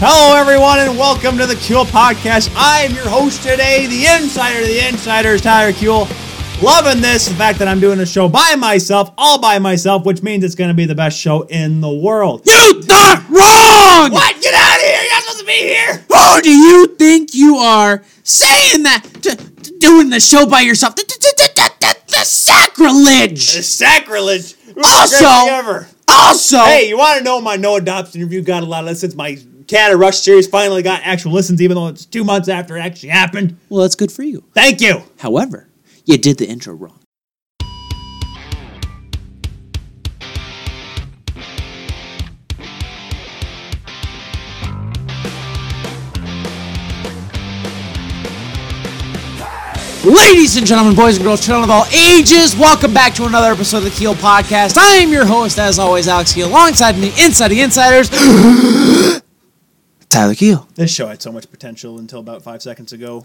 Hello, everyone, and welcome to the Kuhl Podcast. I am your host today, the insider, the insiders, Tyler Kuhl. Loving this, the fact that I'm doing a show by myself, all by myself, which means it's going to be the best show in the world. You thought wrong! What? Get out of here! You're not supposed to be here! Who do you think you are saying that? To, doing the show by yourself? The, the, the, sacrilege! Sacrilege. Also- Greatest thing ever. Also, Hey, you want to know my no adoption interview got a lot of listens? My Canada Rush series finally got actual listens, even though it's two months after it actually happened. well, that's good for you. Thank you. However, you did the intro wrong. Ladies and gentlemen, boys and girls, children of all ages, welcome back to another episode of the Keel Podcast. I am your host, as always, Alex Keel. Alongside me, inside the insiders, Tyler Keel. This show had so much potential until about five seconds ago.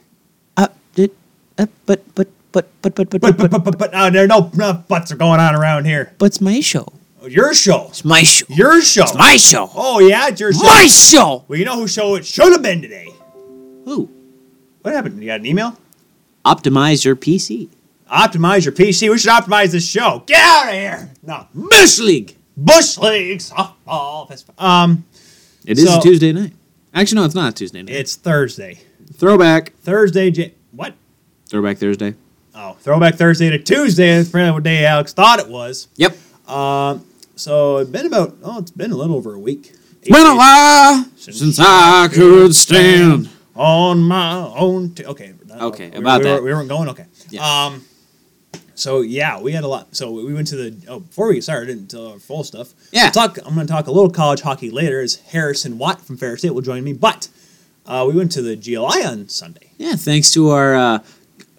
Uh, did, uh, but, but, but, but, but, but, But, but, but, but, but, but, uh, there are no, no butts are going on around here. but it's my show. Oh, Your show. It's my show. Your show. It's my show. Oh, yeah, it's your show. My show. Well, you know whose show it should have been today? Ooh, What happened? You got an email? optimize your PC. Optimize your PC. We should optimize this show. Get out of here. No. Bush League. Bush League softball. Um, It is So- a Tuesday night. Actually, no, it's not Tuesday night. it's Thursday. Throwback. Thursday. What? Throwback Thursday. Oh, throwback Thursday to Tuesday. That's apparently what day Alex thought it was. Yep. Um, so it's been about oh, it's been a little over a week. Eight Been a while since I could stand. on my own. T- okay. Okay, we, about we that. We weren't going. Okay. Yeah. Um. So yeah, we had a lot. So we went to the. Oh, before we get started into our full stuff. Yeah. We'll talk. I'm going to talk a little college hockey later. As Harrison Watt from Ferris State will join me, but uh, we went to the GLI on Sunday. Yeah, thanks to our uh,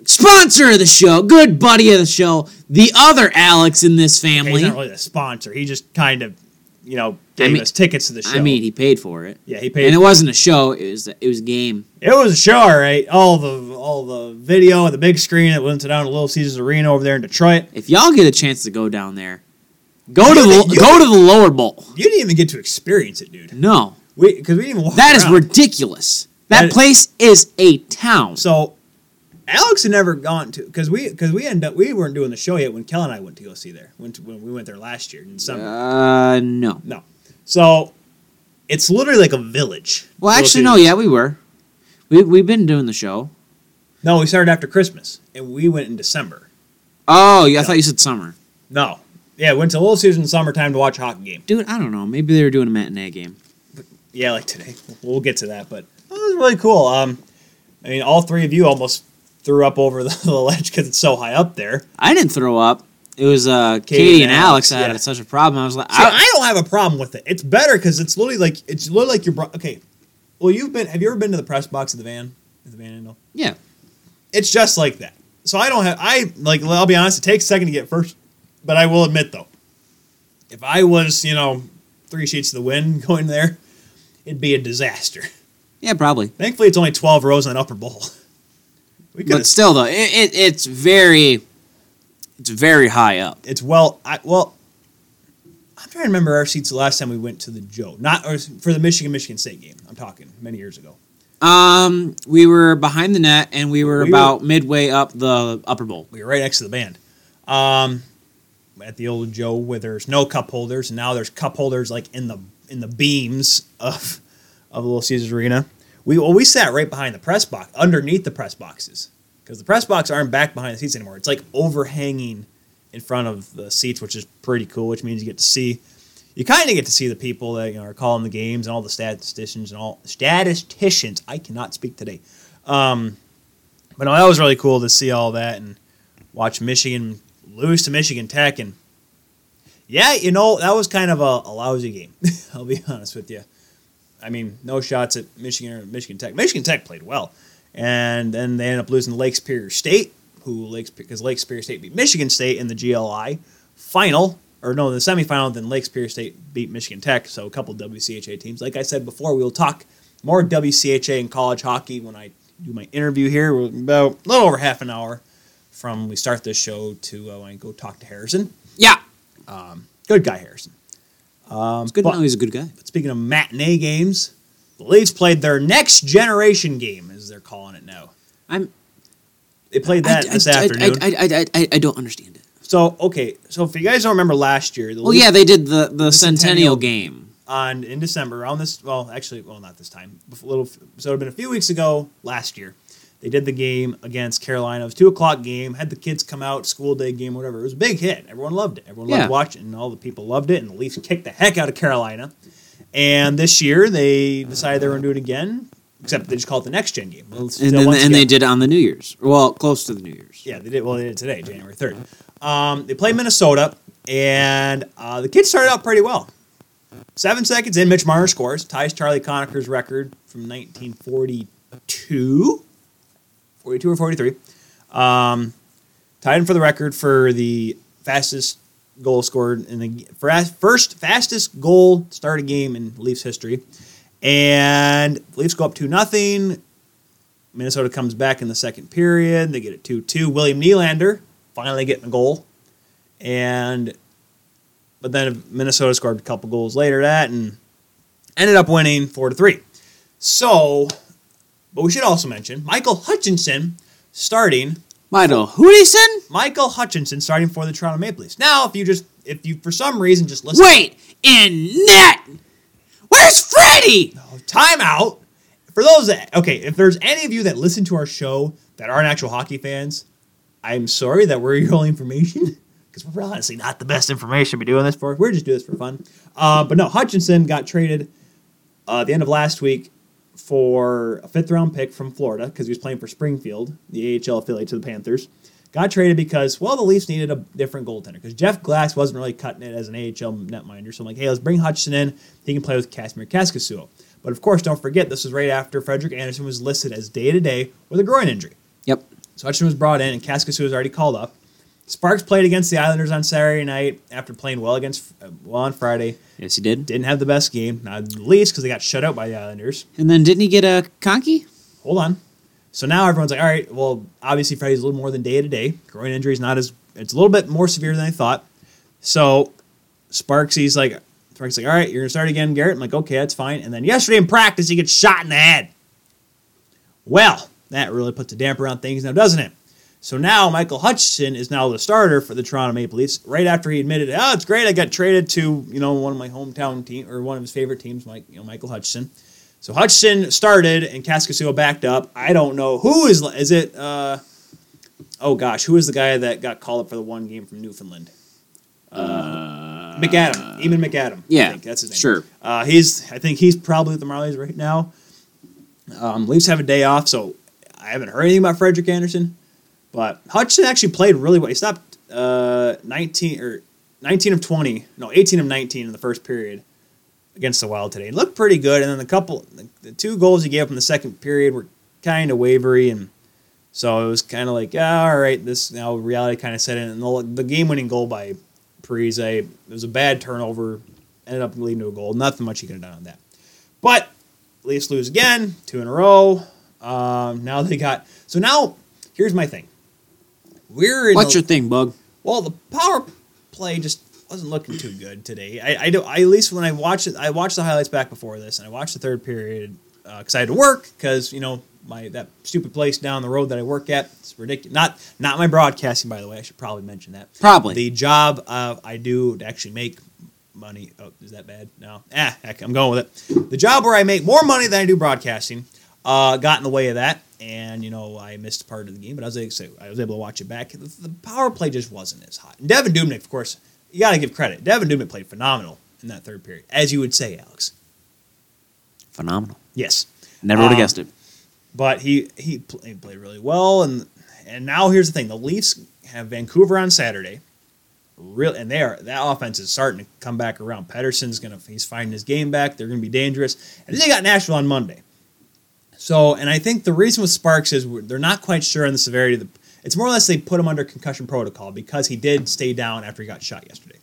sponsor of the show, good buddy of the show, the other Alex in this Okay, family. he's not really a sponsor. He just kind of, you know, gave mean- us tickets to the show. I mean, he paid for it. yeah, he paid. And it wasn't a show; it was it was a game. It was a show, all right. All the all the video and the big screen. It went to down to Little Caesars Arena over there in Detroit. If y'all get a chance to go down there, go to the go to the lower bowl. You didn't even get to experience it, dude. No, We because we didn't even walk that is around. ridiculous. That That- place is a town. So Alex had never gone to because we because we ended up we weren't doing the show yet when Kel and I went to go see there. Went to, when we went there last year in summer. Uh, no. no, so it's literally like a village. Well, actually, no. Yeah, we were. We we've been doing the show. No, we started after Christmas and we went in December. Oh, yeah. I thought you said summer. No, yeah, went to Little Caesars in summertime to watch a hockey game. Dude, I don't know. Maybe they were doing a matinee game. But, Yeah, like today. We'll get to that, but it was really cool. Um, I mean, all three of you almost threw up over the, the ledge because it's so high up there. I didn't throw up. It was uh, Katie, and Alex that yeah. had such a problem. I was like, See, I, I don't have a problem with it. It's better because it's literally like it's literally like your bro- okay. Well, you've been. Have you ever been to the press box of the van? At the Van Andel? yeah. It's just like that. So I don't have. I like. I'll be honest. It takes a second to get first, but I will admit though, if I was you know three sheets of the wind going there, it'd be a disaster. Yeah, probably. Thankfully, it's only twelve rows in an upper bowl. We could. But still, though, it, it, it's very, it's very high up. It's well. I well. I'm trying to remember our seats the last time we went to the Joe, not or for the Michigan Michigan State game. I'm talking many years ago. Um, we were behind the net, and we were We about midway up the upper bowl. We were right next to the band. Um, at the old Joe, where there's no cup holders, and now there's cup holders like in the in the beams of of Little Caesars Arena. We well, we sat right behind the press box, underneath the press boxes, because the press box aren't back behind the seats anymore. It's like overhanging in front of the seats, which is pretty cool. Which means you get to see, you kind of get to see the people that you know, are calling the games and all the statisticians and all statisticians. I cannot speak today. Um, but no, that was really cool to see all that and watch Michigan lose to Michigan Tech. And yeah, you know, that was kind of a, a lousy game. I'll be honest with you. I mean, no shots at Michigan or Michigan Tech. Michigan Tech played well. And then they end up losing to Lake Superior State, who Lake because Lake Superior State beat Michigan State in the GLI final, or no, the semifinal. Then Lake Superior State beat Michigan Tech. So a couple WCHA teams. Like I said before, we'll talk more WCHA and college hockey when I do my interview here. We're about a little over half an hour from we start this show to uh, when I go talk to Harrison. Yeah, Good guy, Harrison. Um, it's good but, to know he's a good guy. but speaking of matinee games, The Leafs played their next generation game, as they're calling it now. I'm. They played that I, this I, afternoon. I, I, I, I, I don't understand it. so okay, so if you guys don't remember last year, the Well, Leafs yeah, they did the, the, Centennial centennial game. on in December around this. Well, actually, well, not this time. A little. So it had been a few weeks ago last year. They did the game against Carolina. It was a two o'clock game. Had the kids come out, school day game, whatever. It was a big hit. Everyone loved it. Everyone Yeah. loved watching, and all the people loved it. And the Leafs kicked the heck out of Carolina. And this year they decided they were going to do it again, except they just call it the next gen game. Well, And then and they did it on the New Year's. Well, close to the New Year's. yeah, they did. Well, they did it today, January third. Um, they played Minnesota, and uh, the kids started out pretty well. Seven seconds in, Mitch Marner scores, ties Charlie Conacher's record from 1942, 42 or 43. Um, tied him for the record for the fastest goal scored in the first fastest goal to start a game in Leafs history. And Leafs go up two nothing. Minnesota comes back in the second period. They get it 2 2. William Nylander finally getting a goal. And, but then Minnesota scored a couple goals later that and ended up winning 4 to 3. So, but we should also mention Michael Hutchinson starting. Michael Hudison? Michael Hutchinson starting for the Toronto Maple Leafs. Now, if you just, if you for some reason just listen. Wait, in net! Where's Freddie? time out. For those that okay, if there's any of you that listen to our show that aren't actual hockey fans, I'm sorry that we're your only information because we're honestly not the best information to be doing this for. We're just doing this for fun. Uh, but no, Hutchinson got traded uh, at the end of last week for a fifth round pick from Florida because he was playing for Springfield, the AHL affiliate to the Panthers. Got traded because well, the Leafs needed a different goaltender because Jeff Glass wasn't really cutting it as an AHL netminder. So I'm like, hey, let's bring Hutchinson in. He can play with Kasimir Kaskisuo. But of course, don't forget this was right after Frederik Andersen was listed as day to day with a groin injury. Yep. So Hutchinson was brought in, and Kaskasuo was already called up. Sparks played against the Islanders on Saturday night after playing well against uh, well on Friday. Yes, he did. Didn't have the best game, not the least because they got shut out by the Islanders. And then didn't he get a conky? Hold on. So now everyone's like, all right, well, obviously Freddie's a little more than day to day. Groin injury is not as it's a little bit more severe than I thought. So Sparks, Sparksy's like, Sparks like, all right, you're gonna start again, Garret. I'm like, okay, that's fine. And then yesterday in practice, he gets shot in the head. Well, that really puts a damper on things now, doesn't it? So now Michael Hutchinson is now the starter for the Toronto Maple Leafs. Right after he admitted, "Oh, it's great, I got traded to you know one of my hometown team or one of his favorite teams, Mike, you know Michael Hutchinson." So Hutchinson started and Kaskisuo backed up. I don't know who is is it. Uh, oh gosh, who is the guy that got called up for the one game from Newfoundland? Uh, McAdam, Eamon McAdam. I Yeah, think that's his name. sure. Uh, he's I think he's probably with the Marlies right now. Um, Leafs have a day off, so I haven't heard anything about Frederik Andersen. But Hutchinson actually played really well. He stopped uh, 19 or 19 of 20, no, 18 of 19 in the first period against the Wild today. He looked pretty good, and then the couple, the, the two goals he gave up in the second period were kind of wavery, and so it was kind of like, ah, all right, this now reality kind of set in. And the, the game-winning goal by Parise, it was a bad turnover, ended up leading to a goal. Nothing much he could have done on that. But Leafs lose again, two in a row. Um, now they got so now. Here's my thing. We're in What's the- your thing, Bug? well, the power play just wasn't looking too good today. I, I do. I at least when I watched it, I watched the highlights back before this, and I watched the third period because I had to work because you know my that stupid place down the road that I work at. It's ridiculous. Not not my broadcasting, by the way. I should probably mention that. Probably. the job uh, I do to actually make money. Oh, is that bad? No. Ah, heck, I'm going with it. The job where I make more money than I do broadcasting uh, got in the way of that, and you know I missed part of the game, but I was able to, I was able to watch it back. The, the power play just wasn't as hot. And Devan Dubnyk, of course, you got to give credit. Devan Dubnyk played phenomenal in that third period, as you would say, Alex. Phenomenal. Yes, Never would have Um, guessed it. but he he, pl- he played really well, and and now here's the thing: the Leafs have Vancouver on Saturday. Real and they are that offense is starting to come back around. Pettersson's gonna he's finding his game back. They're gonna be dangerous, and then they got Nashville on Monday. So, and I think the reason with Sparks is they're not quite sure on the severity of the. It's more or less they put him under concussion protocol because he did stay down after he got shot yesterday.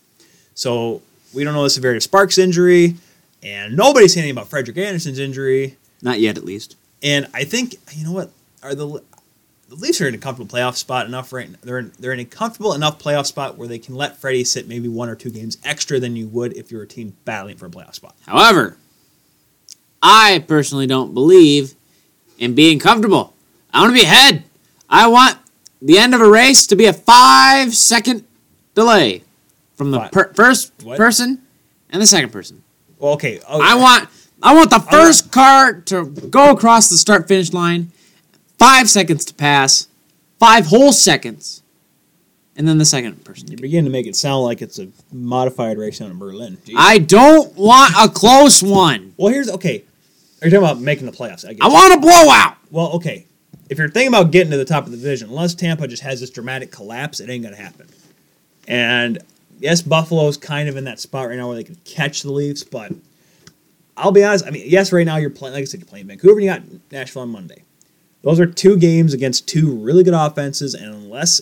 So we don't know the severity of Sparks' injury, and nobody's saying anything about Frederik Andersen's injury. Not yet, at least. And I think you know what are the the Leafs are in a comfortable playoff spot enough right. They're in, they're in a comfortable enough playoff spot where they can let Freddie sit maybe one or two games extra than you would if you're a team battling for a playoff spot. However, I personally don't believe in being comfortable. I want to be ahead. I want the end of a race to be a five second delay from the per- first What? person and the second person. Well, okay. oh, I want I want the oh, first car to go across the start finish line, five seconds to pass, five whole seconds, and then the second person. You're beginning to make it sound like it's a modified race down in Berlin. Jeez. I don't want a close one. well, here's okay. Are you talking about making the playoffs? I, get I want a blowout. Well, okay. If you're thinking about getting to the top of the division, unless Tampa just has this dramatic collapse, it ain't gonna happen. And yes, Buffalo's kind of in that spot right now where they can catch the Leafs, but I'll be honest. I mean, yes, right now you're playing, like I said, you're playing Vancouver. and You got Nashville on Monday. Those are two games against two really good offenses, and unless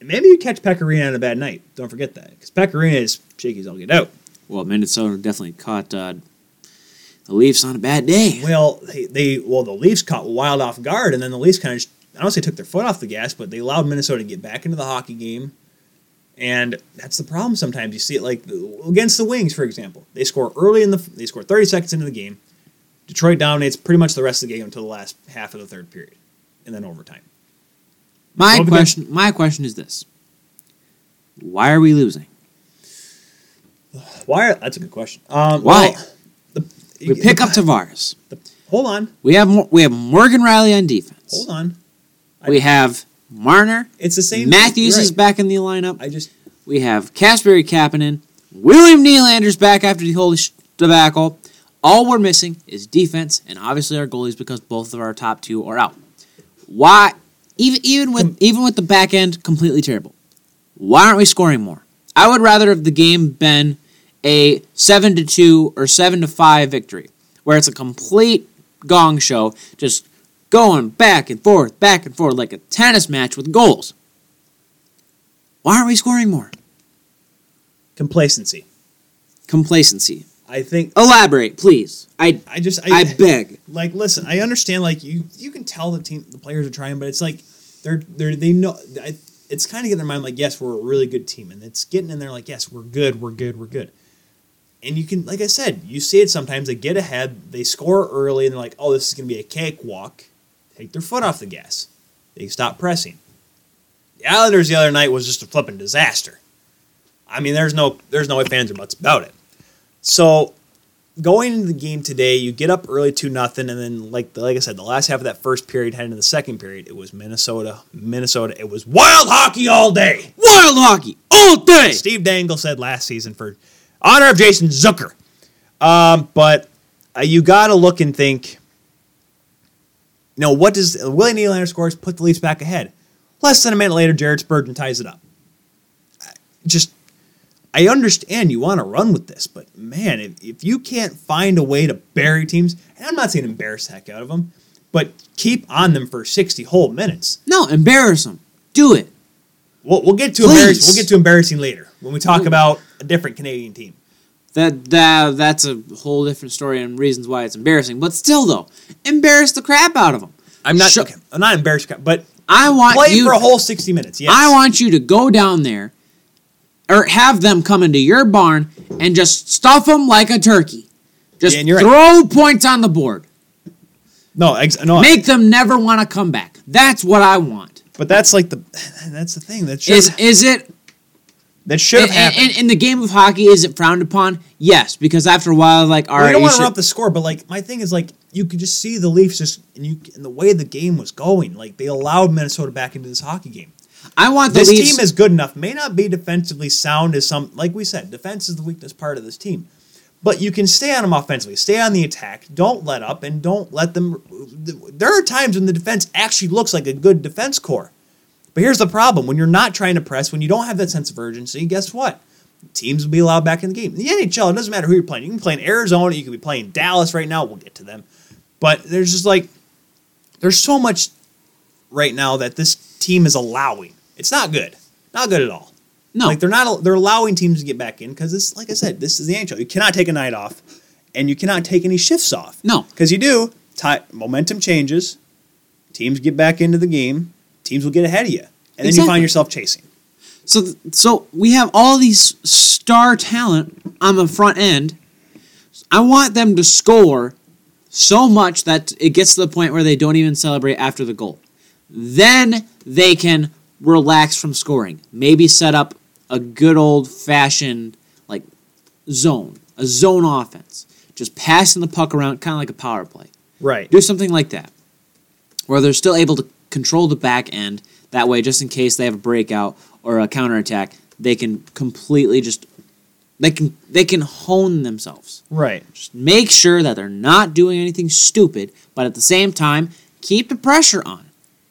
maybe you catch Pekka Rinne on a bad night, don't forget that because Pekka Rinne is shaky as all get out. Well, Minnesota definitely caught uh, the Leafs on a bad day. Well, they, they well the Leafs caught Wild off guard, and then the Leafs kind of I don't say took their foot off the gas, but they allowed Minnesota to get back into the hockey game, and that's the problem. Sometimes you see it like against the Wings, for example, they score early in the they score thirty seconds into the game. Detroit dominates pretty much the rest of the game until the last half of the third period, and then overtime. My Well, but question, my question is this: Why are we losing? Why? Are, that's a good question. Um, Why? well, the, We pick up Tavares. Hold on, We have we have Morgan Rielly on defense. hold on. We have Marner. It's the same. Matthews you're is back in the lineup. I just We have Kasperi Kapanen. William Nylander's back after the whole debacle. All we're missing is defense and obviously our goalies because both of our top two are out. Why? Even even with hmm. even with the back end completely terrible. Why aren't we scoring more? I would rather have the game been a seven to two or seven to five victory, where it's a complete gong show, just going back and forth, back and forth like a tennis match with goals. Why aren't we scoring more? complacency. Complacency. I think Elaborate, please. I I just I beg. like listen i understand like you you can tell the team the players are trying but it's like they're they're they know I, it's kind of getting in their mind like yes we're a really good team and it's getting in there like yes we're good we're good we're good and you can like i said you see it sometimes they get ahead they score early and they're like oh this is going to be a cakewalk take their foot off the gas they stop pressing the islanders the other night was just a flipping disaster i mean there's no there's no ifs ands or buts about it so going into the game today, you get up early two nothing, and then like like I said, the last half of that first period heading into the second period, it was Minnesota, Minnesota. It was wild hockey all day. Wild hockey all day. Steve Dangle said last season for honor of Jason Zucker. Um, but uh, you got to look and think. You know what does Willie Nylander scores? Put the Leafs back ahead. Less than a minute later, Jared Spurgeon ties it up. Just I understand you want to run with this, but man, if, if you can't find a way to bury teams, and I'm not saying embarrass the heck out of them, but keep on them for 60 whole minutes. No, embarrass them. Do it. We'll, we'll get to Please. embarrassing. We'll get to embarrassing later when we talk about a different Canadian team. That that that's a whole different story and reasons why it's embarrassing. But still, though, embarrass the crap out of them. I'm not. Sho- okay, I'm not embarrassed, but I want play you. for a whole 60 minutes. Yes. I want you to go down there, or have them come into your barn and just stuff them like a turkey. Just Yeah, you're right. throw points on the board. no, ex- no. Make them never want to come back. That's what I want. but that's like the. That's the thing That's Is is it that should have happened. in, in the game of hockey? Is it frowned upon? Yes, because after a while, like all Well, right, you don't want to should- run up the score, but like my thing is like you could just see the Leafs just and you and the way the game was going. Like they allowed Minnesota back into this hockey game. I want the This Leafs. team is good enough. May not be defensively sound as some like we said. Defense is the weakness part of this team, but you can stay on them offensively. Stay on the attack. Don't let up and don't let them. There are times when the defense actually looks like a good defense core. But here's the problem: when you're not trying to press, when you don't have that sense of urgency, guess what? Teams will be allowed back in the game. In the NHL, it doesn't matter who you're playing. You can play in Arizona, you can be playing Dallas right now. We'll get to them, but there's just like there's so much right now that this team is allowing. It's not good, not good at all. no, Like they're not they're allowing teams to get back in because this, like I said, this is the NHL. You cannot take a night off, and you cannot take any shifts off. no. Because you do, ti momentum changes, teams get back into the game, teams will get ahead of you, and then you find yourself chasing. So, so we have all these star talent on the front end. I want them to score so much that it gets to the point where they don't even celebrate after the goal. Then they can relax from scoring. Maybe set up a good old fashioned like zone, a zone offense. Just passing the puck around, kind of like a power play. Right. Do something like that, where they're still able to control the back end. That way, just in case they have a breakout or a counterattack, they can completely just they can they can hone themselves. Right. Just make sure that they're not doing anything stupid, but at the same time, keep the pressure on.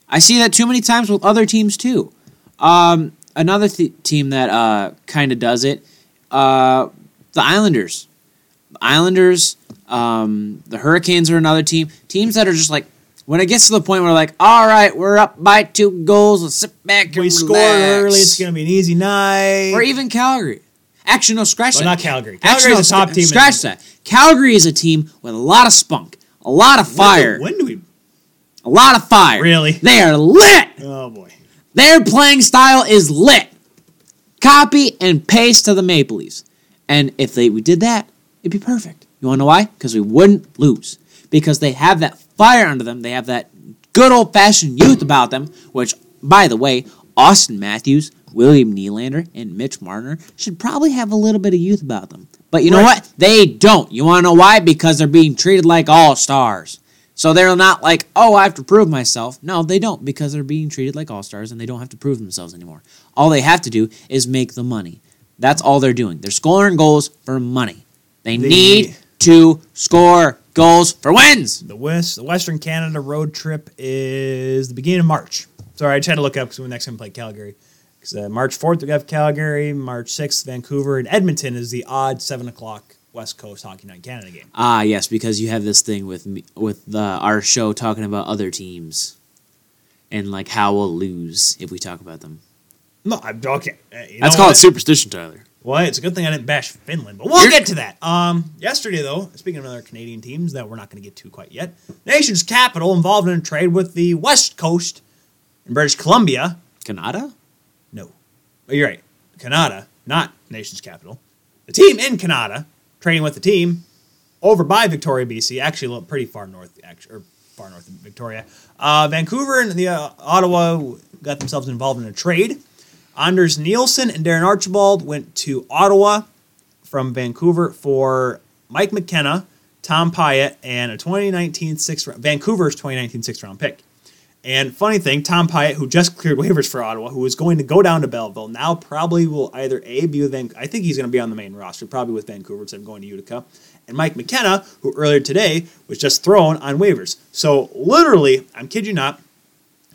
I see that too many times with other teams too. Um, another th- team that uh, kind of does it, uh, the Islanders. The Islanders, um, the Hurricanes are another team. Teams that are just like when it gets to the point where like, all right, we're up by two goals, let's sit back and We score relax. early. It's gonna be an easy night. or even Calgary. Actually, no, scratch Well, that. not Calgary. Actually, Calgary's no, a top team in- Scratch that. Calgary is a team with a lot of spunk, a lot of fire, When do we? a lot of fire. Really? They are lit. Oh boy. Their playing style is lit. Copy and paste to the Maple Leafs. And if they we did that, it'd be perfect. You want to know why? Because we wouldn't lose. Because they have that fire under them. They have that good old fashioned youth about them. Which, by the way, Auston Matthews, William Nylander, and Mitch Marner should probably have a little bit of youth about them. But you know Right. what? They don't. You want to know why? Because they're being treated like all stars. So they're not like, oh, I have to prove myself. No, they don't because they're being treated like all stars and they don't have to prove themselves anymore. All they have to do is make the money. That's all they're doing. They're scoring goals for money. They The- need to score goals for wins. The West, the Western Canada road trip is the beginning of March. Sorry, I just had to look up because we next time play Calgary. Because uh, March fourth we have Calgary, March sixth Vancouver, and Edmonton is the odd seven o'clock West Coast Hockey Night Canada game. Ah, yes, because you have this thing with me, with the, our show talking about other teams and like how we'll lose if we talk about them. No, I'm okay. Uh, you That's know called what? superstition, Tyler. Well, it's a good thing I didn't bash Finland, but we'll You're- get to that. Um, yesterday though, speaking of other Canadian teams that we're not going to get to quite yet, nation's capital involved in a trade with the West Coast in British Columbia. Canada? No, oh, you're right. Canada, not nation's capital. The team in Canada trading with the team over by Victoria, BC. Actually, a little pretty far north, actually, or far north of Victoria. Uh, Vancouver and the uh, Ottawa got themselves involved in a trade. Anders Nilsson and Darren Archibald went to Ottawa from Vancouver for Mike McKenna, Tom Pyatt, and a 2019 sixth round, Vancouver's 2019 sixth round pick. And funny thing, Tom Pyatt, who just cleared waivers for Ottawa, who was going to go down to Belleville, now probably will either A, be with Van I think he's going to be on the main roster, probably with Vancouver instead of going to Utica. And Mike McKenna, who earlier today was just thrown on waivers. So literally, I'm kid you not,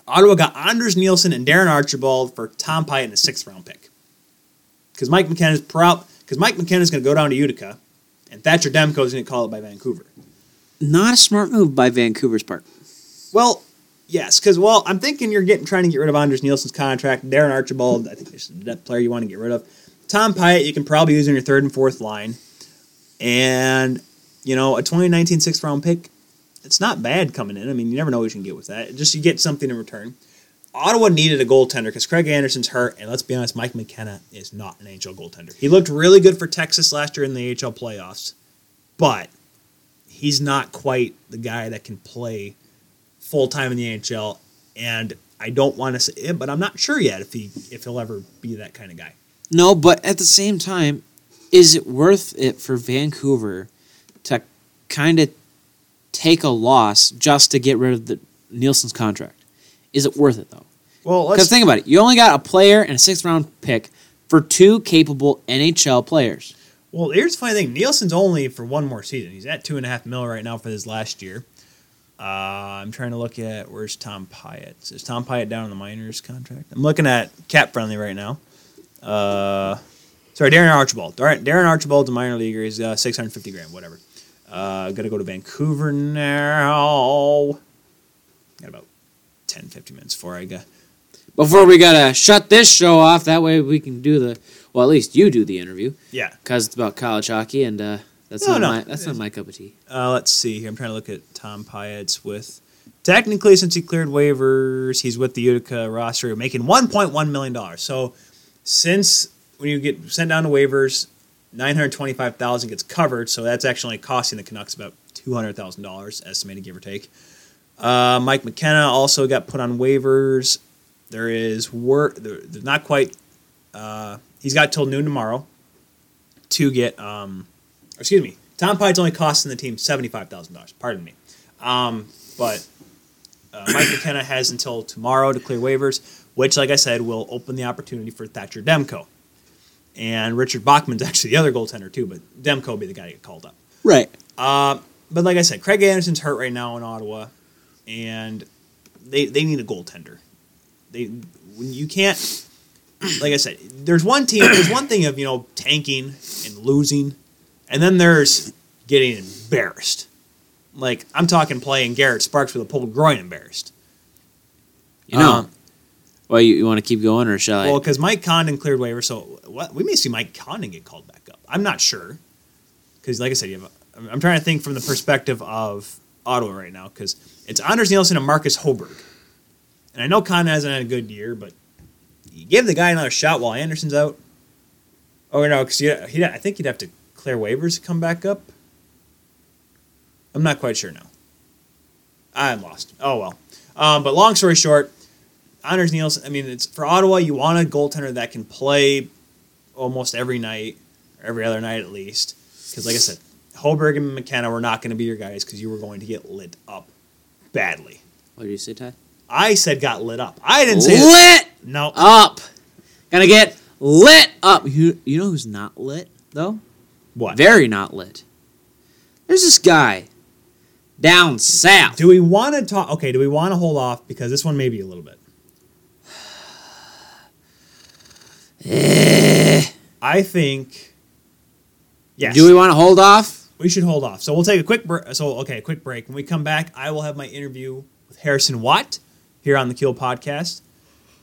Ottawa got Anders Nilsson and Darren Archibald for Tom Pyatt in a sixth round pick. Because Mike McKenna's proud because Mike McKenna's going to go down to Utica, and Thatcher Demko is going to call it by Vancouver. Not a smart move by Vancouver's part. Well, yes, because well, I'm thinking you're getting trying to get rid of Anders Nilsson's contract. Darren Archibald, I think there's a depth player you want to get rid of. Tom Pyatt, you can probably use in your third and fourth line, and you know a 2019 sixth round pick. It's not bad coming in. I mean, you never know what you can get with that. Just you get something in return. Ottawa needed a goaltender because Craig Anderson's hurt, and let's be honest, Mike McKenna is not an NHL goaltender. He looked really good for Texas last year in the AHL playoffs, but he's not quite the guy that can play full time in the NHL. And I don't want to say it, but I'm not sure yet if he if he'll ever be that kind of guy. No, but at the same time, is it worth it for Vancouver to kind of take a loss just to get rid of the Nilsson's contract? Is it worth it though? Well, Because think about it. You only got a player and a sixth round pick for two capable NHL players. well. Here's the funny thing: Nilsson's only for one more season. He's at two and a half mil right now for his last year. Uh, I'm trying to look at where's Tom Pyatt. Is Tom Pyatt down on the minors contract? I'm looking at cap friendly right now. Uh, sorry, Darren Archibald. Darren, Darren Archibald's a minor leaguer. He's uh, 650 grand, whatever. Uh, got to go to Vancouver now. Got about 10, 15 minutes before I go. Before we gotta shut this show off, that way we can do the well. At least you do the interview Yeah. because it's about college hockey, and uh, that's No, not no. my that's not my cup of tea. Uh, let's see here. I'm trying to look at Tom Pyatt's with. Technically, since he cleared waivers, he's with the Utica roster, making 1.1 million dollars. So, since when you get sent down to waivers, 925,000 gets covered. So that's actually costing the Canucks about two hundred thousand dollars estimated, give or take. Uh, Mike McKenna also got put on waivers. There is work. There's not quite. Uh, he's got till noon tomorrow to get. Um, excuse me. Tom Pyatt's only costing the team seventy five thousand dollars. Pardon me. Um, but uh, Mike McKenna has until tomorrow to clear waivers, which, like I said, will open the opportunity for Thatcher Demko. And Richard Bachman's actually the other goaltender too, but Demko will be the guy to get called up. Right. Uh, but like I said, Craig Anderson's hurt right now in Ottawa, and they they need a goaltender. They when you can't, like I said, there's one team. There's one thing of you know tanking and losing, and then there's getting embarrassed. Like I'm talking playing Garret Sparks with a pulled groin embarrassed. You know. Um, well, you, you want to keep going, or shall I? Well, because Mike Condon cleared waiver, so what we may see Mike Condon get called back up. I'm not sure because, like I said, I'm trying to think from the perspective of Ottawa right now because it's Anders Nilsson and Marcus Hogberg, and I know Condon hasn't had a good year, but you give the guy another shot while Anderson's out. Oh no, because I think he'd have to clear waivers to come back up. I'm not quite sure now. I'm lost. Oh well. Um, but long story short, Anders Nilsson. I mean, it's for Ottawa. You want a goaltender that can play almost every night, or every other night at least. Because, like I said, Hogberg and McKenna were not going to be your guys because you were going to get lit up badly. what did you say, Ty? I said got lit up. I didn't say lit no. up. Gonna get lit up. You, you know who's not lit though? What? Very not lit. There's this guy down south. Do we want to talk? Okay. Do we want to hold off because this one may be a little bit. Eh. I think. Yes. Do we want to hold off? we should hold off. So we'll take a quick break. So okay, a quick break. When we come back, I will have my interview with Harrison Watt here on the Kill Podcast,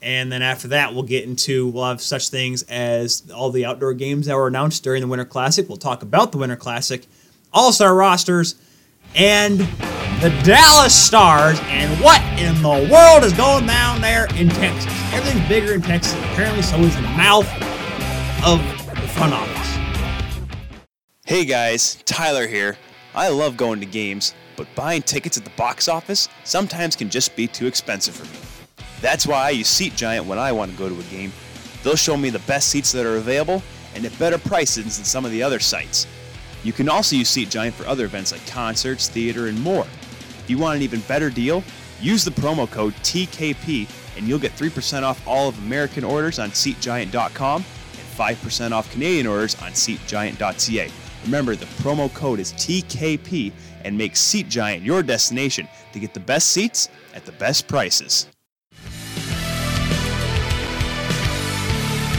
and then after that, we'll get into we'll have such things as all the outdoor games that were announced during the Winter Classic. We'll talk about the Winter Classic, All Star rosters, and the Dallas Stars, and what in the world is going down there in Texas. Everything's bigger in Texas. Apparently, so is the mouth of the front office. Hey guys, Tyler here. I love going to games, but buying tickets at the box office sometimes can just be too expensive for me. That's why I use Seat Giant when I want to go to a game. They'll show me the best seats that are available and at better prices than some of the other sites. You can also use Seat Giant for other events like concerts, theater, and more. If you want an even better deal, use the promo code TKP and you'll get 3% off all of American orders on SeatGiant.com and 5% off Canadian orders on SeatGiant.ca. Remember, the promo code is TKP and make Seat Giant your destination to get the best seats at the best prices.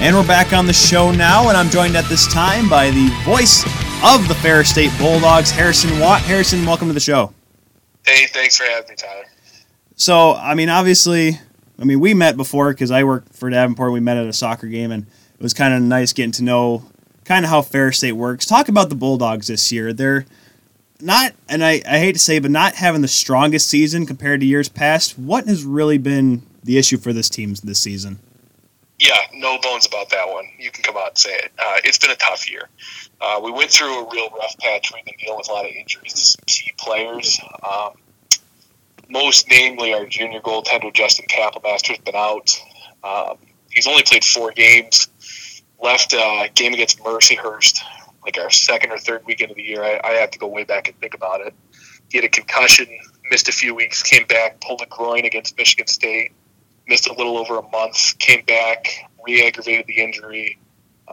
And we're back on the show now, and I'm joined at this time by the voice of the Ferris State Bulldogs, Harrison Watt. Harrison, welcome to the show. Hey, thanks for having me, Tyler. So, I mean, obviously, I mean, we met before because I worked for Davenport. We met at a soccer game, and it was kind of nice getting to know kind of how Ferris State works. Talk about the Bulldogs this year. They're not, and I, I hate to say, but not having the strongest season compared to years past. What has really been the issue for this team this season? Yeah, no bones about that one. You can come out and say it. Uh, it's been a tough year. Uh, we went through a real rough patch. We've been dealing with a lot of injuries to some key players. Um, most namely, our junior goaltender Justin Kapelmaster's been out. Um, he's only played four games. Left uh, game against Mercyhurst, like our second or third weekend of the year. I, I have to go way back and think about it. He had a concussion, missed a few weeks, came back, pulled a groin against Michigan State missed a little over a month, came back, re-aggravated the injury.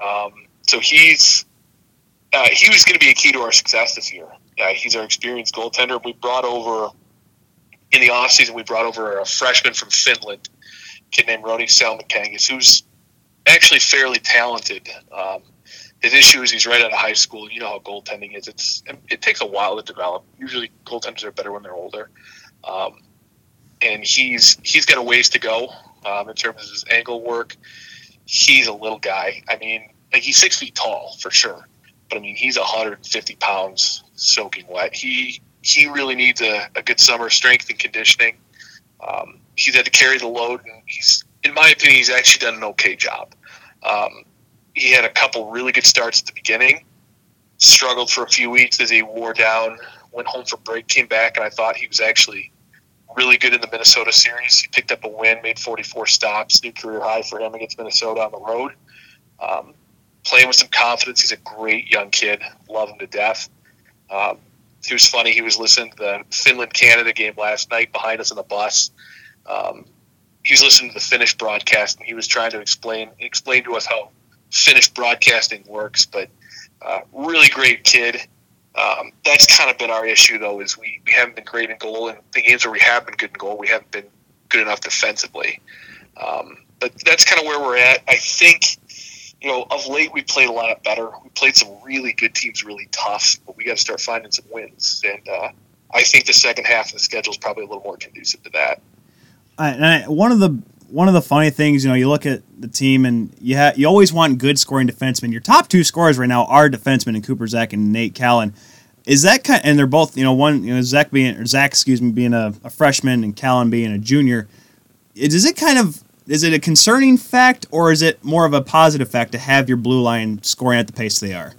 Um, so he's uh, he was going to be a key to our success this year. Uh, he's our experienced goaltender. We brought over in the offseason, we brought over a freshman from Finland, kid named Roni Salmenkangas, who's actually fairly talented. Um, his issue is he's right out of high school. You know how goaltending is; it's it takes a while to develop. Usually, goaltenders are better when they're older. Um, and he's he's got a ways to go um, in terms of his angle work. He's a little guy. I mean, like he's six feet tall for sure, but I mean he's 150 pounds soaking wet. He he really needs a, a good summer strength and conditioning. Um, he's had to carry the load, and he's, in my opinion, he's actually done an okay job. Um, he had a couple really good starts at the beginning, struggled for a few weeks as he wore down went home for break, came back, and I thought he was actually really good in the Minnesota series. He picked up a win, made 44 stops, new career high for him against Minnesota on the road. Um, playing with some confidence. He's a great young kid. Love him to death. Um, he was funny. He was listening to the Finland Canada game last night behind us on the bus. Um, he was listening to the Finnish broadcast, and he was trying to explain explain to us how Finnish broadcasting works. But uh, really great kid. Um, that's kind of been our issue, though, is we, we haven't been great in goal, and the games where we have been good in goal, we haven't been good enough defensively. Um, but that's kind of where we're at. I think, you know, of late we played a lot better. We played some really good teams, really tough, but we got to start finding some wins. And uh, I think the second half of the schedule is probably a little more conducive to that. I, one of the one of the funny things, you know, you look at the team and you ha- you always want good scoring defensemen. Your top two scorers right now are defensemen in Cooper Zech and Nate Kallen. Is that kind? and they're both, you know, one, you know, Zach being or Zach, excuse me, being a, a freshman and Kallen being a junior. Is it kind of is it a concerning fact or is it more of a positive fact to have your blue line scoring at the pace they are?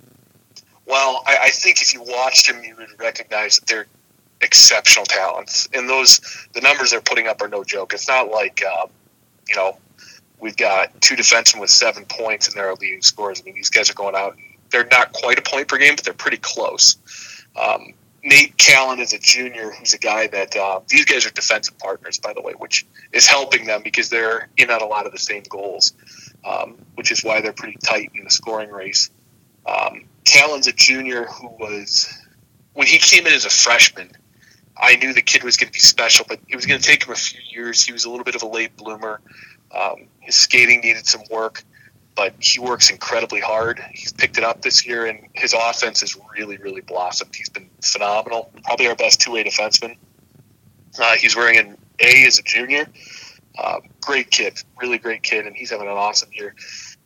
Well, I, I think if you watched them, you would recognize that they're exceptional talents, and those the numbers they're putting up are no joke. It's not like um, you know we've got two defensemen with seven points and they're our leading scorers. I mean, these guys are going out. They're not quite a point per game, but they're pretty close. Um, Nate Kallen is a junior who's a guy that uh, these guys are defensive partners, by the way, which is helping them because they're in on a lot of the same goals, um, which is why they're pretty tight in the scoring race. Um, Kallen's a junior who was, when he came in as a freshman, I knew the kid was going to be special, but it was going to take him a few years. He was a little bit of a late bloomer. Um, his skating needed some work, but he works incredibly hard. He's picked it up this year, and his offense has really, really blossomed. He's been phenomenal. Probably our best two-way defenseman. Uh, he's wearing an A as a junior. Uh, great kid, really great kid, and he's having an awesome year.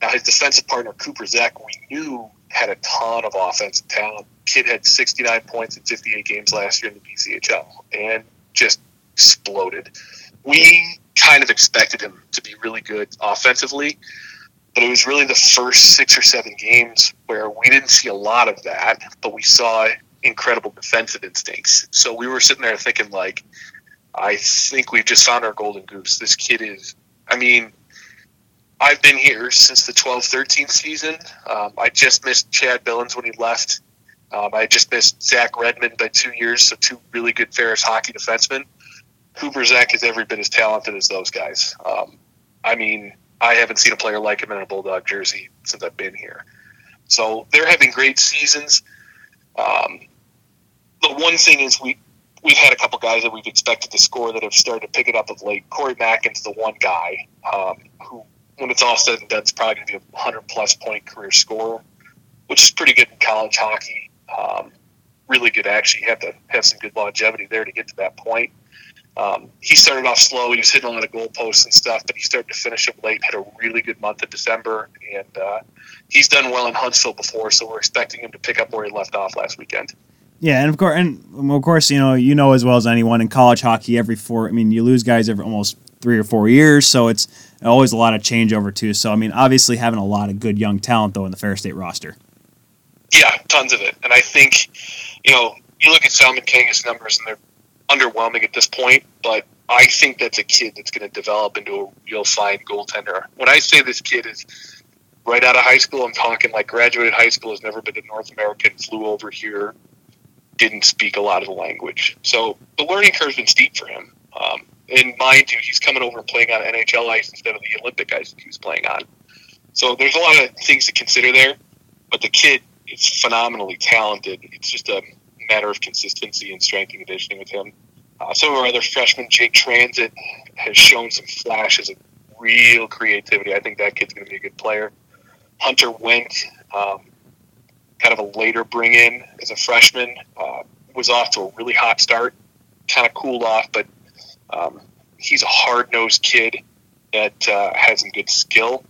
Now his defensive partner Cooper Zech, we knew had a ton of offensive talent. Kid had 69 points in 58 games last year in the BCHL, and just exploded. We kind of expected him to be really good offensively, but it was really the first six or seven games where we didn't see a lot of that, but we saw incredible defensive instincts. So we were sitting there thinking, like, I think we've just found our golden goose. This kid is, I mean, I've been here since the 12 13 season. Um, I just missed Chad Billins when he left. Um, I just missed Zach Redmond by two years, so two really good Ferris hockey defensemen. Cooper Zech is every bit as talented as those guys. Um, I mean, I haven't seen a player like him in a Bulldog jersey since I've been here. So they're having great seasons. Um, the one thing is we we've had a couple guys that we've expected to score that have started to pick it up of late. Corey Mackin's the one guy um, who, when it's all said and done, is probably going to be a hundred plus point career scorer, which is pretty good in college hockey. Um, really good, actually. You have to have some good longevity there to get to that point. Um, he started off slow. He was hitting a lot of goalposts and stuff, but he started to finish up late. Had a really good month in December, and uh, he's done well in Huntsville before, so we're expecting him to pick up where he left off last weekend. Yeah, and of course, and of course, you know, you know as well as anyone in college hockey, every four. I mean, you lose guys every almost three or four years, so it's always a lot of changeover too. So, I mean, obviously having a lot of good young talent though in the Ferris State roster. Yeah, tons of it, and I think, you know, you look at Salmon King's numbers, and they're underwhelming at this point, but I think that's a kid that's going to develop into a real fine goaltender. When I say this kid is right out of high school, I'm talking like graduated high school, has never been to North America, flew over here, didn't speak a lot of the language. So the learning curve's been steep for him. Um, and mind you, he's coming over playing on NHL ice instead of the Olympic ice that he was playing on. So there's a lot of things to consider there, but the kid is phenomenally talented. It's just a matter of consistency and strength and conditioning with him. Uh, some of our other freshmen, Jake Transit, has shown some flashes of real creativity. I think that kid's going to be a good player. Hunter Went, um, kind of a later bring in as a freshman, uh, was off to a really hot start, kind of cooled off, but um, he's a hard nosed kid that uh, has some good skill.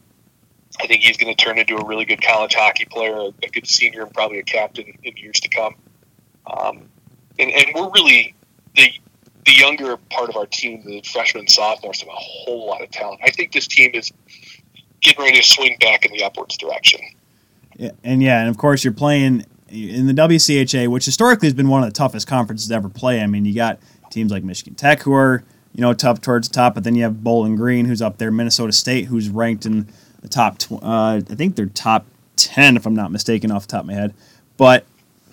I think he's going to turn into a really good college hockey player, a, a good senior, and probably a captain in years to come. Um, and, and we're really the the younger part of our team, the freshmen and sophomores, have a whole lot of talent. I think this team is getting ready to swing back in the upwards direction. Yeah, and yeah, and of course you're playing in the WCHA, which historically has been one of the toughest conferences to ever play. I mean, you got teams like Michigan Tech who are you know tough towards the top, but then you have Bowling Green who's up there, Minnesota State who's ranked in the top. Tw- uh, I think they're top ten if I'm not mistaken off the top of my head. But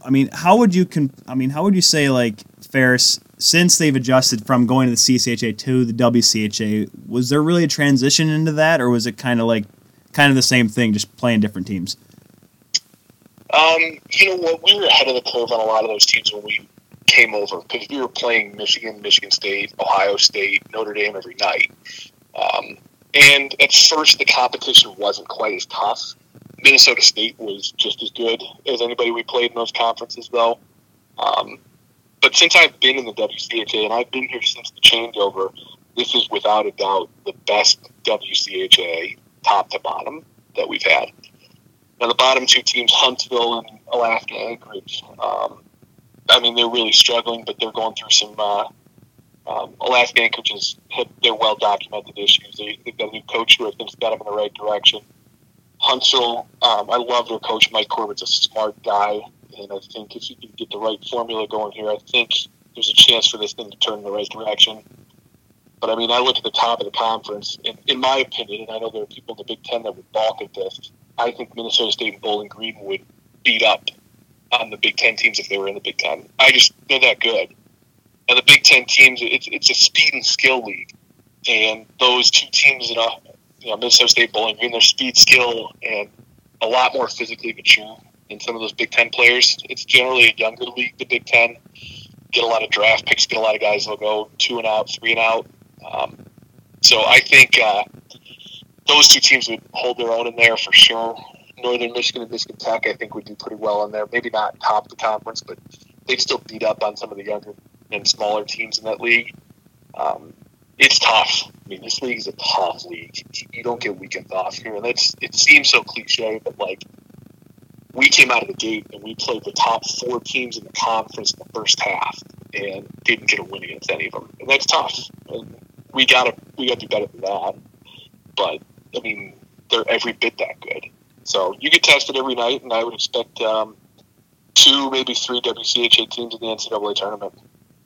I mean, how would you con- I mean, how would you say like Ferris since they've adjusted from going to the CCHA to the WCHA? Was there really a transition into that, or was it kind of like kind of the same thing, just playing different teams? Um, you know what? We were ahead of the curve on a lot of those teams when we came over because we were playing Michigan, Michigan State, Ohio State, Notre Dame every night. Um, and at first, the competition wasn't quite as tough. Minnesota State was just as good as anybody we played in those conferences, though. Um, but since I've been in the WCHA and I've been here since the changeover, this is without a doubt the best WCHA top to bottom that we've had. Now, the bottom two teams, Huntsville and Alaska Anchorage, um, I mean, they're really struggling, but they're going through some. Uh, um, Alaska Anchorage has had their well documented issues. They, have got a new coach who I think's got them in the right direction. Huntsville, um, I love their coach. Mike Corbett's a smart guy, and I think if you can get the right formula going here, I think there's a chance for this thing to turn in the right direction. But I mean, I look at the top of the conference, and in my opinion, and I know there are people in the Big Ten that would balk at this. I think Minnesota State and Bowling Green would beat up on the Big Ten teams if they were in the Big Ten. I just they're that good. And the Big Ten teams, it's it's a speed and skill league, and those two teams, know, you know Minnesota State, Bowling Green, their speed, skill, and a lot more physically mature than some of those Big Ten players. It's generally a younger league, the Big Ten. Get a lot of draft picks, get a lot of guys that'll go two and out, three and out. Um, so I think uh, those two teams would hold their own in there for sure. Northern Michigan and Michigan Tech, I think, would do pretty well in there. Maybe not top the conference, but they'd still beat up on some of the younger and smaller teams in that league. Um, it's tough. Mean, this league is a tough league. You don't get weekends off here, and that's it seems so cliche, but like we came out of the gate and we played the top four teams in the conference in the first half and didn't get a win against any of them, and that's tough. And we got to we got to do better than that. But I mean, they're every bit that good. So you get tested every night, and I would expect um, two, maybe three WCHA teams in the NCAA tournament.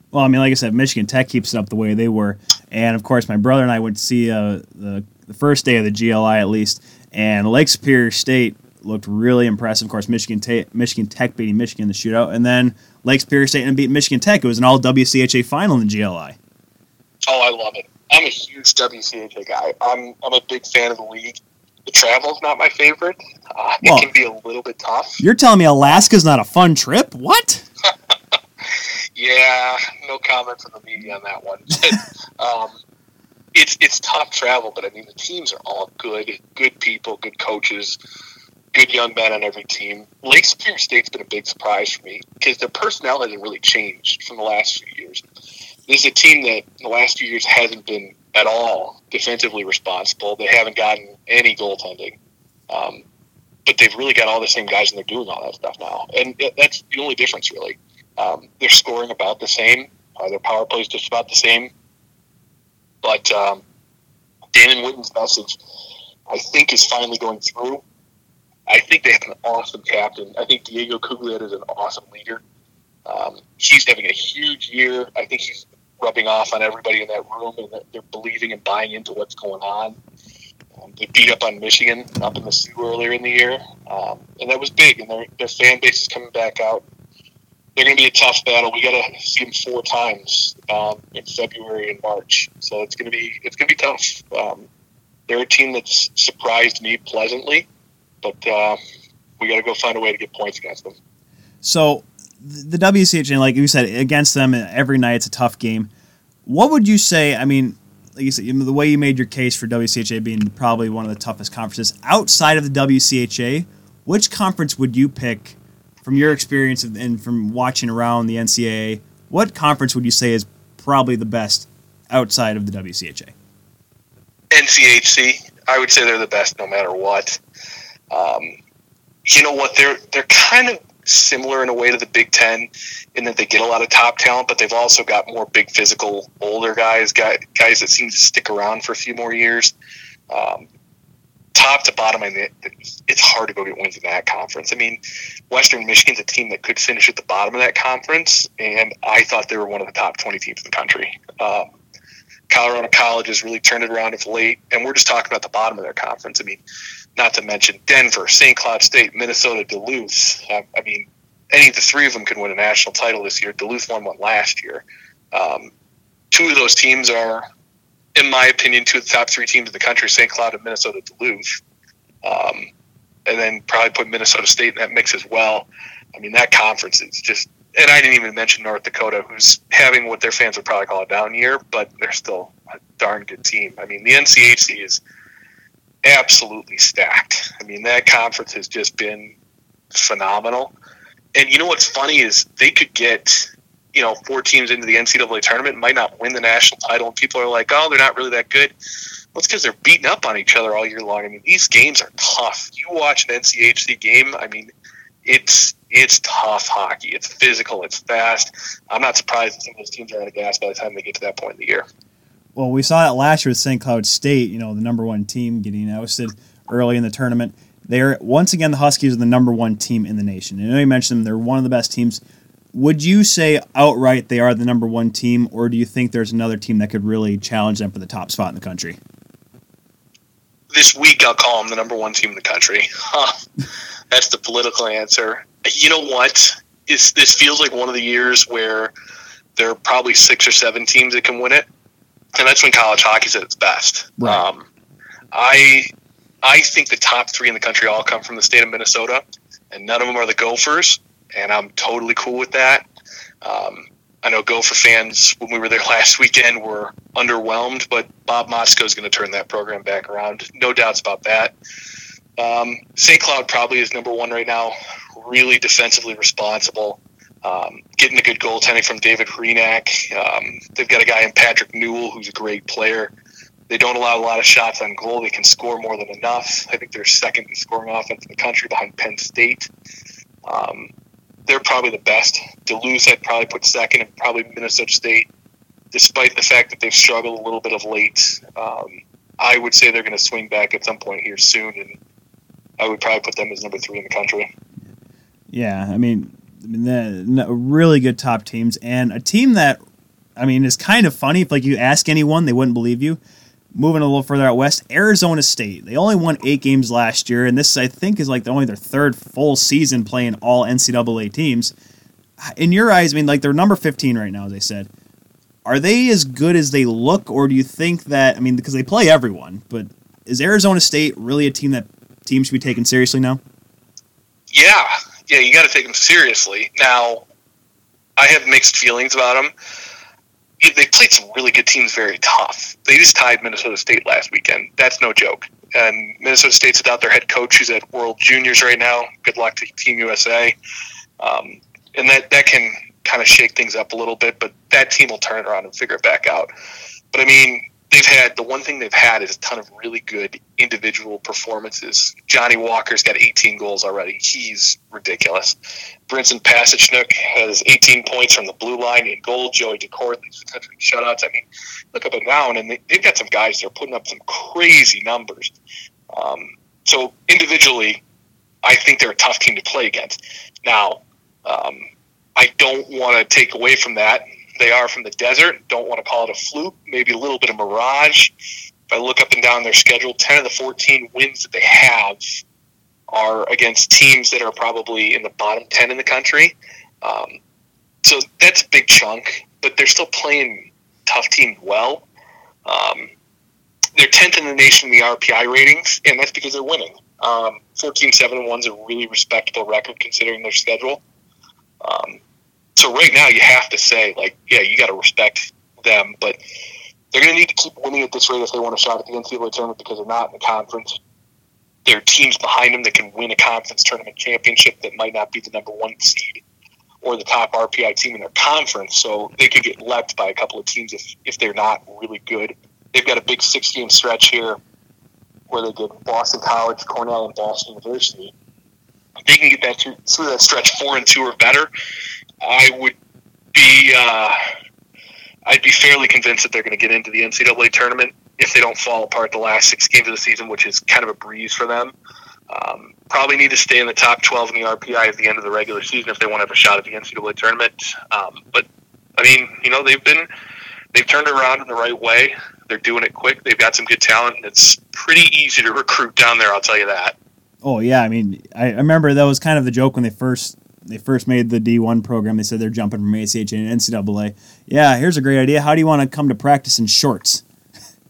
Well, I mean, like I said, Michigan Tech keeps it up the way they were, and of course, my brother and I went to see uh, the the first day of the GLI at least, and Lake Superior State looked really impressive. Of course, Michigan Tech, Michigan Tech beating Michigan in the shootout, and then Lake Superior State and beat Michigan Tech. It was an all WCHA final in the GLI. Oh, I love it. I'm a huge WCHA guy. I'm I'm a big fan of the league. The travel's not my favorite. Uh, Well- it can be a little bit tough. You're telling me Alaska's not a fun trip? What? Yeah, no comment from the media on that one. um, it's it's tough travel, but I mean the teams are all good, good people, good coaches, good young men on every team. Lake Superior State's been a big surprise for me because their personnel hasn't really changed from the last few years. This is a team that in the last few years hasn't been at all defensively responsible. They haven't gotten any goaltending. Um, but they've really got all the same guys and they're doing all that stuff now. And that's the only difference, really. Um, they're scoring about the same. Uh, their power play is just about the same. But um, Damon Whitten's message, I think, is finally going through. I think they have an awesome captain. I think Diego Cuglietta is an awesome leader. Um, he's having a huge year. I think he's rubbing off on everybody in that room, and they're believing and buying into what's going on. Um, they beat up on Michigan up in the Soo earlier in the year, um, and that was big. And their, their fan base is coming back out. They're going to be a tough battle. We got to see them four times um, in February and March, so it's going to be it's going to be tough. Um, they're a team that's surprised me pleasantly, but uh, we got to go find a way to get points against them. So the WCHA, like you said, against them every night, it's a tough game. What would you say? I mean, like you said, the way you made your case for WCHA being probably one of the toughest conferences outside of the WCHA, which conference would you pick from your experience and from watching around the NCAA? What conference would you say is probably the best outside of the WCHA? NCHC, I would say they're the best no matter what. Um, you know what? They're they're kind of similar in a way to the Big Ten in that they get a lot of top talent, but they've also got more big physical older guys, guys, that seem to stick around for a few more years. Um, top to bottom, I mean, it's hard to go get wins in that conference. I mean, Western Michigan's a team that could finish at the bottom of that conference, and I thought they were one of the top 20 teams in the country. Um, Colorado College has really turned it around of late, and we're just talking about the bottom of their conference. I mean, not to mention Denver, St. Cloud State, Minnesota, Duluth. Uh, I mean, any of the three of them could win a national title this year. Duluth won one last year. Um, two of those teams are, in my opinion, two of the top three teams in the country: St. Cloud and Minnesota Duluth. Um, and then probably put Minnesota State in that mix as well. I mean, that conference is just and I didn't even mention North Dakota, who's having what their fans would probably call a down year, but they're still a darn good team. I mean, the NCHC is absolutely stacked. I mean, that conference has just been phenomenal. And you know what's funny is they could get, you know, four teams into the NCAA tournament, might not win the national title, and people are like, oh, they're not really that good. Well, it's because they're beating up on each other all year long. I mean, these games are tough. You watch an NCHC game, I mean, it's it's tough hockey. It's physical. It's fast. I'm not surprised that some of those teams are out of gas by the time they get to that point in the year. Well, we saw that last year with St. Cloud State. You know, the number one team getting ousted early in the tournament. They're once again the Huskies are the number one team in the nation. And I know you mentioned them; they're one of the best teams. Would you say outright they are the number one team, or do you think there's another team that could really challenge them for the top spot in the country? This week, I'll call them the number one team in the country. That's the political answer you know what? Is this feels like one of the years where there are probably six or seven teams that can win it, and that's when college hockey's at its best. Right. Um, I I think the top three in the country all come from the state of Minnesota, and none of them are the Gophers, and I'm totally cool with that. Um, I know Gopher fans when we were there last weekend were underwhelmed, but Bob Motzko is going to turn that program back around. No doubts about that. Um, St. Cloud probably is number one right now really defensively responsible. Um, getting a good goaltending from David Hrenak. Um, they've got a guy in Patrick Newell who's a great player. They don't allow a lot of shots on goal. They can score more than enough. I think they're second in scoring offense in the country behind Penn State. Um, they're probably the best. Duluth, I'd probably put second, and probably Minnesota State, despite the fact that they've struggled a little bit of late. Um, I would say they're going to swing back at some point here soon, and I would probably put them as number three in the country. Yeah, I mean, the, really good top teams, and a team that, I mean, is kind of funny. If like you ask anyone, they wouldn't believe you. Moving a little further out west, Arizona State. They only won eight games last year, and this I think is like only their third full season playing all NCAA teams. In your eyes, I mean, like they're number fifteen right now, as I said. Are they as good as they look, or do you think that? I mean, because they play everyone, but is Arizona State really a team that teams should be taken seriously now? Yeah, yeah, you got to take them seriously. Now, I have mixed feelings about them. They played some really good teams very tough. They just tied Minnesota State last weekend. That's no joke. And Minnesota State's without their head coach, who's at World Juniors right now. Good luck to Team USA. Um, and that, that can kind of shake things up a little bit, but that team will turn around and figure it back out. But I mean, they've had the one thing they've had is a ton of really good individual performances. Johnny Walker's got 18 goals already. He's ridiculous. Brinson Pasichnuk has 18 points from the blue line in goal. Joey Daccord leads the country shutouts. I mean, look up and down, and they, have got some guys that are putting up some crazy numbers. Um, so individually, I think they're a tough team to play against. Now, um, I don't want to take away from that they are from the desert. Don't want to call it a fluke. Maybe a little bit of mirage. If I look up and down their schedule, 10 of the 14 wins that they have are against teams that are probably in the bottom 10 in the country. Um, so that's a big chunk, but they're still playing tough teams well. Um, they're 10th in the nation in the RPI ratings, and that's because they're winning. Um, 14 7 1 is a really respectable record considering their schedule. Um, so right now you have to say like, yeah, you got to respect them, but they're going to need to keep winning at this rate if they want a shot at the NCAA tournament because they're not in the conference. There are teams behind them that can win a conference tournament championship that might not be the number one seed or the top RPI team in their conference. So they could get left by a couple of teams if, if they're not really good. They've got a big six game stretch here where they get Boston College, Cornell, and Boston University. they can get that through, through that stretch four and two or better, I would be uh, I'd be fairly convinced that they're going to get into the NCAA tournament. if they don't fall apart the last six games of the season, which is kind of a breeze for them. Um, probably need to stay in the top 12 in the RPI at the end of the regular season if they want to have a shot at the NCAA tournament. Um, but I mean, you know, they've been they've turned around in the right way. They're doing it quick. They've got some good talent. And it's pretty easy to recruit down there. I'll tell you that. Oh yeah, I mean, I, I remember that was kind of the joke when they first they first made the D one program. They said they're jumping from ACH and NCAA. Yeah, here's a great idea. How do you want to come to practice in shorts?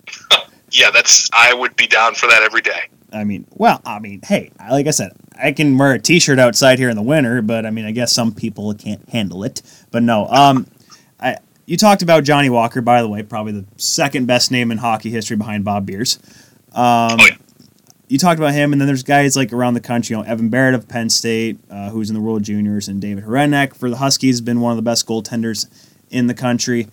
yeah, that's I would be down for that every day. I mean, well, I mean, hey, like I said, I can wear a T-shirt outside here in the winter, but I mean, I guess some people can't handle it. But no, um, I you talked about Johnny Walker, by the way, probably the second best name in hockey history behind Bob Beers. Um, Oh, yeah. You talked about him, and then there's guys like around the country. You know, Evan Barratt of Penn State, uh, who's in the World Juniors, and David Hrenak for the Huskies, has been one of the best goaltenders in the country.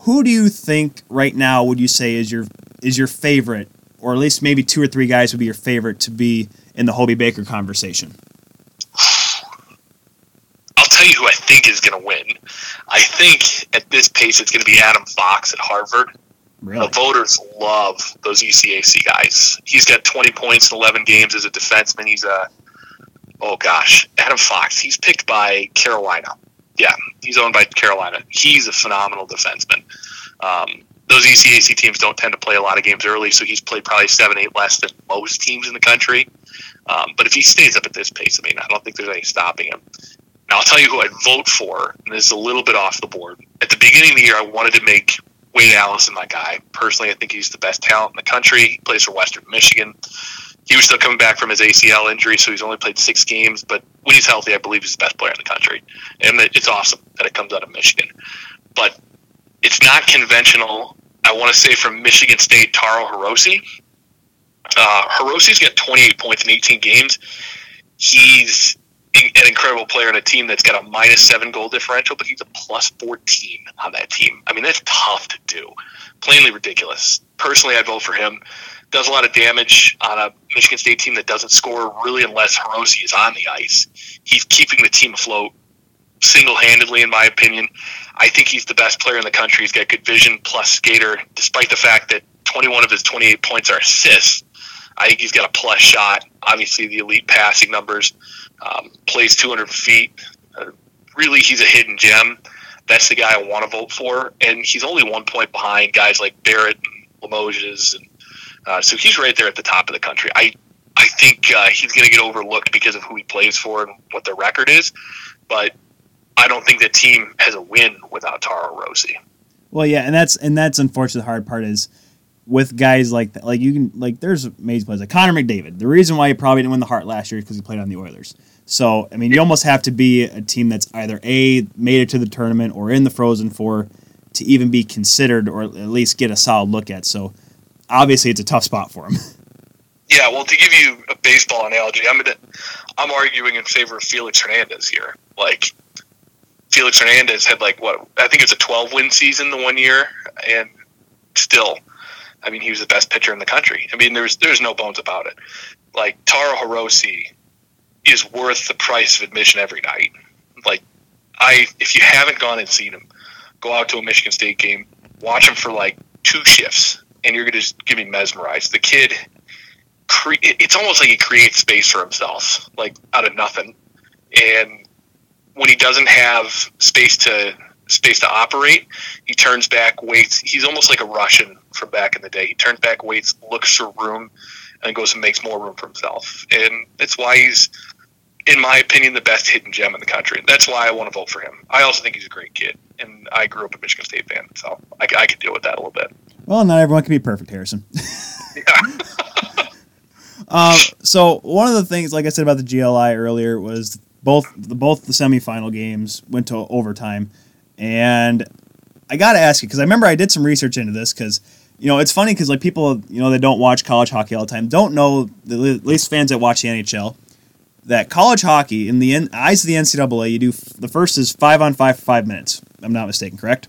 Who do you think right now would you say is your is your favorite, or at least maybe two or three guys would be your favorite to be in the Hobey Baker conversation? I'll tell you who I think is going to win. I think at this pace it's going to be Adam Fox at Harvard. Really? The voters love those ECAC guys. He's got 20 points in 11 games as a defenseman. He's a, oh gosh, Adam Fox. He's picked by Carolina. Yeah, he's owned by Carolina. He's a phenomenal defenseman. Um, those ECAC teams don't tend to play a lot of games early, so he's played probably seven, eight less than most teams in the country. Um, but if he stays up at this pace, I mean, I don't think there's any stopping him. Now, I'll tell you who I'd vote for, and this is a little bit off the board. At the beginning of the year, I wanted to make Wade Allison my guy. Personally, I think he's the best talent in the country. He plays for Western Michigan. He was still coming back from his ACL injury, so he's only played six games. But when he's healthy, I believe he's the best player in the country. And it's awesome that it comes out of Michigan. But it's not conventional. I want to say from Michigan State, Taro Hirose. Uh, Hirose's got 28 points in 18 games. He's an incredible player in a team that's got a minus seven goal differential, but he's a plus 14 on that team. I mean, that's tough to do. Plainly ridiculous. Personally, I'd vote for him. Does a lot of damage on a Michigan State team that doesn't score really unless Hirose is on the ice. He's keeping the team afloat single handedly, in my opinion. I think he's the best player in the country. He's got good vision plus skater, despite the fact that 21 of his 28 points are assists. I think he's got a plus shot. Obviously, the elite passing numbers. Um, plays 200 feet. Uh, really, he's a hidden gem. That's the guy I want to vote for. And he's only one point behind guys like Barratt and Limoges. And, uh, so he's right there at the top of the country. I, I think uh, he's going to get overlooked because of who he plays for and what their record is. But I don't think the team has a win without Taro Hirose. Well, yeah, and that's and that's unfortunately the hard part is with guys like that. Like you can like there's amazing players like Connor McDavid. The reason why he probably didn't win the Hart last year is because he played on the Oilers. So I mean, you almost have to be a team that's either a made it to the tournament or in the Frozen Four to even be considered or at least get a solid look at. So obviously, it's a tough spot for him. Yeah, well, to give you a baseball analogy, I'm gonna, I'm arguing in favor of Felix Hernandez here. Like, Felix Hernandez had like what I think it was a 12 win season the one year, and still, I mean, he was the best pitcher in the country. I mean, there's there's no bones about it. Like Taro Hirose is worth the price of admission every night. Like, I if you haven't gone and seen him, go out to a Michigan State game, watch him for like two shifts, and you're gonna just get me mesmerized. The kid cre- it's almost like he creates space for himself, like out of nothing. And when he doesn't have space to space to operate, he turns back, waits. He's almost like a Russian from back in the day. He turns back, waits, looks for room, and goes and makes more room for himself. And that's why he's, in my opinion, the best hidden gem in the country. That's why I want to vote for him. I also think he's a great kid, and I grew up a Michigan State fan, so I, I could deal with that a little bit. Well, not everyone can be perfect, Harrison. Yeah. Um, so one of the things, like I said about the GLI earlier, was both the both the semifinal games went to overtime, and I got to ask you because I remember I did some research into this because you know it's funny because like people you know that don't watch college hockey all the time don't know the at least fans that watch the NHL that college hockey in the eyes of the NCAA you do f- the first is five on five for five minutes. I'm not mistaken, correct?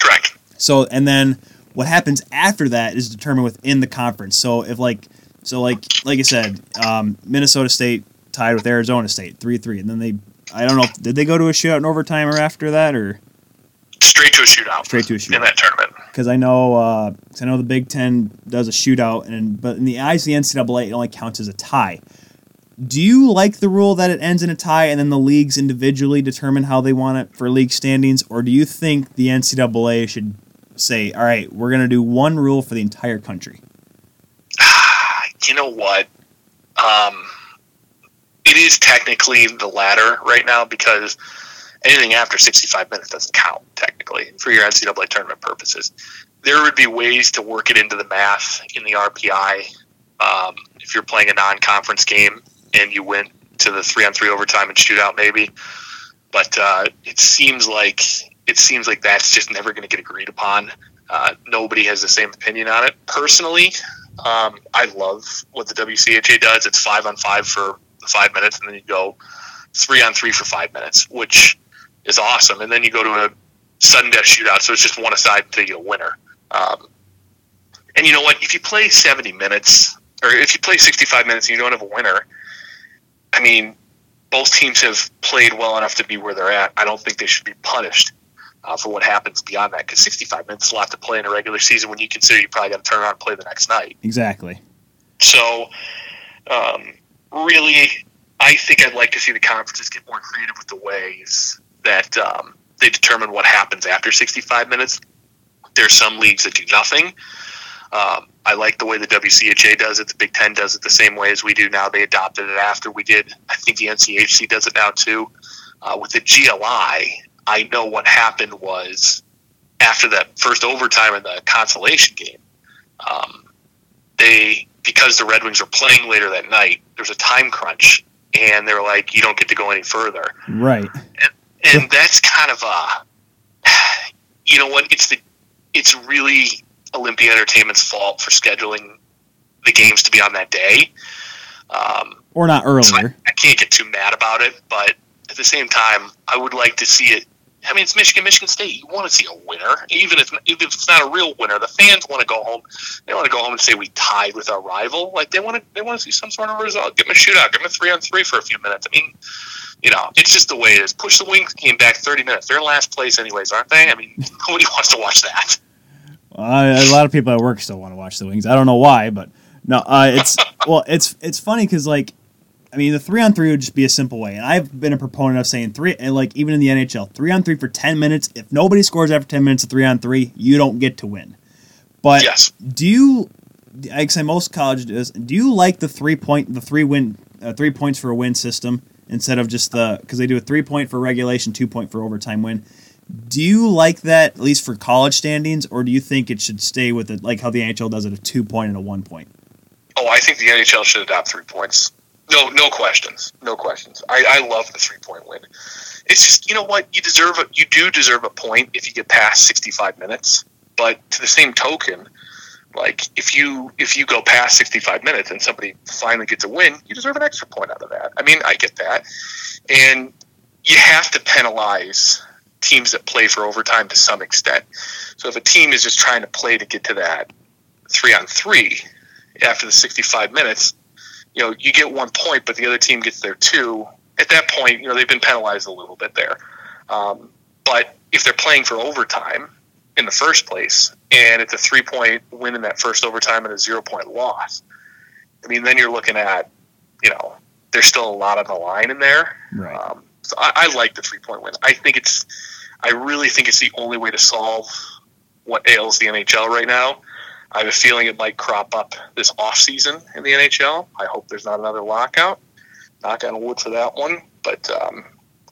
Correct. So and then what happens after that is determined within the conference. So if like so like like I said, um, Minnesota State tied with Arizona State three three, and then they I don't know did they go to a shootout in overtime or after that or Straight to a shootout. Straight to a shootout in that tournament. because I know uh I know the Big Ten does a shootout, and but in the eyes of the NCAA, it only counts as a tie. Do you like the rule that it ends in a tie and then the leagues individually determine how they want it for league standings, or do you think the NCAA should say, "All right, we're going to do one rule for the entire country"? you know what? Um, it is technically the latter right now because anything after 65 minutes doesn't count technically for your NCAA tournament purposes. There would be ways to work it into the math in the RPI um, if you're playing a non-conference game and you went to the three-on-three overtime and shootout, maybe. But uh, it seems like it seems like that's just never going to get agreed upon. Uh, nobody has the same opinion on it. Personally, um, I love what the WCHA does. It's five on five for five minutes, and then you go three on three for five minutes, which is awesome. And then you go to a sudden death shootout, so it's just one aside until you get a winner. Um, and you know what? If you play 70 minutes, or if you play 65 minutes and you don't have a winner, I mean, both teams have played well enough to be where they're at. I don't think they should be punished uh, for what happens beyond that because 65 minutes is a lot to play in a regular season when you consider you probably got to turn around and play the next night. Exactly. So, um, really, I think I'd like to see the conferences get more creative with the ways that um, they determine what happens after 65 minutes. There's some leagues that do nothing. Um, I like the way the WCHA does it. The Big Ten does it the same way as we do now. They adopted it after we did. I think the NCHC does it now too. Uh, with the GLI, I know what happened was after that first overtime in the consolation game, um, they because the Red Wings were playing later that night, there was a time crunch, and they were like, "You don't get to go any further." Right. And, and that's kind of a, you know what? It's the, it's really Olympia Entertainment's fault for scheduling the games to be on that day. Um, Or not so I, earlier. I can't get too mad about it, but at the same time, I would like to see it. I mean, it's Michigan, Michigan State. You want to see a winner, even if even if it's not a real winner. The fans want to go home. They want to go home and say we tied with our rival. Like they want to, they want to see some sort of result. Give them a shootout. Give them a three on three for a few minutes. I mean, you know, it's just the way it is. Push the Wings came back thirty minutes. They're last place anyways, aren't they? I mean, nobody wants to watch that. A lot of people at work still want to watch the Wings. I don't know why, but no, uh, it's well, it's it's funny because like, I mean, the three on three would just be a simple way, and I've been a proponent of saying three, and like even in the NHL, three on three for ten minutes. If nobody scores after ten minutes of three on three, you don't get to win. But Yes. do you? I say most colleges. Do you like the three point, the three win, uh, three points for a win system instead of just the because they do a three point for regulation, two point for overtime win. Do you like that at least for college standings, or do you think it should stay with it like how the NHL does it, a two point and a one point? Oh, I think the NHL should adopt three points. No, no questions. No questions. I, I love the three point win. It's just you know what you deserve. A, you do deserve a point if you get past sixty five minutes. But to the same token, like if you if you go past sixty five minutes and somebody finally gets a win, you deserve an extra point out of that. I mean, I get that, and you have to penalize teams that play for overtime to some extent. So if a team is just trying to play to get to that three on three after the 65 minutes, you know, you get one point, but the other team gets their two. At that point, you know, they've been penalized a little bit there. Um, but if they're playing for overtime in the first place, and it's a three point win in that first overtime and a zero point loss, I mean, then you're looking at, you know, there's still a lot on the line in there. Right. Um, so I, I like the three point win. I think it's, I really think it's the only way to solve what ails the NHL right now. I have a feeling it might crop up this off season in the NHL. I hope there's not another lockout. Knock on wood for that one. But um,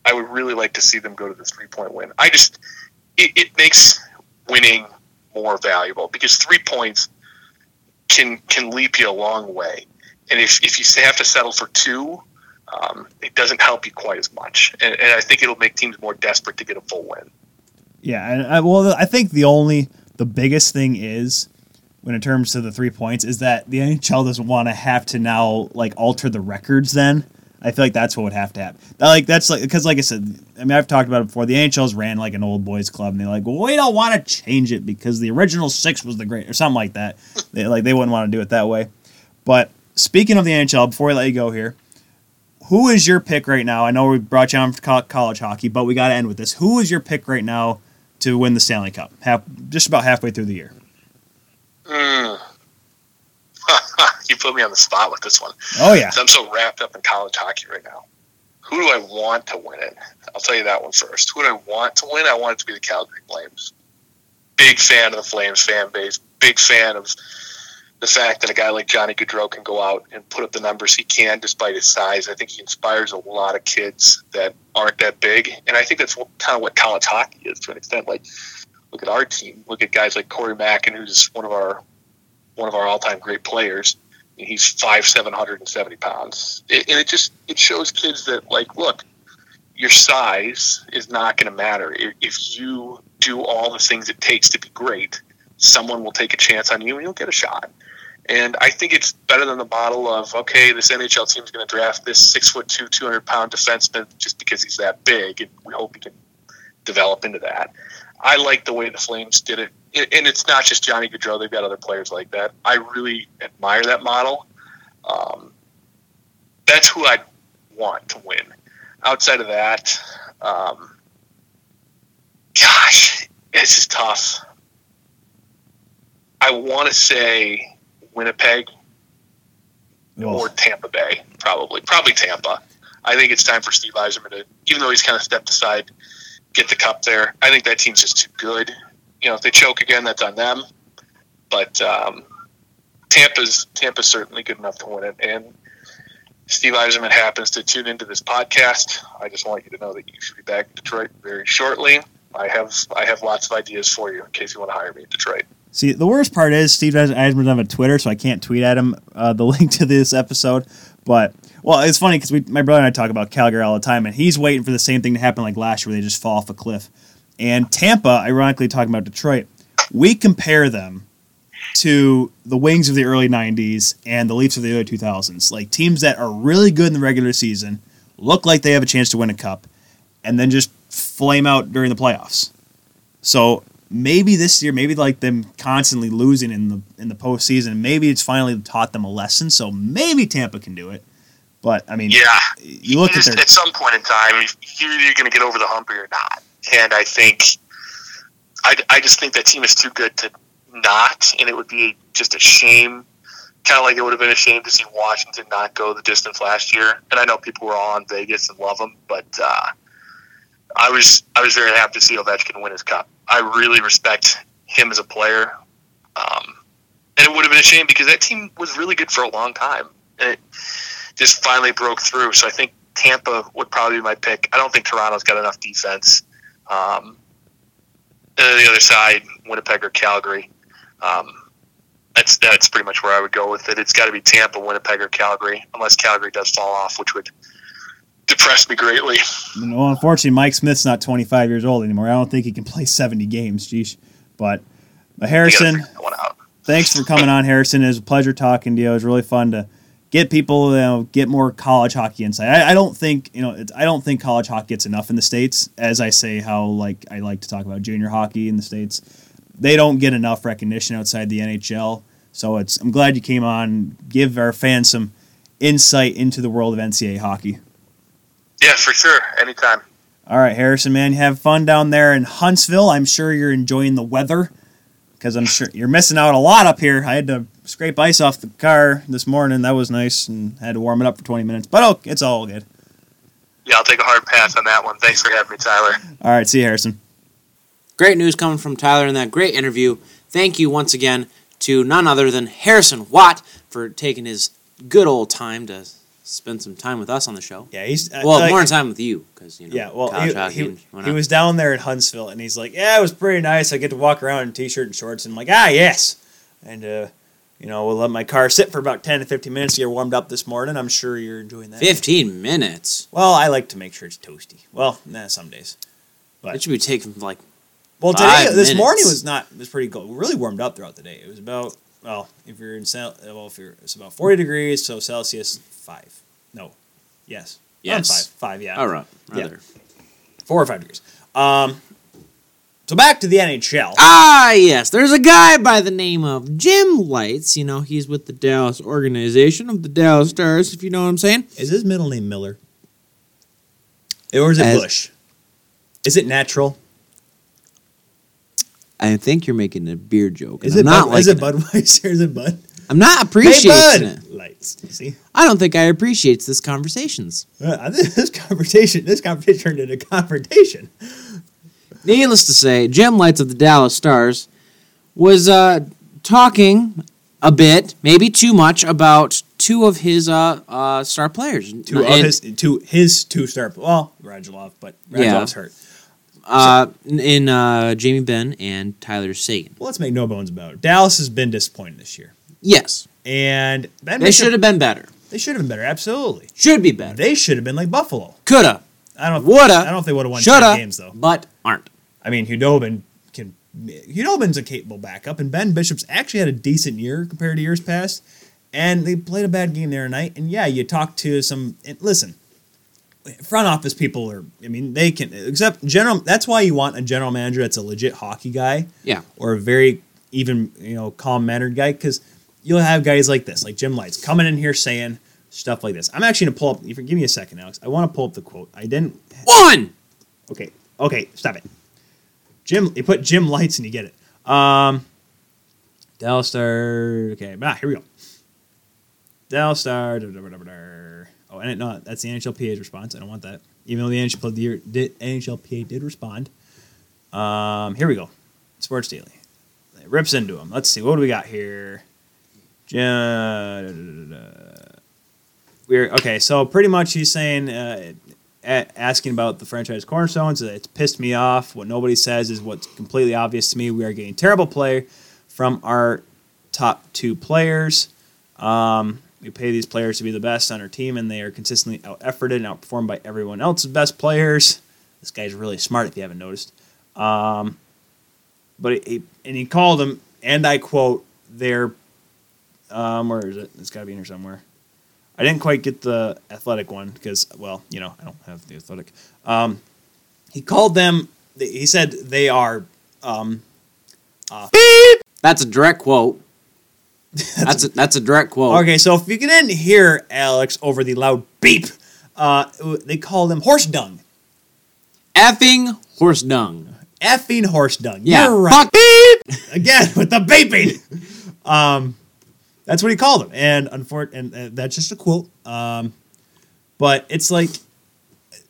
I would really like to see them go to the three point win. I just it, it makes winning more valuable because three points can can leap you a long way. And if, if you have to settle for two, um, it doesn't help you quite as much. And, and I think it'll make teams more desperate to get a full win. Yeah, and I, well, I think the only the biggest thing is when it comes to the three points is that the NHL doesn't want to have to now like alter the records. Then I feel like that's what would have to happen. Like that's like because like I said, I mean I've talked about it before. The NHL's ran like an old boys club, and they're like, well, we don't want to change it because the original six was the great or something like that. They like they wouldn't want to do it that way. But speaking of the NHL, before we let you go here, who is your pick right now? I know we brought you on for college hockey, but we got to end with this. Who is your pick right now to win the Stanley Cup. Half, just about halfway through the year. Mm. You put me on the spot with this one. Oh yeah, I'm so wrapped up in college hockey right now. Who do I want to win it? I'll tell you that one first. Who do I want to win? I want it to be the Calgary Flames. Big fan of the Flames fan base. Big fan of the fact that a guy like Johnny Gaudreau can go out and put up the numbers he can despite his size. I think he inspires a lot of kids that aren't that big, and I think that's what, kind of what college hockey is to an extent. Like, look at our team. Look at guys like Corey Mackin, who's one of our one of our all time great players. He's five seven hundred and seventy pounds, it, and it just it shows kids that like, look, your size is not going to matter if, you do all the things it takes to be great. Someone will take a chance on you, and you'll get a shot. And I think it's better than the model of okay, this NHL team is going to draft this six foot two, two hundred pound defenseman just because he's that big, and we hope he can develop into that. I like the way the Flames did it, and it's not just Johnny Gaudreau; they've got other players like that. I really admire that model. Um, that's who I want to win. Outside of that, um, gosh, this is tough. I want to say Winnipeg or Tampa Bay, probably. Probably Tampa. I think it's time for Steve Yzerman to, even though he's kind of stepped aside, get the cup there. I think that team's just too good. You know, if they choke again, that's on them. But um, Tampa's Tampa's certainly good enough to win it. And Steve Yzerman happens to tune into this podcast. I just want you to know that you should be back in Detroit very shortly. I have I have lots of ideas for you in case you want to hire me in Detroit. See, the worst part is Steve Yzerman doesn't have a Twitter, so I can't tweet at him uh, the link to this episode. But well, it's funny because my brother and I talk about Calgary all the time, and he's waiting for the same thing to happen like last year, where they just fall off a cliff. And Tampa, ironically, talking about Detroit, we compare them to the Wings of the early '90s and the Leafs of the early 2000s, like teams that are really good in the regular season, look like they have a chance to win a cup, and then just flame out during the playoffs. So maybe this year, maybe like them constantly losing in the in the postseason, maybe it's finally taught them a lesson. So maybe Tampa can do it. But I mean, Yeah, you look at just, their at some point in time, you're either going to get over the hump or you're not. And I think, I, I just think that team is too good to not, and it would be just a shame. Kind of like it would have been a shame to see Washington not go the distance last year. And I know people were all on Vegas and love them, but uh, I was I was very happy to see Ovechkin win his cup. I really respect him as a player, um, and it would have been a shame because that team was really good for a long time, and it just finally broke through. So I think Tampa would probably be my pick. I don't think Toronto's got enough defense. Um, and then the other side, Winnipeg or Calgary. Um, that's that's pretty much where I would go with it. It's got to be Tampa, Winnipeg, or Calgary, unless Calgary does fall off, which would depress me greatly. well, unfortunately, Mike Smith's not 25 years old anymore. I don't think he can play 70 games. Jeez. But, gotta Harrison, figure that one out. thanks for coming on, Harrison. It was a pleasure talking to you. It was really fun to get people, you know, get more college hockey insight. I, I don't think, you know, it's, I don't think college hockey gets enough in the states. As I say, how like I like to talk about junior hockey in the states, they don't get enough recognition outside the NHL. So it's I'm glad you came on. Give our fans some insight into the world of NCAA hockey. Yeah, for sure. Anytime. All right, Harrison, man, have fun down there in Huntsville. I'm sure you're enjoying the weather because I'm sure you're missing out a lot up here. I had to scrape ice off the car this morning. That was nice and had to warm it up for 20 minutes. But oh, it's all good. Yeah, I'll take a hard pass on that one. Thanks for having me, Tyler. All right, see you, Harrison. Great news coming from Tyler in that great interview. Thank you once again to none other than Harrison Watt for taking his good old time to spend some time with us on the show. Yeah, he's uh, Well, like- more time with you because you know. Yeah, well, he, he, he was down there in Huntsville, and he's like, "Yeah, it was pretty nice. I get to walk around in t-shirt and shorts." And I'm like, "Ah, yes." And uh, you know, we'll let my car sit for about 10 to 15 minutes to get warmed up this morning. I'm sure you're enjoying that. fifteen minutes. Well, I like to make sure it's toasty. Well, nah, some days. But- It should be taking like Well, today this minutes. morning was not it was pretty cold. Really warmed up throughout the day. It was about well, if you're in well, if you're it's about 40 degrees, so Celsius 5. No. Yes. Yes. 5. 5, yeah. all right, Yeah. 4 or 5 degrees. Um so back to the NHL. Ah, yes. There's a guy by the name of Jim Lites. You know, he's with the Dallas organization of the Dallas Stars, if you know what I'm saying. Is his middle name Miller? Or is it As- Bush? Is it natural? I think you're making a beer joke. Is it, I'm not Bud, is it Budweiser? Is it Bud? I'm not Hey, appreciating Bud! it. Lights. See? I don't think I appreciate this conversations. Uh, this conversation, this conversation turned into confrontation. Needless to say, Jim Lites of the Dallas Stars was uh, talking a bit, maybe too much, about two of his uh, uh, star players. Two of And, his, two, his two star, well, Radulov, but Yeah. Radulov's hurt. uh, in uh, Jamie Benn and Tyler Seguin. Well, let's make no bones about it. Dallas has been disappointed this year. Yes, And Ben they should have been better. They should have been better, absolutely. Should be better. They should have been like Buffalo. Coulda, I don't woulda, I don't know if they would have won shoulda, 10 games though. but aren't. I mean, Khudobin can. Khudobin's a capable backup, and Ben Bishop's actually had a decent year compared to years past. And they played a bad game the other night. And yeah, you talk to some. And listen, front office people are. I mean, they can. Except general. That's why you want a general manager that's a legit hockey guy Yeah, or a very even you know calm mannered guy because you'll have guys like this, like Jim Lites, coming in here saying stuff like this. I'm actually gonna pull up. If you give me a second, Alex, I want to pull up the quote. I didn't. one. Okay, okay, stop it. Jim, you put Jim Lites and you get it. Um, Dallas Star. Okay, ah, here we go. Dallas Star. da, da, da. Oh, and it, no, that's the NHLPA's response. I don't want that. Even though the NHLPA did, did, NHLPA did respond. Um, here we go. Sports Daily. It rips into him. Let's see. What do we got here? Ja- da, da, da, da. We're okay. So pretty much he's saying, uh, asking about the franchise cornerstones. It's pissed me off. What nobody says is what's completely obvious to me. We are getting terrible play from our top two players. Um, we pay these players to be the best on our team, and they are consistently out efforted and outperformed by everyone else's best players. This guy's really smart, if you haven't noticed. Um, but he- and he called them, and I quote, "Their um, where is it? It's got to be in here somewhere." I didn't quite get the athletic one because, well, you know, I don't have the athletic. Um, he called them. He said they are. Um, That's a direct quote. That's a, that's a direct quote. okay, so if you didn't hear Alex over the loud beep, uh, they call them horse dung, Effing horse dung. effing horse dung. Yeah. You're right. Fuck beep. again with the beeping. Um, that's what he called him, and unfor- and uh, that's just a quote. Um, but it's like,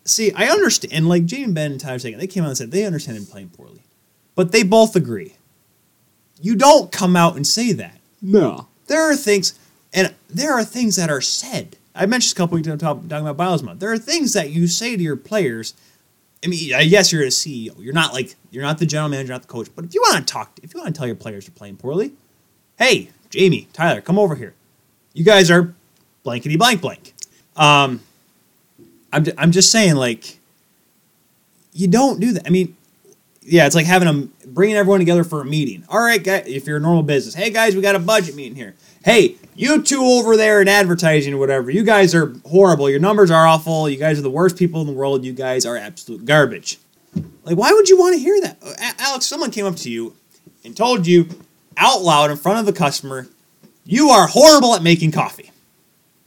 see, I understand, and like Jamie Benn and Tyler Seguin, they came out and said they understand him playing poorly, but they both agree. You don't come out and say that. No. There are things, and there are things that are said. I mentioned a couple weeks ago talking about Biles Month. There are things that you say to your players. I mean, yes, you're a CEO. You're not like you're not the general manager, not the coach. But if you want to talk, if you want to tell your players you're playing poorly, hey, Jamie, Tyler, come over here. You guys are blankety blank blank. Um, I'm ju- I'm just saying, like, you don't do that. I mean, yeah, it's like having them bringing everyone together for a meeting. All right, guys, if you're a normal business, hey guys, we got a budget meeting here. Hey, you two over there in advertising or whatever, you guys are horrible. Your numbers are awful. You guys are the worst people in the world. You guys are absolute garbage. Like, why would you want to hear that, Alex? Someone came up to you and told you out loud in front of the customer, you are horrible at making coffee.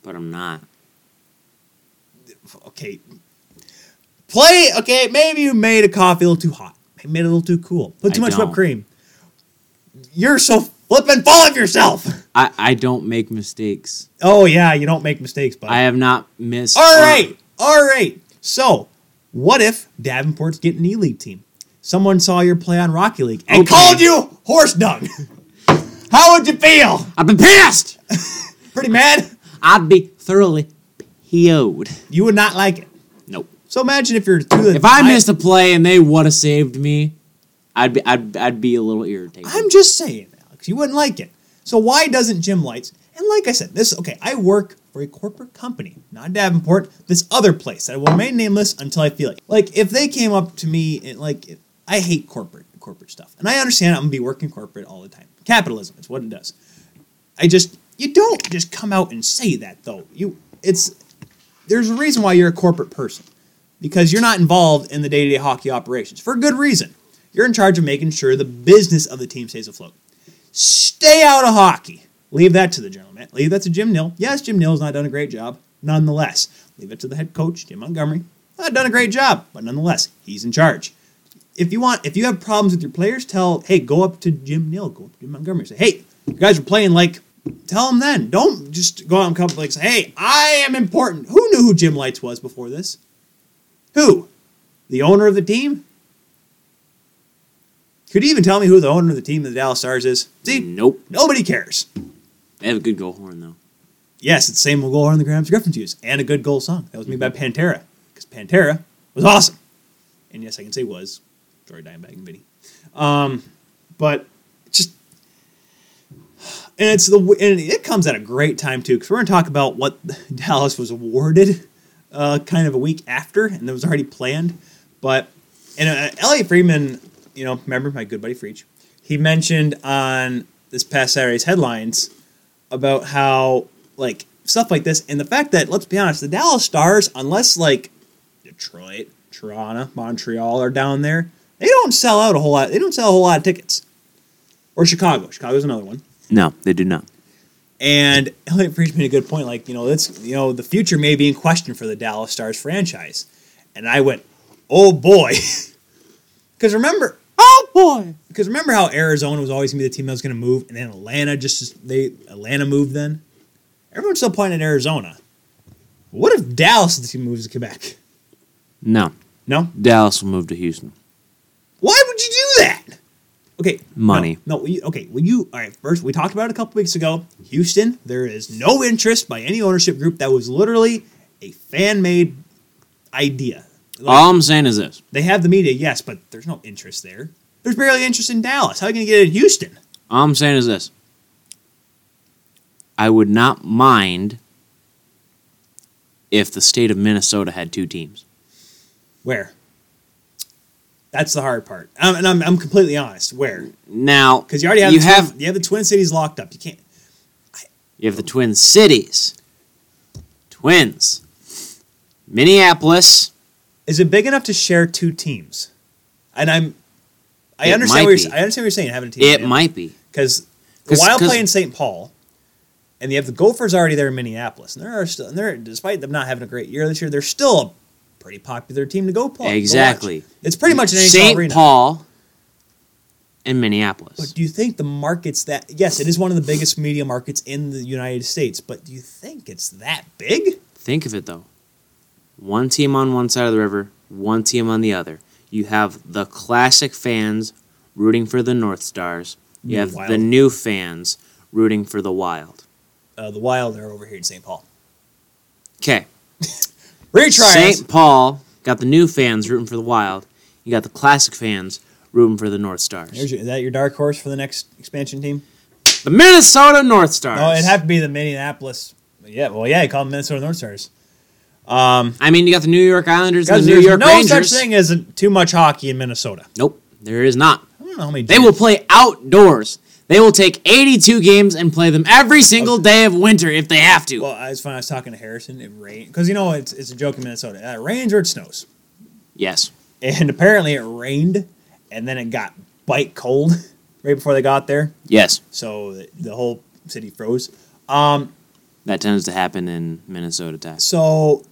But I'm not. okay, play. Okay, maybe you made a coffee a little too hot. Maybe made it a little too cool. Put too I much don't. whipped cream. You're so flippin' full of yourself. I, I don't make mistakes. Oh yeah, you don't make mistakes, bud. I have not missed. all right, all right. So, what if Davenport's getting an E-League team? Someone saw your play on Rocket League and Okay. called you horse dung. How would you feel? I've been pissed. Pretty mad? I'd be thoroughly PO'd. You would not like it. Nope. So imagine if you're to the If I missed a play and they would have saved me, I'd be I'd, I'd be a little irritated. I'm just saying, Alex, you wouldn't like it. So why doesn't Jim Lites? And like I said, this okay. I work for a corporate company, not Davenport. This other place that will remain nameless until I feel like. Like if they came up to me and like, I hate corporate corporate stuff, and I understand I'm gonna be working corporate all the time. Capitalism is what it does. I just you don't just come out and say that though. You it's there's a reason why you're a corporate person because you're not involved in the day-to-day hockey operations for a good reason. You're in charge of making sure the business of the team stays afloat. Stay out of hockey. Leave that to the gentleman. Leave that to Jim Nill. Yes, Jim Nill's not done a great job. Nonetheless, leave it to the head coach, Jim Montgomery. Not done a great job, but nonetheless, he's in charge. If you want, if you have problems with your players, tell hey, go up to Jim Nill, go up to Jim Montgomery, say hey, you guys are playing like. Tell them then. Don't just go out and come like say, "Hey, I am important." Who knew who Jim Lites was before this? Who? The owner of the team? Could you even tell me who the owner of the team of the Dallas Stars is? See, Nope. nobody cares. They have a good goal horn though. Yes, it's the same goal horn the Grams Griffins use, and a good goal song. That was made by Pantera, because Pantera was awesome. And yes, I can say was Jory Dimebag and Vinny. Um, but just and it's the and it comes at a great time too, because we're going to talk about what Dallas was awarded uh, kind of a week after, and that was already planned. But and uh, Elliotte Friedman, you know, remember my good buddy Freach, he mentioned on this past Saturday's headlines about how like stuff like this and the fact that let's be honest, the Dallas Stars, unless like Detroit, Toronto, Montreal are down there, they don't sell out a whole lot. They don't sell a whole lot of tickets. Or Chicago. Chicago's another one. No, they do not. And Elliotte Friedman made a good point. Like, you know, that's you know, the future may be in question for the Dallas Stars franchise. And I went, oh boy, because remember, Oh boy. because remember how Arizona was always gonna be the team that was gonna move, and then Atlanta just they Atlanta moved. Then everyone's still pointing at Arizona. What if Dallas is the team moves to Quebec? No. No, Dallas will move to Houston. Why would you do that? Okay, Money. No, no okay. When you all right, first we talked about it a couple weeks ago. Houston, there is no interest by any ownership group. That was literally a fan made idea. Like, All I'm saying is this. they have the media, yes, but there's no interest there. There's barely interest in Dallas. How are you going to get it in Houston? All I'm saying is this. I would not mind if the state of Minnesota had two teams. Where? That's the hard part. Um, and I'm, I'm completely honest. Where? Now, Because you already have you the have twin, you have the Twin Cities locked up. You can't. you have the Twin Cities, Twins, Minneapolis. Is it big enough to share two teams? And I'm. I It understand what you're. I understand what you're saying. Having a team. It might be. because the Wild play in St. Paul, and you have the Gophers already there in Minneapolis, and there are still, and they're despite them not having a great year this year, they're still a pretty popular team to go play. go. Exactly. It's pretty much an NHL St. arena. Paul and Minneapolis. But do you think the market's that? Yes, it is one of the biggest media markets in the United States. But do you think it's that big? Think of it though. One team on one side of the river, one team on the other. You have the classic fans rooting for the North Stars. You have Wild. the new fans rooting for the Wild. Uh, the Wild are over here in St. Paul. Okay. Retries. St. Paul got the new fans rooting for the Wild. You got the classic fans rooting for the North Stars. There's your, is that your dark horse for the next expansion team? the Minnesota North Stars. Oh, it'd have to be the Minneapolis. Yeah, well, yeah, you call them Minnesota North Stars. Um, I mean, you got the New York Islanders and the New there's York no Rangers. such thing as too much hockey in Minnesota. Nope, there is not. I don't know how many. They will play outdoors. They will take 82 games and play them every single day of winter if they have to. Well, it's funny. I was talking to Harrison. It rained because you know it's it's a joke in Minnesota. It rains or it snows, yes. and apparently it rained, and then it got bite cold right before they got there, Yes. so the, the whole city froze. Um, That tends to happen in Minnesota, Ty. so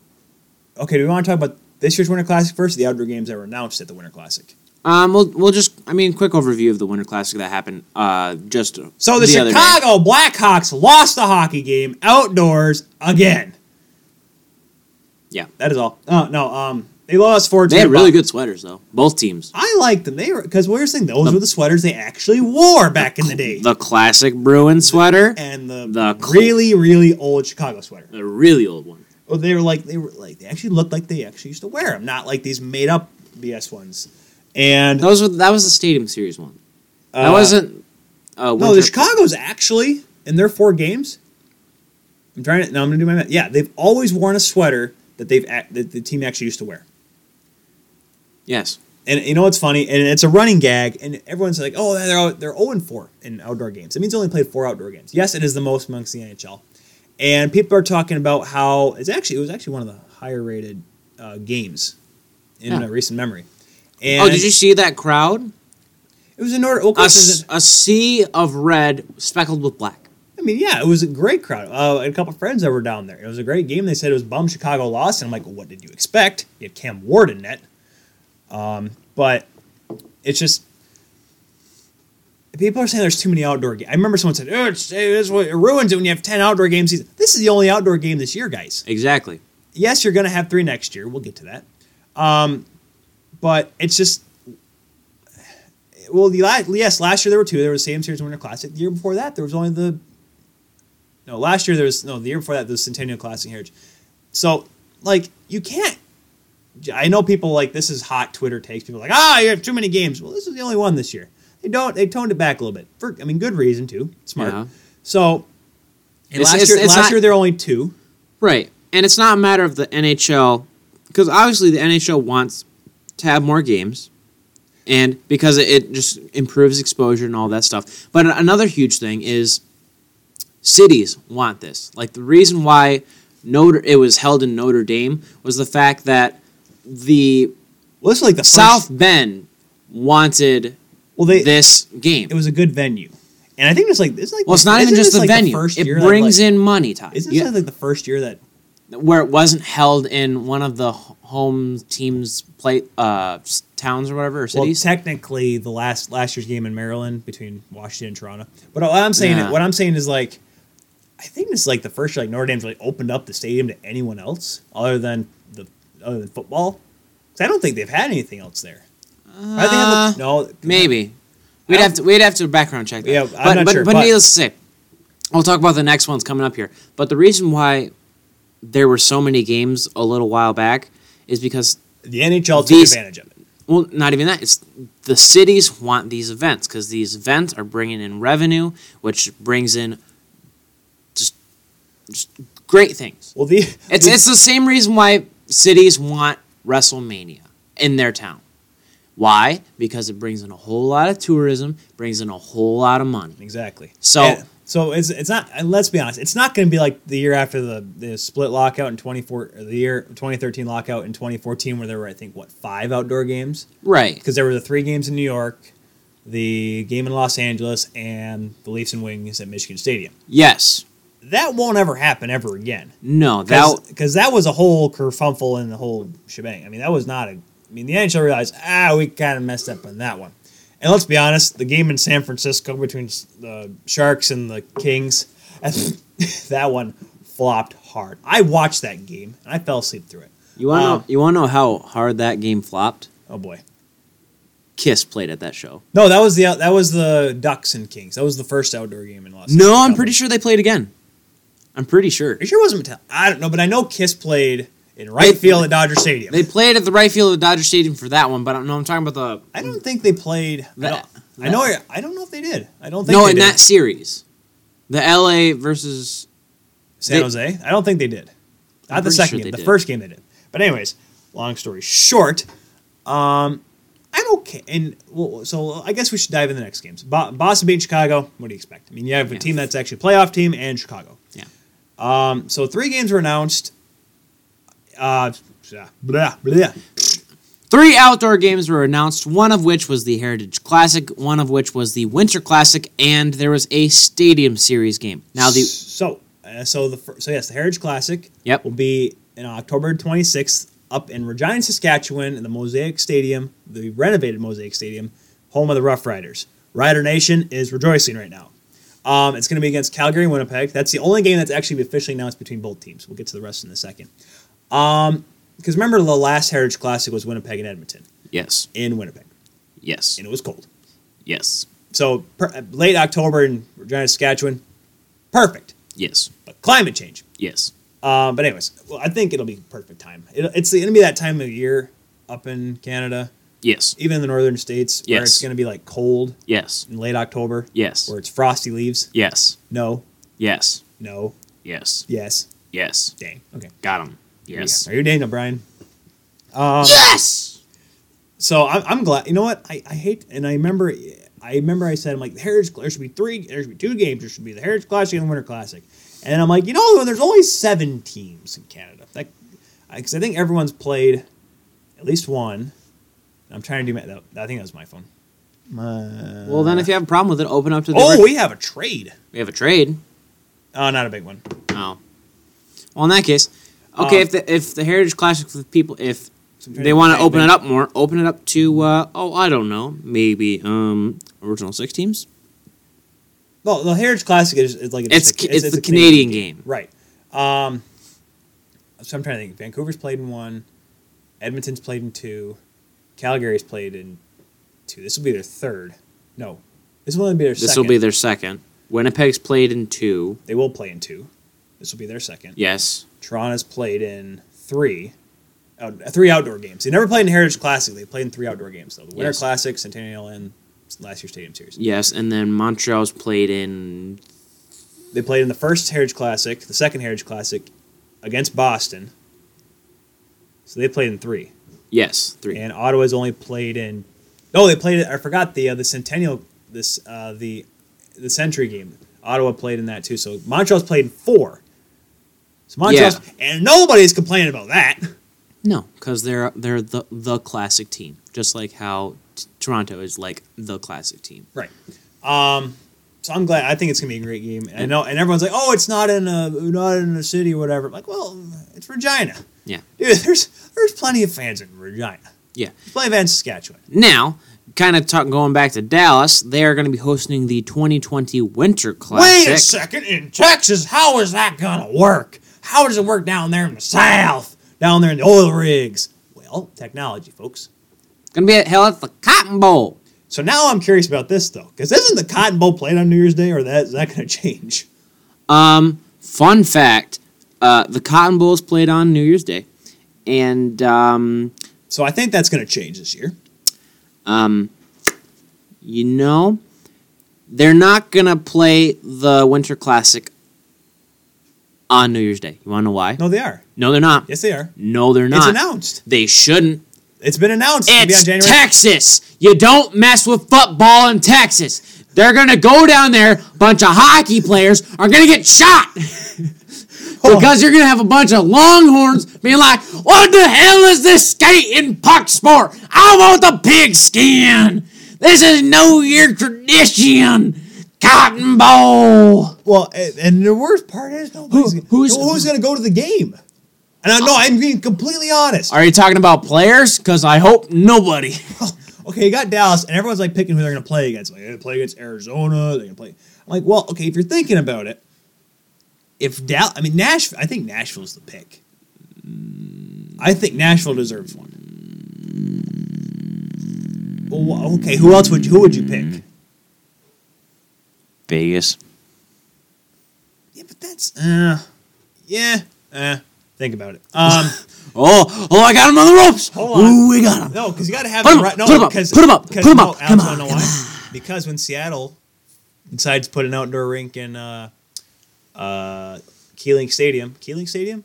okay, do we want to talk about this year's Winter Classic first? Or the outdoor games that were announced at the Winter Classic. Um, we'll, we'll just, I mean, quick overview of the Winter Classic that happened uh, just So the, day. Chicago Blackhawks lost the hockey game outdoors again. Yeah. That is all. Oh no, um, they lost four. They had really good sweaters, though. Both teams. I like them. They were because we were saying those were the sweaters they actually wore back in the day, The classic Bruin sweater, and the, the really really old Chicago sweater. the really old one. Oh, they were like they were like they actually looked like they actually used to wear them, not like these made up BS ones. And Those were, that was the Stadium Series one. That uh, wasn't. Uh, No, the Chicago's actually in their four games. I'm trying to. Now I'm gonna do my math. Yeah, they've always worn a sweater that they've that the team actually used to wear. Yes. And you know what's funny? And it's a running gag, and everyone's like, "Oh, they're they're 0 and 4 in outdoor games." It means they only played four outdoor games. Yes, it is the most amongst the NHL, and people are talking about how it's actually it was actually one of the higher rated uh, games in Yeah. recent memory. And Oh, did you see that crowd? It was in order. Well, of A, course, it was sea of red speckled with black. I mean, yeah, it was a great crowd. Uh, a couple of friends that were down there. It was a great game. They said it was bum Chicago lost, and I'm like, what did you expect? You had Cam Ward in net. Um, but it's just people are saying there's too many outdoor games. I remember someone said, "Oh, it's, it's what it ruins it when you have ten outdoor games." This is the only outdoor game this year, guys. Exactly. Yes, you're going to have three next year. We'll get to that. Um, but it's just well, the la- yes, last year there were two. There was Sam Sears Winter Classic. The year before that, there was only the no. Last year there was no. The year before that, there was Centennial Classic Heritage. So like you can't. I know people like this is hot Twitter takes. People are like ah, you have too many games. Well, this is the only one this year. They don't. They toned it back a little bit. For I mean, good reason too. Smart. Yeah. So and It's- last it's- year, it's last not- year there were only two. Right. And it's not a matter of the NHL, because obviously the NHL wants to have more games, and because it, just improves exposure and all that stuff. But another huge thing is cities want this. Like the reason why Notre it was held in Notre Dame was the fact that the Well, like the first, South Bend wanted Well, they this game. it was a good venue, and I think it's like it's like well, it's not even just the like venue; first it year brings like- in money. Ty. Isn't this like the first year that where it wasn't held in one of the home teams' play uh, towns or whatever or cities. well technically the last last year's game in Maryland between Washington and Toronto. But what I'm saying Yeah. what I'm saying is like I think this is like the first year like Notre Dame's like opened up the stadium to anyone else other than the other than football. 'Cause I don't think they've had anything else there. I think Uh, the- no maybe we'd have to we'd have to background check that. Yeah, I'm but not but, sure, but but- needless to say, we'll talk about the next ones coming up here. But the reason why there were so many games a little while back is because the NHL took advantage of it. well, not even that. It's the cities want these events because these events are bringing in revenue, which brings in just, just great things. Well, the It's the- it's the same reason why cities want WrestleMania in their town. Why? Because it brings in a whole lot of tourism, brings in a whole lot of money. Exactly. So- And- so it's it's not. And let's be honest. It's not going to be like the year after the, the split lockout in twenty four, the year twenty thirteen lockout in twenty fourteen, where there were I think what five outdoor games Right. because there were the three games in New York, the game in Los Angeles, and the Leafs and Wings at Michigan Stadium. Yes. That won't ever happen ever again. No. That. Because that was a whole kerfuffle and the whole shebang. I mean, that was not a. I mean, the NHL realized, ah, we kind of messed up on that one. And let's be honest, the game in San Francisco between the Sharks and the Kings, that one flopped hard. I watched that game and I fell asleep through it. You want to Um, know? You want to know how hard that game flopped? Oh boy. Kiss played at that show. No, that was the that was the Ducks and Kings. That was the first outdoor game in Los. Angeles. No, I'm pretty sure they played again. I'm pretty sure. You sure it wasn't Mattel? I don't know, but I know Kiss played in right field at Dodger Stadium. They played at the right field of Dodger Stadium for that one, but I no, I'm talking about the. I don't think they played. I, don't, I know. I don't know if they did. I don't think no in did. that series, the L.A. versus San They- Jose? I don't think they did. I'm Not the second sure game. The did. first game they did. But anyways, long story short, um, I'm okay. And well, so I guess we should dive into the next games. Bo- Boston beat Chicago. What do you expect? I mean, you have a Yeah. team that's actually a playoff team and Chicago. Yeah. Um, so three games were announced. Uh, blah, blah. Three outdoor games were announced, one of which was the Heritage Classic, one of which was the Winter Classic, and there was a Stadium Series game. Now the so uh, so the fir- so yes, the Heritage Classic Yep. will be in October 26th up in Regina, Saskatchewan, in the Mosaic Stadium, the renovated Mosaic Stadium, home of the Rough Riders. Rider Nation is rejoicing right now. Um, it's going to be against Calgary and Winnipeg. That's the only game that's actually officially announced between both teams. We'll get to the rest in a second. Um, because remember the last Heritage Classic was Winnipeg and Edmonton yes, in Winnipeg, yes, and it was cold. yes, So per, late October in Regina, Saskatchewan, perfect. yes, But climate change. yes, Um, but anyways, well, I think it'll be perfect time. It, it's going to be that time of year up in Canada, yes, even in the northern states, where Yes. it's going to be like cold yes, in late October, yes, where it's frosty leaves. yes, No, yes, no, yes, yes. yes. Dang. Okay. Got him. Yes. Are you Daniel Bryan? Um, Yes. So I'm, I'm glad. You know what? I, I hate, and I remember, I remember I said, I'm like, the Heritage. There should be three. There should be two games. There should be the Heritage Classic and the Winter Classic. And I'm like, you know, there's only seven teams in Canada. That, because I think everyone's played at least one. I'm trying to do my. That, I think that was my phone. My, Well, then, if you have a problem with it, open up to the. oh, we have a trade. we have a trade. Oh, not a big one. Oh. Well, in that case, okay. Um, if the if the Heritage Classic the people, if So I'm trying They want to open it up more. Open it up to uh, oh, I don't know, maybe um, original six teams. Well, the Heritage Classic is, is like It's a- it's, the a Canadian game. right? Um, so I'm trying to think. Vancouver's played in one, Edmonton's played in two, Calgary's played in two. This will be their third. No, this will only be their This second. will be their second. Winnipeg's played in two. They will play in two. This will be their second. Yes. Toronto's played in three. Out, three outdoor games. They never played in Heritage Classic. They played in three outdoor games though. The Winter Yes. Classic, Centennial, and last year's Stadium Series. Yes, and then Montreal's played in They played in the first Heritage Classic, the second Heritage Classic, against Boston. So they played in three. yes three. And Ottawa's only played in. No, they played. I forgot the uh, the Centennial. This uh, the the Century game. Ottawa played in that too. So Montreal's played in four. So Montreal's and nobody's complaining about that. No, because they're they're the the classic team, just like how t- Toronto is like the classic team. Right. Um. So I'm glad. I think it's gonna be a great game. And I know, and everyone's like, "Oh, it's not in a not in a city or whatever." I'm like, well, it's Regina. Yeah. Dude, there's there's plenty of fans in Regina. Yeah. Plenty of fans in Saskatchewan. Now, kind of talk, going back to Dallas, they are going to be hosting the 2020 Winter Classic. Wait a second, in Texas, how is that gonna work? How does it work down there in the South? Down there in the oil rigs? Well, technology, folks. It's Going to be at hell at the Cotton Bowl. So now I'm curious about this though, because isn't the Cotton Bowl played on New Year's Day, or that is that gonna change? Um, fun fact: uh, the Cotton Bowl is played on New Year's Day, and um, So I think that's gonna change this year. um, you know, they're not gonna play the Winter Classic on New Year's Day. You want to know why? No, they are. No, they're not. Yes, they are. No, they're not. It's announced. They shouldn't. It's been announced. be It's January. Texas. You don't mess with football in Texas. They're gonna go down there. Bunch of hockey players are gonna get shot because you're gonna have a bunch of Longhorns being like, "What the hell is this skating puck sport? I want the pigskin. This is New Year tradition." Cotton Bowl. Well, and, and the worst part is nobody's, Who- who's- who's going to go to the game? And I, no, I'm being completely honest. Are you talking about players? Because I hope nobody. Okay, you got Dallas, and everyone's like picking who they're going to play against. Like, they're going to play against Arizona. They're going to play. I'm like, well, okay, if you're thinking about it, if Dallas, I mean Nashville, I think Nashville's the pick. I think Nashville deserves one. Well, okay, who else would you, who would you pick? Vegas. Yeah, but that's uh, yeah, uh, think about it. Um. Oh, oh! I got him on the ropes. Hold on. Ooh, we got him. No, because you got to have Put the him right. No, put him up, because put him up, put him up, Alex, come on, come why? Because when Seattle decides to put an outdoor rink in uh, uh, Keeling Stadium, Keeling Stadium,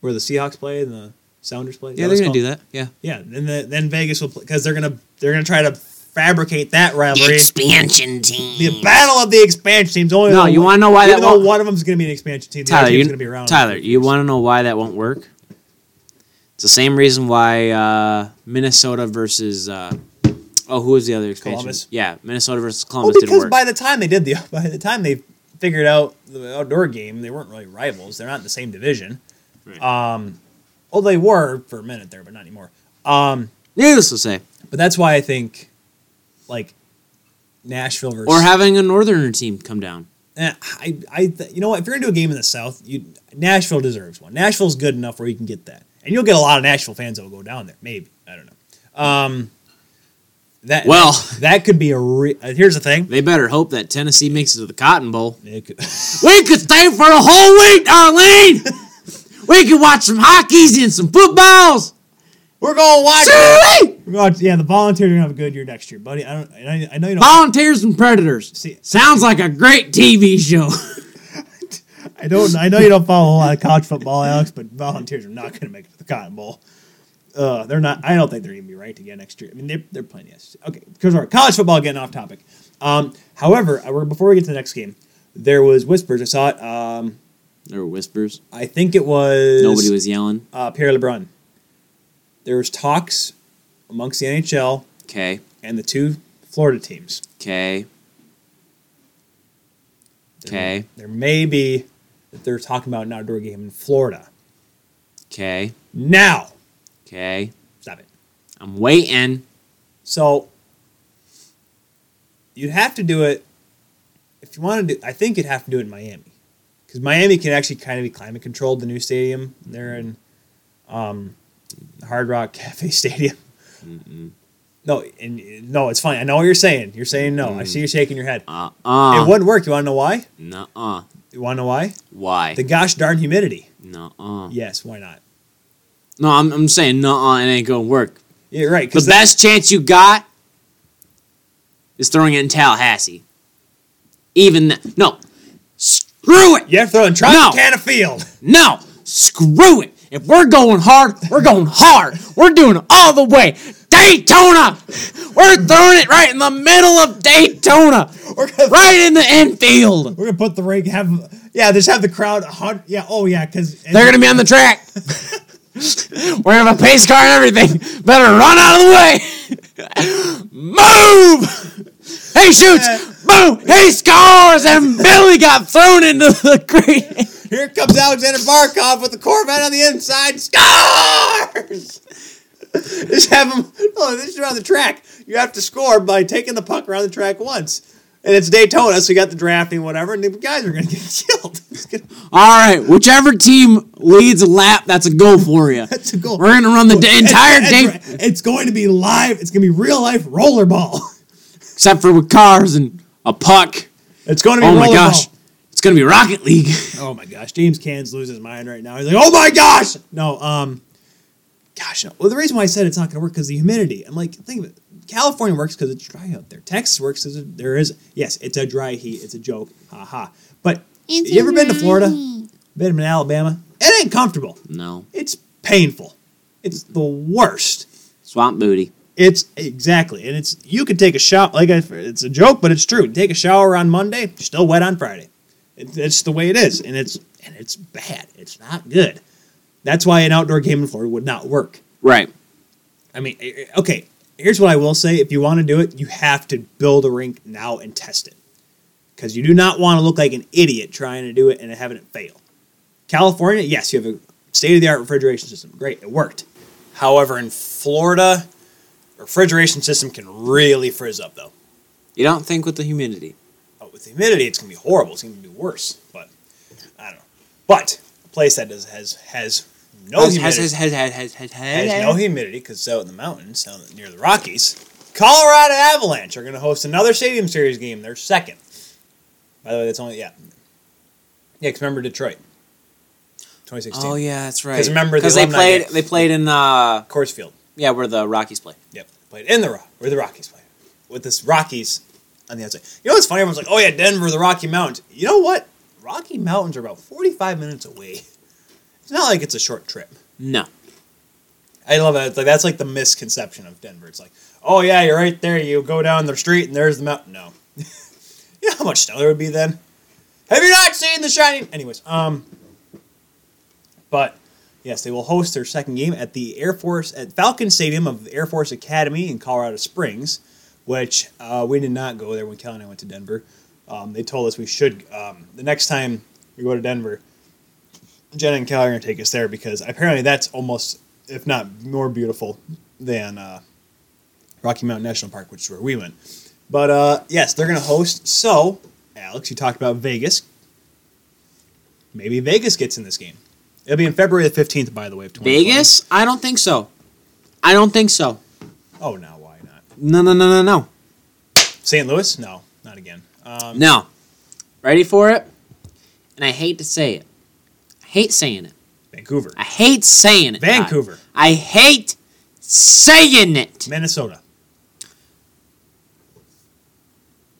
where the Seahawks play and the Sounders play. Yeah, they're gonna do that. Yeah. Yeah, and the, then Vegas will because they're gonna they're gonna try to fabricate that rivalry. Expansion team. The battle of the expansion teams. Only No, you wanna know why even that though won't- one of them is going to be an expansion team, Tyler, team's you, going to be around. Tyler, you want to know why that won't work? It's the same reason why uh, Minnesota versus uh, oh, who was the other expansion? Columbus? Yeah, Minnesota versus Well, Columbus didn't because work. by the time they did the by the time they figured out the outdoor game, they weren't really rivals. They're not in the same division. Right. Um, well, they were for a minute there, but not anymore. Um, Needless to say, but that's why I think, like, Nashville versus or having a northerner team come down. Eh, I, I, th- you know what? If you're gonna do a game in the South, you Nashville deserves one. Nashville's good enough where you can get that, and you'll get a lot of Nashville fans that will go down there. Maybe I don't know. Um, that Well- that could be a. Re- uh, here's the thing. They better hope that Tennessee makes it to the Cotton Bowl. Could- We could stay for a whole week, Darlene. we could watch some hockeys and some footballs. We're going to watch. it. We're going. Yeah, the Volunteers are gonna have a good year next year, buddy. I don't. I, I know you don't. Volunteers and Predators. See- Sounds like a great TV show. I don't. I know you don't follow a lot of college football, Alex, but Volunteers are not gonna make it to the Cotton Bowl. Uh, they're not. I don't think they're gonna be ranked again next year. I mean, they're, they're playing yes. Okay, because our college football getting off topic. Um, however, uh, before we get to the next game, there was whispers. I saw it. Um, there were whispers. I think it was Nobody was yelling. uh, Pierre LeBrun. There was talks amongst the NHL Okay. and the two Florida teams. Okay. Okay. There may be that they're talking about an outdoor game in Florida. Okay. Now, Okay. Stop it. I'm waiting. So you'd have to do it if you wanted to. I think you'd have to do it in Miami because Miami can actually kind of be climate controlled. The new stadium they're in, um, Hard Rock Cafe Stadium. No, and no, it's fine. I know what you're saying. You're saying no. I see you shaking your head. Uh uh it wouldn't work. You want to know why? Nuh uh. You want to know why? Why? The gosh darn humidity. Nuh uh. Yes, why not? No, I'm, I'm saying nuh uh. It ain't gonna work. Yeah, right. The best chance you got is throwing it in Tallahassee. Even th- no, screw it. you have to throw in No. Tropicana Field. No, screw it. If we're going hard, we're going hard. We're doing it all the way. Daytona. We're throwing it right in the middle of Daytona. We're gonna, Right in the infield. we're gonna put the rig. Have yeah, just have the crowd. a hun- Yeah. Oh yeah, because They're gonna be on the track. We're gonna have a pace car and everything. Better run out of the way. Move! He shoots. Boom! He scores, and Billy got thrown into the green. Here comes Aleksander Barkov with the Corvette on the inside. Scores! just have him. No, oh, this is around the track. You have to score by taking the puck around the track once. And it's Daytona, so you got the drafting, whatever, and the guys are going to get killed. Gonna- All right, whichever team leads a lap, that's a goal for you. That's a goal. We're gonna run the d- entire It's- day, it's- going to be live. It's going to be real life rollerball. except for with cars and a puck. It's going to be Oh my gosh, it's gonna be Rocket League. Oh my gosh, James Cans loses his mind right now. He's like, "Oh my gosh!" No, um, gosh, no. Well, the reason why I said it's not going to work because the humidity. I'm like, think of it. California works because it's dry out there. Texas works because there is. Yes, it's a dry heat. It's a joke. Ha ha. But you ever been to Florida? Been to Alabama? It ain't comfortable. No, It's painful. It's the worst. swamp booty. It's exactly, and it's you could take a shower. Like I, it's a joke, but it's true. Take a shower on Monday, still wet on Friday. It's the way it is, and it's and it's bad. It's not good. That's why an outdoor game in Florida would not work. Right. I mean, eh, eh, okay. Here's what I will say: if you want to do it, you have to build a rink now and test it, because you do not want to look like an idiot trying to do it and having it fail. California, yes, you have a state of the art refrigeration system. Great, it worked. However, in Florida, refrigeration system can really frizz up though. You don't think with the humidity. With the humidity, it's gonna be horrible. It's gonna be worse. But I don't know. But a place that does has has no has, humidity has, has, has, has, has, has, has no humidity because it's out in the mountains, out near the Rockies. Colorado Avalanche are going to host another Stadium Series game. They're second. By the way, that's only yeah, yeah. Because remember Detroit, 2016, Oh yeah, that's right. 'Cause remember the because they played game. they played in uh Coors Field. yeah where the Rockies play. Yep, played in the Rock where the Rockies play with this Rockies on the outside. You know what's funny? Everyone's like, "Oh yeah, Denver, the Rocky Mountains." You know what? Rocky Mountains are about 45 minutes away. It's not like it's a short trip. No, I love it. Like that's like the misconception of Denver. It's like, oh yeah, you're right there. You go down the street and there's the mountain. No, you know how much snow there would be then. Have you not seen the shining? Anyways, um, but yes, they will host their second game at the Air Force at Falcon Stadium of the Air Force Academy in Colorado Springs, which uh, we did not go there when Kelly and I went to Denver. Um, they told us we should um, the next time we go to Denver. Jenna and Kelly are going to take us there because apparently that's almost, if not more beautiful than uh, Rocky Mountain National Park, which is where we went. But uh, yes, they're going to host. So, Alex, you talked about Vegas. Maybe Vegas gets in this game. It'll be in February the 15th, by the way, of 2020. Vegas. I don't think so. I don't think so. Oh, not? No, no, no, no, no, St. Louis? No, not again. Um, no. Ready for it? And I hate to say it. I hate saying it. Vancouver. I hate saying it. Vancouver. I hate saying it. Minnesota.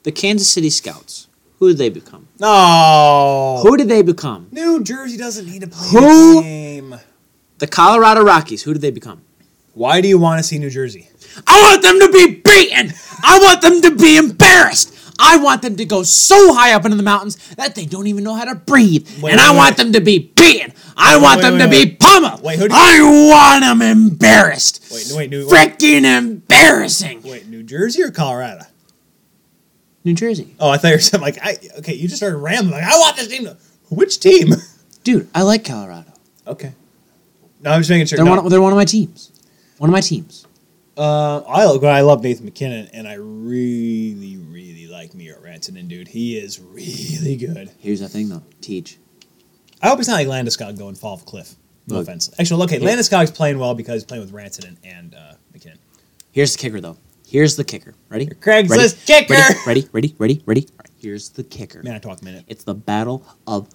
The Kansas City Scouts. Who did they become? No. Who did they become? New Jersey doesn't need to play Who? the game. The Colorado Rockies. Who did they become? Why do you want to see New Jersey? I want them to be beaten. I want them to be embarrassed. I want them to go so high up into the mountains that they don't even know how to breathe. Wait, and wait, I wait. want them to be beaten. I want them to be pummeled. Wait, who do you- I want them embarrassed. Wait, wait, New, Freaking embarrassing. wait, New Jersey or Colorado? New Jersey. Oh, I thought you were saying like I. Okay, you just started rambling. Like I want this team. To, which team? Dude, I like Colorado. Okay. No, I'm just making sure. They're, no. one, they're one of my teams. One of my teams. Uh, I I love Nathan MacKinnon, and I really, really like Miro Rantanen, dude. He is really good. Here's the thing, though. Teach. I hope it's not like Landeskog going fall off a cliff. No Look. offense. Actually, look, okay, Yeah. Landeskog's playing well because he's playing with Rantanen and uh, MacKinnon. Here's the kicker, though. Here's the kicker. Ready? Craigslist ready? kicker! Ready? Ready? Ready? Ready? Ready? Right, here's the kicker. Man, I talk a minute. It's the battle of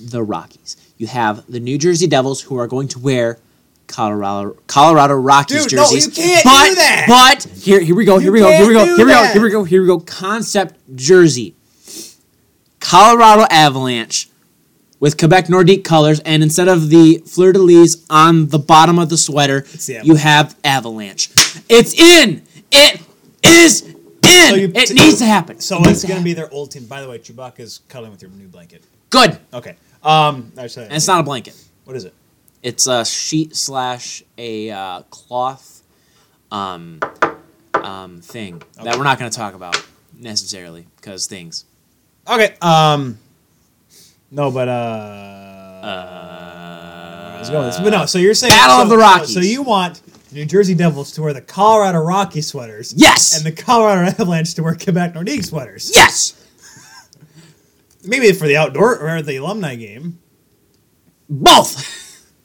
the Rockies. You have the New Jersey Devils who are going to wear Colorado Colorado Rockies Dude, no, jerseys. you can't but, do that. But here, here we go. Here You we go. Here we go. Here we go. Here we go. Here we go. Concept jersey. Colorado Avalanche with Quebec Nordique colors, and instead of the fleur de lis on the bottom of the sweater, the you have Avalanche. It's in. It is in. you- it needs to happen. So It it's going to be their old team. By the way, Chewbacca's cuddling with your new blanket. good. Okay. Um, I said, And it's not a blanket. what is it? It's a sheet slash a uh, cloth um, um, thing that Okay. we're not going to talk about necessarily because things. Okay. Um, no, but uh, Uh, I was going with this. But no, so you're saying Battle so, of the Rockies. So you want New Jersey Devils to wear the Colorado Rocky sweaters, Yes. and the Colorado Avalanche to wear Quebec Nordique sweaters. yes. Maybe for the outdoor or the alumni game. Both.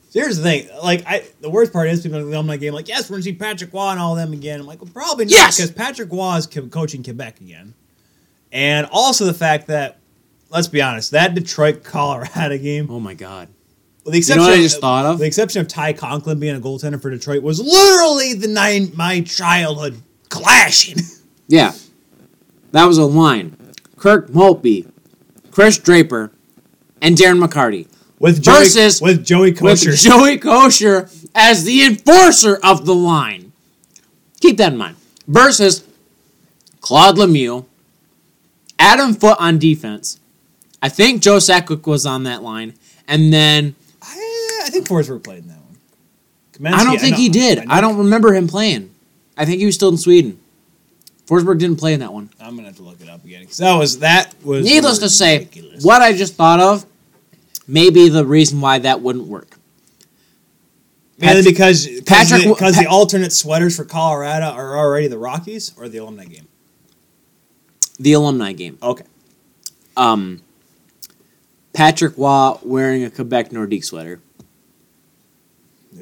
So here's the thing, like I, the worst part is people the alumni game, like yes, we're gonna see Patrick Roy and all of them again. I'm like, well, probably not, Yes! because Patrick Roy is coaching Quebec again, and also the fact that, let's be honest, that Detroit Colorado game, oh my god. with the exception, what I of- just thought of? the exception of Ty Conklin being a goaltender for Detroit, was literally the nine my childhood clashing. Yeah. That was a line. Kirk Maltby, Chris Draper, and Darren McCarty. With Joey, Versus- with Joey Kocur. With. Joey Kocur as the enforcer of the line. Keep that in mind. Versus Claude Lemieux, Adam Foote on defense. I think Joe Sakic was on that line. And then I, I think Forsberg played in that one. Kamensky, I don't think know- he did. know- I don't remember him playing. I think he was still in Sweden. Forsberg didn't play in that one. I'm gonna have to look it up again because that was that was Needless to say, ridiculous. what I just thought of may be the reason why that wouldn't work. Mainly Pat- because Patrick- Patrick because the Pat- alternate sweaters for Colorado are already the Rockies or the alumni game. The alumni game. Okay, Um, Patrick Roy wearing a Quebec Nordique sweater.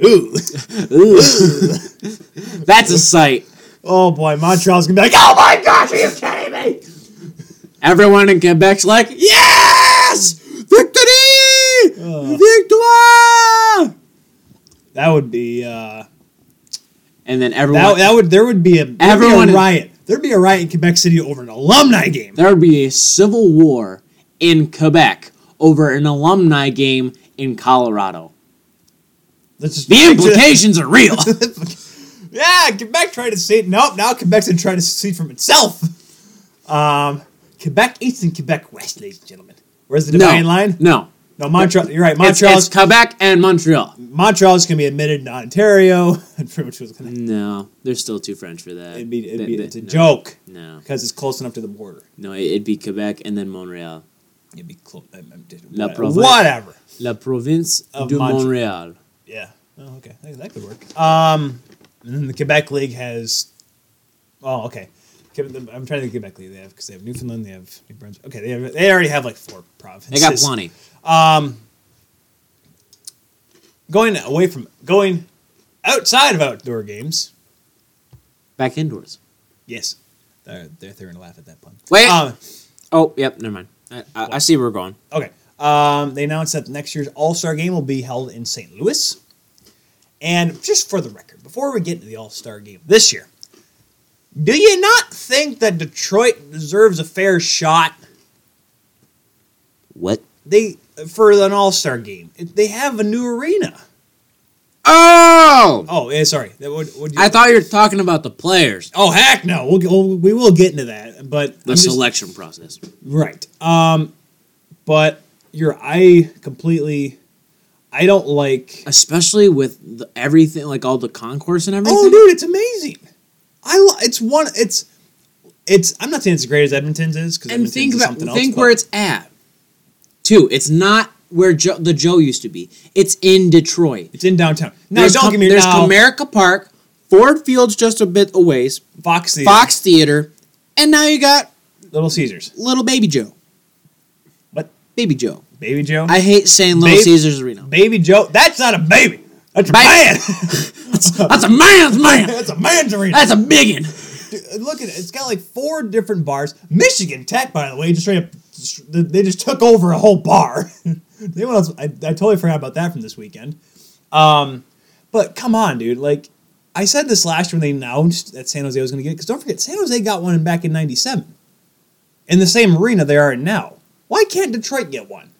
ooh, That's a sight. oh boy, Montreal's gonna be like, oh my gosh, are you kidding me? Everyone in Quebec's like, yes! Victory! Uh. Victoire! That would be uh, And then everyone, that, that would there would be a Everyone be a riot. There'd be a riot in Quebec City over an alumni game. there would be a civil war in Quebec over an alumni game in Colorado. Let's just The implications are real. yeah, Quebec tried to see Nope, now Quebec's gonna try to see from itself. Um, Quebec East and Quebec West, ladies and gentlemen. Where's the no, dividing line? no. No, Montreal. You're right. It's, it's Quebec and Montreal. Montreal's gonna be admitted to Ontario, much was gonna. No, they're still too French for that. It'd be, it'd be it's a no, joke No, because it's close enough to the border. no, it'd be Quebec and then Montreal. It'd be close. La Whatever. province. Whatever. La province Of de Mont- Montréal. Yeah. Oh, okay. That, that could work. Um, and then the Quebec League has. Oh, okay. I'm trying to think of Quebec League. They have because they have Newfoundland. They have New Brunswick. Okay, they have. They already have like four provinces. They got plenty. Um, going away from going outside of outdoor games. Back indoors. Yes, they're they're, they're gonna laugh at that pun. Wait. Um, oh, yep. Never mind. I, I, I see where we're going. Okay. Um, they announced that next year's All Star game will be held in St. Louis. And just for the record, before we get into the All Star game this year, do you not think that Detroit deserves a fair shot? What? They for an All Star game. They have a new arena. Oh! Oh, yeah, sorry. Would you, I thought you were talking about the players. Oh heck no! We'll, we'll we will get into that, but The I'm just- selection process. right. Um, but you're I completely. I don't like. Especially with the, everything, like all the concourse and everything. Oh, dude, it's amazing. I lo- it's one. It's it's. I'm not saying it's as great as Edmonton's is because and think about something think else, where it's at. Two, it's not where Joe, the Joe used to be. It's in Detroit. it's in downtown. Now, there's don't Com- get me there's now, Comerica Park, Ford Field's just a bit away. Fox Theater. Fox Theater, and now you got Little Caesars. Little Baby Joe. What? Baby Joe. Baby Joe. I hate saying Little Caesars Arena. Baby Joe. That's not a baby. That's a Baby. man. That's a man's man. That's a man's arena. That's a biggin. Dude, look at it. It's got like four different bars. Michigan Tech, by the way, just straight up, they just took over a whole bar. they else, I, I totally forgot about that from this weekend. Um, but come on, dude. Like I said this last year when they announced that San Jose was going to get it, because don't forget, San Jose got one back in '97 in the same arena they are in now. Why can't Detroit get one?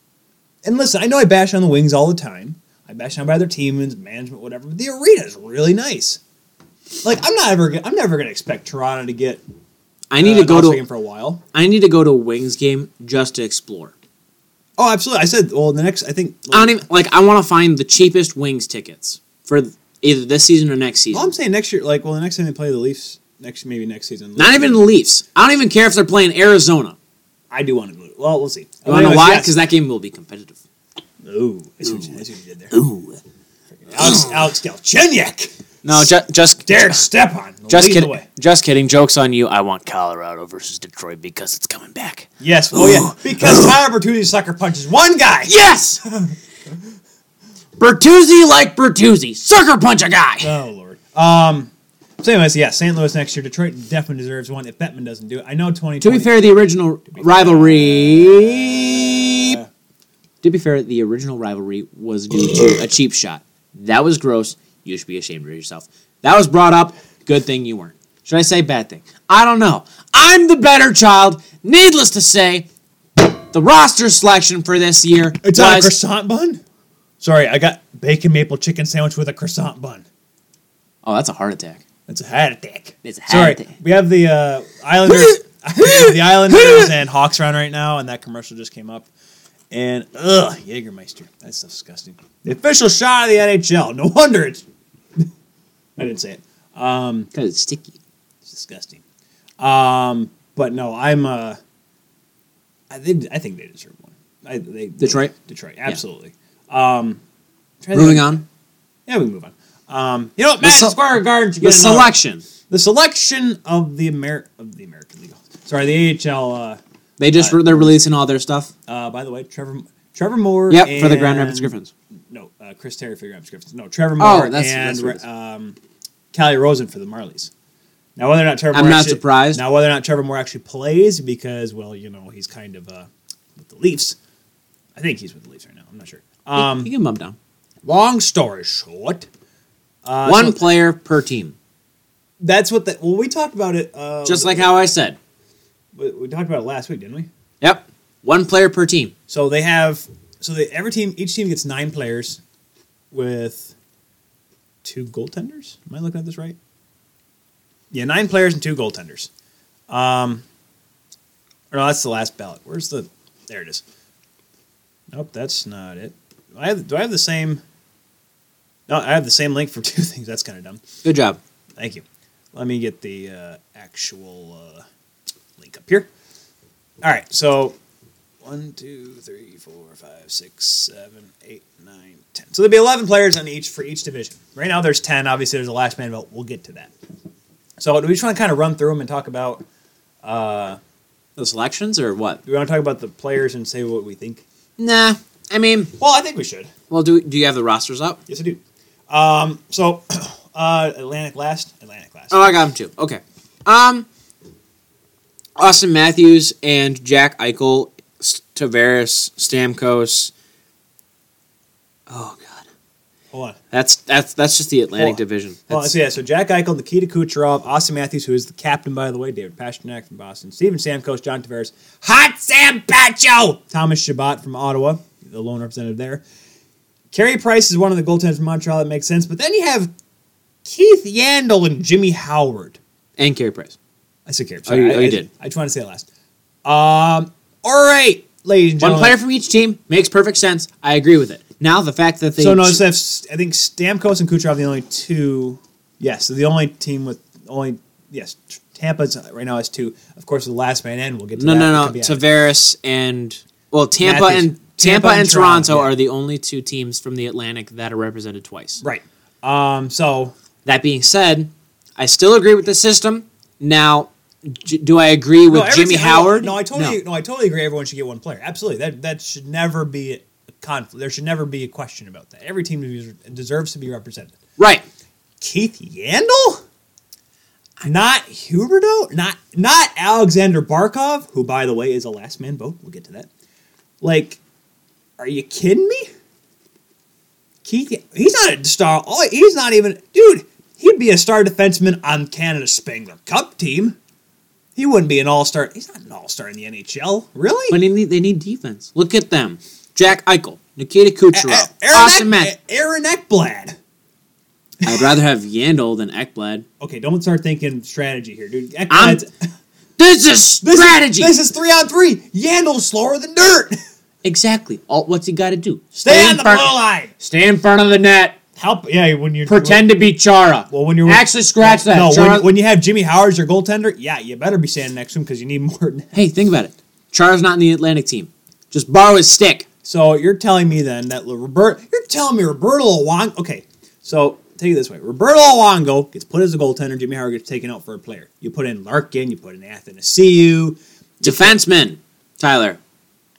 And listen, I know I bash on the Wings all the time. I bash on by their team and management, whatever. But the arena is really nice. Like I'm not ever, I'm never going to expect Toronto to get I need uh, to go to game for a while. I need to go to a Wings game just to explore. Oh, absolutely. I said, well, the next, I think. I don't even like. I want to find the cheapest Wings tickets for either this season or next season. well, I'm saying next year, like, well, the next time they play the Leafs, next maybe next season. Not even the Leafs. I don't even care if they're playing Arizona. I do want to go. Well, we'll see. You want to know why? yes. Because that game will be competitive. Ooh, I see, what you, I see what you did there. Ooh. Alex, Alex Galchenyuk. No, ju- just Derek Stepan. just kidding. Just kidding. Jokes on you. I want Colorado versus Detroit because it's coming back. Yes. Oh, yeah. Because Tyler Bertuzzi sucker punches one guy. Yes. Bertuzzi like Bertuzzi, sucker punch a guy. Oh, Lord. Um, so, anyways, yeah, St. Louis next year. Detroit definitely deserves one if Bettman doesn't do it. I know 2020. To be fair, the original rivalry. To be fair, the original rivalry was due to a cheap shot. That was gross. You should be ashamed of yourself. That was brought up. Good thing you weren't. Should I say bad thing? I don't know. I'm the better child. Needless to say, the roster selection for this year It's on a croissant bun? Sorry, I got bacon maple chicken sandwich with a croissant bun. oh, that's a heart attack. That's a heart attack. It's a heart Sorry, attack. we have the uh, Islanders, the Islanders and Hawks round right now, and that commercial just came up. And ugh, Jägermeister, that's disgusting. The official shot of the NHL. No wonder it's. I didn't say it. Because it's sticky. It's disgusting. Um, but no, I'm. Uh, I think I think they deserve one. I, they, Detroit? Detroit, absolutely. Um, trying to Moving think- on. Yeah, we can move on. Um, you know what, Madison se- Square Garden should The get another- selection. the selection of the Amer of the American League. Sorry, the AHL. Uh, They just they're releasing all their stuff. uh, by the way, Trevor Trevor Moore. Yep, for the Grand Rapids and- Griffins. No, uh, Chris Terry for the Grand Rapids Griffins. No, Trevor Oh, Moore that's- and that's what it is. um, Calle Rosen for the Marlies. Now, whether or not Trevor I'm Moore not actually- surprised. Now, whether or not Trevor Moore actually plays, because well, you know, he's kind of uh, with the Leafs. I think he's with the Leafs right now. I'm not sure. Um, you can bump down. long story short, uh, One so player per team. that's what the well we talked about it. Uh, Just like how I said. we, we talked about it last week, didn't we? Yep. One player per team. So they have so they every team each team gets nine players with two goaltenders. Am I looking at this right? Yeah, nine players and two goaltenders. Um, or no, that's the last ballot. Where's the? There it is. Nope, that's not it. Do I have, do I have the same? No, I have the same link for two things. That's kind of dumb. Good job. Thank you. Let me get the uh, actual uh, link up here. All right, so one, two, three, four, five, six, seven, eight, nine, ten. So there'll be eleven players on each for each division. Right now there's ten. Obviously, there's a last man vote. We'll get to that. So do we just want to kind of run through them and talk about? Uh, The selections or what? do we want to talk about the players and say what we think? Nah. I mean, Well, I think we should. well, do do you have the rosters up? Yes, I do. Um, so uh, Atlantic last. Atlantic last. Oh, I got them too. Okay. Um, Auston Matthews and Jack Eichel, Tavares, Stamkos. Oh God, Hold on. that's that's that's just the Atlantic division. Well, so yeah, so Jack Eichel, Nikita Kucherov, Auston Matthews, who is the captain, by the way, David Pastrnak from Boston, Steven Stamkos, John Tavares, Hot Sam Pacho, Thomas Chabot from Ottawa, the lone representative there. Carey Price is one of the goaltenders from Montreal. That makes sense. But then you have Keith Yandle and Jimmy Howard. and Carey Price. I said Carey. Oh, you- I, oh, you I- did. I just want to say it last. Um, all right, ladies and gentlemen. One player from each team makes perfect sense. I agree with it. Now the fact that they So notice that I think Stamkos and Kucherov are the only two. Yes, so the only team with only yes. Tampa's right now has two. Of course, the last man in. We'll get to no that. no It no could be out. Tavares and well Tampa Matthews. and Tampa, Tampa and, and Toronto Toronto, yeah. are the only two teams from the Atlantic that are represented twice. Right. Um. So That being said, I still agree with the system. Now, j- do I agree with No, Jimmy no, Howard? No, I totally, no. I totally agree. Everyone should get one player. Absolutely. That that should never be a conflict. There should never be a question about that. Every team deserves to be represented. Right. Keith Yandle, not Huberdeau, not not Aleksander Barkov, who by the way is a last man vote. We'll get to that. Like, are you kidding me? Keith, he's not a star. He's not even, dude. He'd be a star defenseman on Canada's Spengler Cup team. He wouldn't be an all star. He's not an all star in the NHL, really. But they need, they need defense. Look at them. Jack Eichel, Nikita Kucherov, A- A- Auston Aaron, Matthews. Aaron Ekblad. I'd rather have Yandle than Ekblad. Okay, don't start thinking strategy here, dude. Ekblad's, This is This is- strategy. This is three on three. Yandle's slower than dirt. exactly. All, what's he got to do? Stay on in the front, line. Stay in front of the net. Help. Yeah, when you Pretend to be Chara. Well, when you're actually scratch that. No, Chara- when, when you have Jimmy Howard as your goaltender, yeah, you better be standing next to him because you need more. hey, think about it. Chara's not in the Atlantic team. Just borrow his stick. So you're telling me then that Robert, you're telling me Roberto Luongo. Okay, so take it this way: Roberto Luongo gets put as a goaltender. Jimmy Howard gets taken out for a player. You put in Larkin. You put in Athanasiu. Defenseman, Tyler.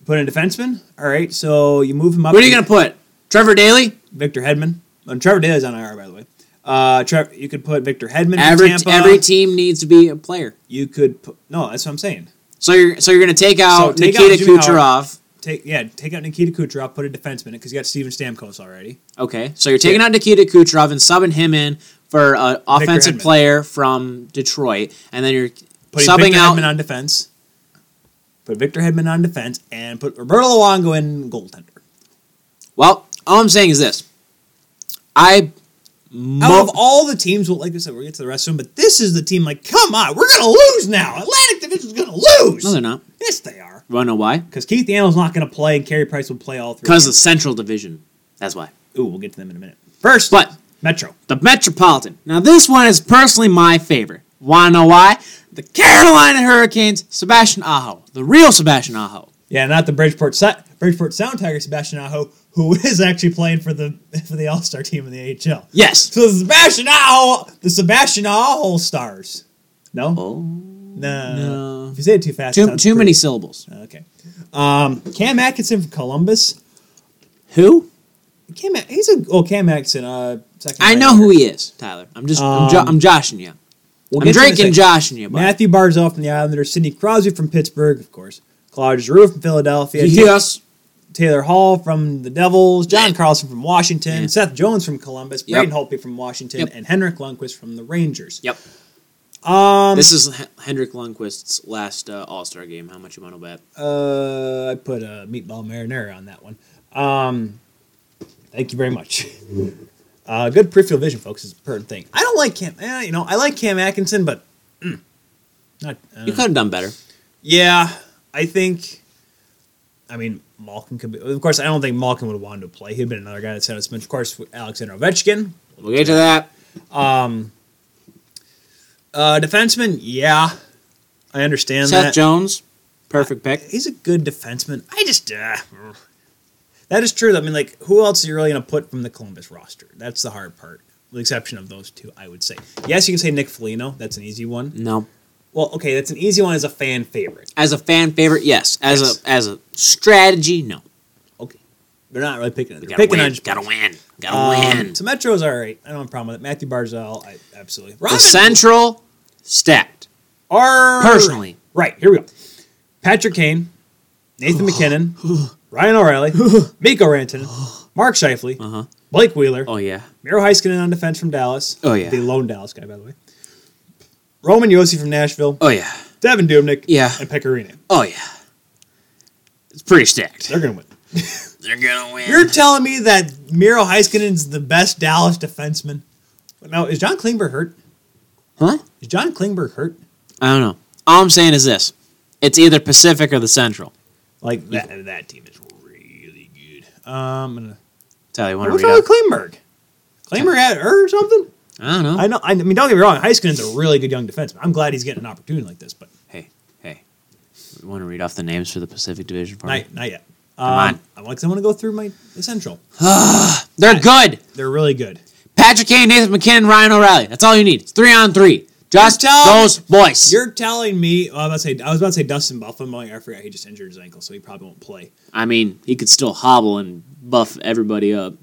Put in defenseman. All right, so you move him up. What are you going to put? Trevor Daley? Victor Hedman. And Trevor Daley's on IR, by the way. Uh, Trev, you could put Victor Hedman in Every, every team needs to be a player. you could put no. That's what I'm saying. So you're so you're going to take out So take Nikita Jimmy Kucherov. Take yeah, take out Nikita Kucherov, put a defenseman in because you got Steven Stamkos already. Okay, so you're taking out Nikita Kucherov and subbing him in for an offensive player from Detroit, and then you're Putting subbing Victor out. Hedman on defense. Put Victor Hedman on defense and put Roberto Luongo in goaltender. Well, all I'm saying is this: I Out of all the teams, well, like I said, we'll get to the rest of them, but this is the team. Like, come on, we're gonna lose now. Atlantic Division's gonna lose. no, they're not. Yes, they are. You want to know why? Because Keith Yandle's not gonna play, and Carey Price will play all three. Because of the Central Division. That's why. Ooh, we'll get to them in a minute. First, But Metro. the Metropolitan. Now, this one is personally my favorite. Want to know why? The Carolina Hurricanes, Sebastian Aho, the real Sebastian Aho. Yeah, not the Bridgeport Sa- Bridgeport Sound Tiger Sebastian Aho, who is actually playing for the for the All Star team in the AHL. Yes. So the Sebastian Aho, the Sebastian Aho Stars. No, Oh, no. no. If you say it too fast, too too many syllables. Okay. Um, Cam Atkinson from Columbus. Who? Cam, he's a oh Cam Atkinson. Uh, second. I know who he is, Tyler. I'm just I'm, jo- Um, I'm joshing you. We'll I'm get to him in a drinking joshing you, but Mathew Barzal from the Islanders, Sidney Crosby from Pittsburgh, of course. Claude Giroux from Philadelphia. yes, Taylor Hall from the Devils, John Carlson from Washington, Yeah. Seth Jones from Columbus, Yep. Braden Holtby from Washington, Yep. and Henrik Lundqvist from the Rangers. Yep. Um, This is H- Henrik Lundqvist's last uh, All Star game. How much you want to bet? uh, I put a meatball marinara on that one. Um, thank you very much. Uh, good peripheral vision, folks, is a pertinent thing. I don't like Cam. Eh, you know, I like Cam Atkinson, but mm, not. uh, You could have done better. Yeah, I think. I mean, Malkin could be. Of course, I don't think Malkin would have wanted to play. He'd been another guy that said it's been, of course, Alexander Ovechkin. We'll get to that. Um, uh, defenseman, yeah, I understand that. Seth that. Jones, perfect pick. He's a good defenseman. I just. Uh, that is true. I mean, like, who else are you really going to put from the Columbus roster? That's the hard part. With the exception of those two, I would say. Yes, you can say Nick Foligno. That's an easy one. No, Well, okay, that's an easy one as a fan favorite. as a fan favorite, yes. As Yes. a as a strategy, no. Okay, they're not really picking it. They're picking win. on Gotta win. Gotta Um, win. So Metro's all right. I don't have a problem with it. Mathew Barzal, I absolutely. The Central stacked. Or Personally, right here we go. Patrick Kane, Nathan MacKinnon, Ryan O'Reilly, Mikko Rantanen, Mark Scheifele, Uh-huh. Blake Wheeler, oh yeah. Miro Heiskanen on defense from Dallas. Oh, yeah. the lone Dallas guy by the way. Roman Josi from Nashville, Oh yeah. Devan Dubnyk, Yeah. and Pekka Rinne. Oh yeah. It's pretty stacked. They're gonna win. They're gonna win. You're telling me that Miro Heiskanen's the best Dallas defenseman? Now, is John Klingberg hurt? huh? Is John Klingberg hurt? I don't know. All I'm saying is this: it's either Pacific or the Central. Like that, that team is really good. Um, I'm gonna. Tell you, want to What's read wrong out? with Klingberg? Klingberg had or something? I don't know. I know. I mean, don't get me wrong. Heiskanen's a really good young defenseman. I'm glad he's getting an opportunity like this, but hey, hey. You want to read off the names for the Pacific Division for me? not, not yet. Come Um, on. I want. I want to go through my the Central. They're good. They're really good. Patrick Kane, Nathan MacKinnon, Ryan O'Reilly. That's all you need. It's three on three. Just You're those boys. You're telling me? Well, I was about to say I was about to say Dustin Byfuglien. but I forgot he just injured his ankle, so he probably won't play. I mean, he could still hobble and buff everybody up.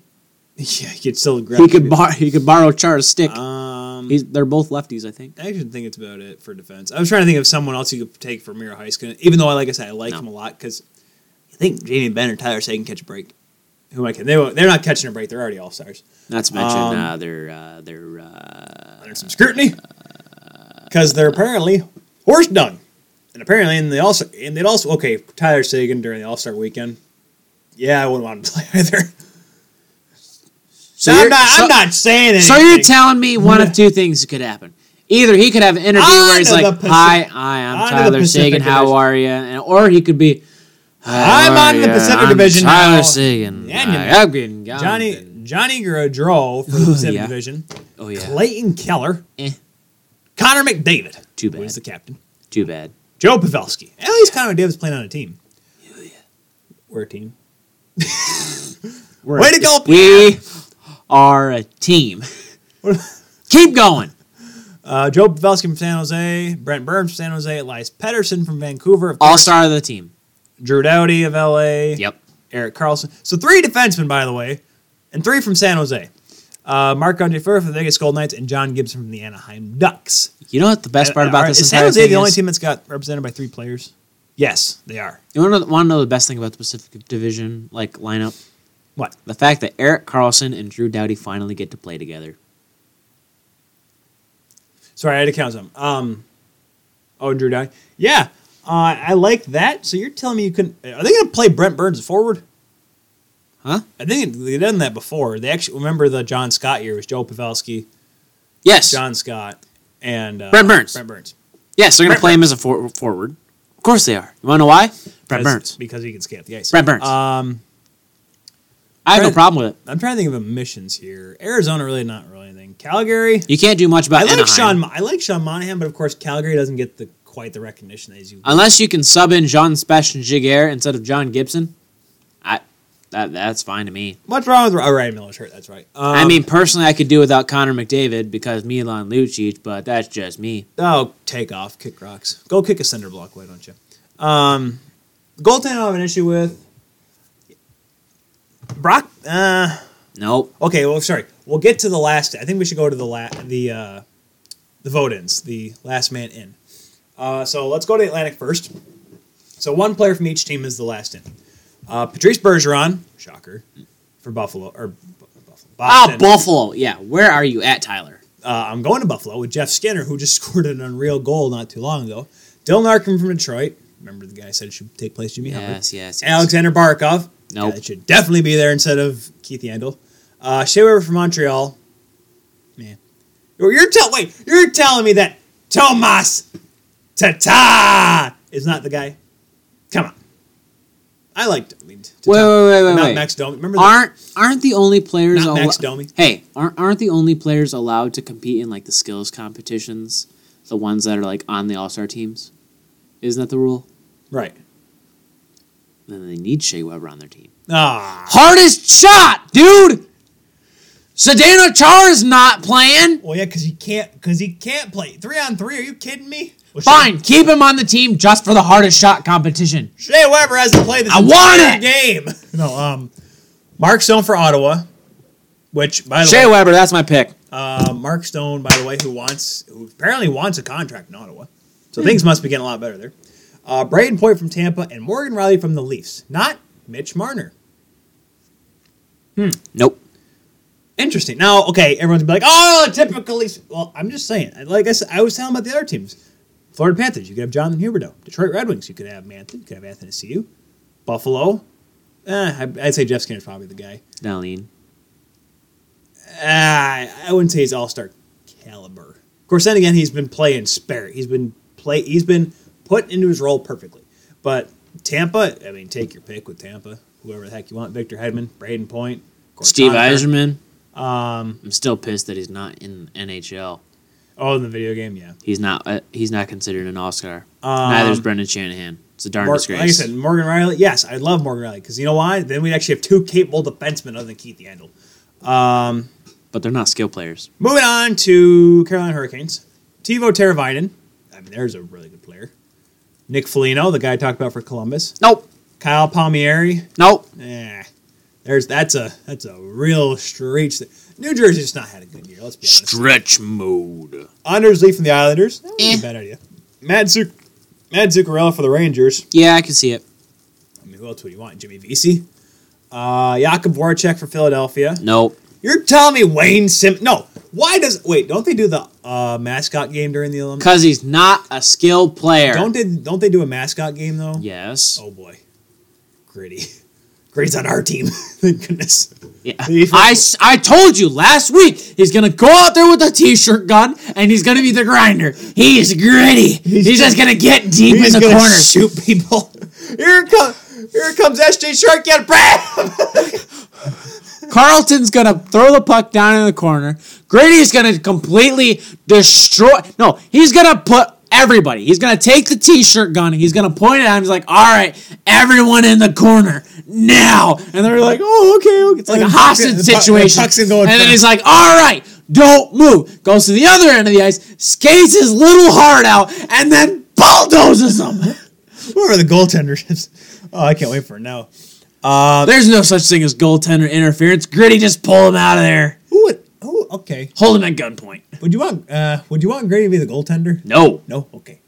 Yeah, he could still grab. He could bar. He could borrow Char's stick. Um, He's, they're both lefties, I think. I actually think it's about it for defense. I was trying to think of someone else you could take for Miro Heiskanen, even though, like I said, I like No. him a lot because I think Jamie Benn or Tyler Say can catch a break. Who am I kidding? They, they're not catching a break. They're already all stars. Not to mention Um, uh, they're uh, they're uh, Under some scrutiny because they're apparently horse dung, and apparently in the also and they'd also okay Tyler Seguin during the All Star weekend. Yeah, I wouldn't want him to play either. So I'm not. so- I'm not saying anything. So you're telling me one of two things could happen. Either he could have an interview where he's like, "Hi, hi, I'm on to the Tyler Seguin. How are you?" And, or he could be, "Hi, I'm on the? Pacific I'm Division Tyler now." Seguin. Yeah, you I- know. I've been- I've Johnny Johnny Gaudreau for the Pacific Yeah. Division. Oh yeah. Clayton Keller, Eh. Connor McDavid, Too bad. who is bad. the captain. Too bad. Joe Pavelski. At least Connor McDavid's playing on a team. Yeah. We're a team. We're Way a- to go, We are a team. Keep going. Uh, Joe Pavelski from San Jose, Brent Burns from San Jose, Elias Pettersson from Vancouver, All star of the team. Drew Doughty of LA, Yep. Erik Karlsson. So three defensemen, by the way, and three from San Jose. Uh, Marc Andre Fleury from the Vegas Golden Knights and John Gibson from the Anaheim Ducks. You know what the best part about this is San Jose the only is? team that's got represented by three players? Yes, they are. You want to know, want to know the best thing about the Pacific Division like lineup? What? The fact that Erik Karlsson and Drew Doughty finally get to play together. Sorry, I had to count some. Um, oh, Drew Doughty. Yeah, uh, I like that. So you're telling me you couldn't? Are they going to play Brent Burns forward? Huh? I think they've done that before. They actually remember the John Scott year. It was Joe Pavelski, Yes. John Scott, and uh, Brent Burns. Brent Burns. Yes, they're going to play him as a for- forward. Of course they are. You want to know why? Brent Burns. because he can skate the ice. Brent Burns. Um, I have no problem with it. I'm trying to think of emissions here. Arizona really not really anything. Calgary. You can't do much about I like Anaheim. Sean. I like Sean Monahan, but of course Calgary doesn't get the quite the recognition as you. Unless you can sub in Jean Sebastien Giguere instead of John Gibson, I that that's fine to me. What's wrong with? Oh, Ryan Miller's hurt. That's right. Um, I mean, personally, I could do without Connor McDavid because Milan Lucic, but that's just me. Oh, take off, kick rocks. Go kick a cinder block, why don't you? Um, goaltending I have an issue with. Brock. Uh, Nope. okay, well, sorry. We'll get to the last. I think we should go to the la- the uh, the vote-ins, the last man in. Uh, so let's go to the Atlantic first. So one player from each team is the last in. Uh, Patrice Bergeron, shocker, for Buffalo or Bu- Buffalo. Ah, Buffalo. Yeah, where are you at, Tyler? Uh, I'm going to Buffalo with Jeff Skinner, who just scored an unreal goal not too long ago. Dylan Larkin from Detroit. Remember the guy said it should take place Jimmy Hubbard. Yes, yes, yes. Aleksander Barkov. Nope. it should definitely be there instead of Keith Yandle. Uh, Shea Weber from Montreal. Man. You're, tell wait, you're telling me that Tomas Tatar is not the guy? Come on. I liked I mean, Tatar. Wait, wait, wait, wait, Not wait. Max Domi. Remember the, Aren't aren't the only players Not Max Domi. Hey, aren't aren't the only players allowed to compete in like the skills competitions? The ones that are like on the All Star teams, isn't that the rule? Right. Then they need Shea Weber on their team. Ah. Hardest shot, dude. Zdeno Chara is not playing. Well, yeah, because he can't. Because he can't play three on three. Are you kidding me? Well, Fine, keep him on the team just for the hardest shot competition. Shea Weber hasn't played this I want entire it! game. No, um, Mark Stone for Ottawa, which by the Shea way, Weber, that's my pick. uh, Mark Stone, by the way, who wants, who apparently wants a contract in Ottawa, so things must be getting a lot better there. Uh, Brayden Point from Tampa and Morgan Rielly from the Leafs, not Mitch Marner. Hmm. Nope. Interesting. Now, okay, everyone's be like, "Oh, typical Leafs." Well, I'm just saying. Like I said, I was telling about the other teams. Florida Panthers, you could have Jonathan Huberdeau. Detroit Red Wings, you could have Mantha. You could have Anthony Ciu. Buffalo, eh, I'd say Jeff Skinner's probably the guy. Darlene. Ah, I wouldn't say he's all star caliber. Of course, then again, he's been playing spare. He's been play. He's been put into his role perfectly. But Tampa, I mean, take your pick with Tampa. Whoever the heck you want, Victor Hedman, Brayden Point, Steve Yzerman. Um, I'm still pissed that he's not in NHL. oh, in the video game, yeah. He's not. Uh, he's not considered an All Star. Um, Neither is Brendan Shanahan. It's a darn Mor- disgrace. like I said, Morgan Rielly. Yes, I love Morgan Rielly because you know why? Then we'd actually have two capable defensemen other than Keith Yandle. Um, but they're not skill players. Moving on to Carolina Hurricanes. Teuvo Teravainen. I mean, there's a really good. Nick Foligno, the guy I talked about for Columbus. Nope. Kyle Palmieri. Nope. Eh, there's that's a that's a real stretch. New Jersey's just not had a good year. Let's be honest. Stretch mode. Anders Lee from the Islanders. That wasn't Eh. a bad idea. Matt Zuc- Matt Zuccarello for the Rangers. Yeah, I can see it. I mean, who else would you want? Jimmy Vesey. Uh, Jakub Voracek for Philadelphia. Nope. You're telling me Wayne Sim? No. Why does wait? Don't they do the uh, mascot game during the Olympics? Because he's not a skilled player. Don't they? Don't they do a mascot game though? Yes. Oh boy, gritty. Gritty's on our team. Thank goodness. Yeah. I, I told you last week he's gonna go out there with a t-shirt gun and he's gonna be the grinder. He's gritty. He's, just gonna get deep He's in the gonna shoot people. Here comes. Here comes SJ Shark. Get Brad. Carlton's gonna throw the puck down in the corner. Grady's gonna completely destroy. No, he's gonna put everybody. He's gonna take the t-shirt gun. He's gonna point it out. He's like, "All right, everyone in the corner now." And they're like, "Oh, okay." okay." It's like a And the puck- hostage the puck- the situation. going and then he's like, "All right, don't move." Goes to the other end of the ice, skates his little heart out, and then bulldozes them. Where are the goaltenders? Oh, I can't wait for it now. Uh, There's no such thing as goaltender interference. Gritty just pull him out of there. who would? Who? Okay. Hold him at gunpoint. Would you want? Uh, would you want Gritty to be the goaltender? No. No. Okay.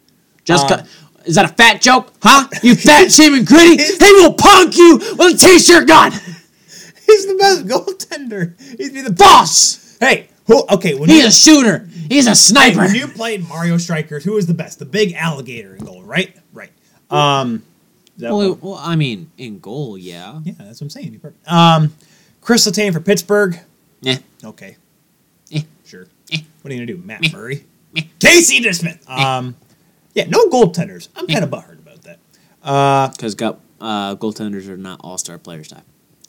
Just Uh, cut. Is that a fat joke? Huh? You fat shaming gritty? He will punk you with a t-shirt gun. He's the best goaltender. He'd be the Boss. Hey, who? Okay, when He's you, a shooter. He's a sniper. when you played Mario Strikers, who was the best? The big alligator in goal, right? Right. Um. Well, well, I mean, in goal, yeah. yeah, that's what I'm saying. Be perfect. Um, Chris Letang for Pittsburgh. Yeah. Okay. Sure. What are you gonna do, Matt. Murray? Casey DeSmith. Um. Yeah, no goaltenders. I'm kind of butthurt about that. Uh, Because got uh, goaltenders are not all-star players type.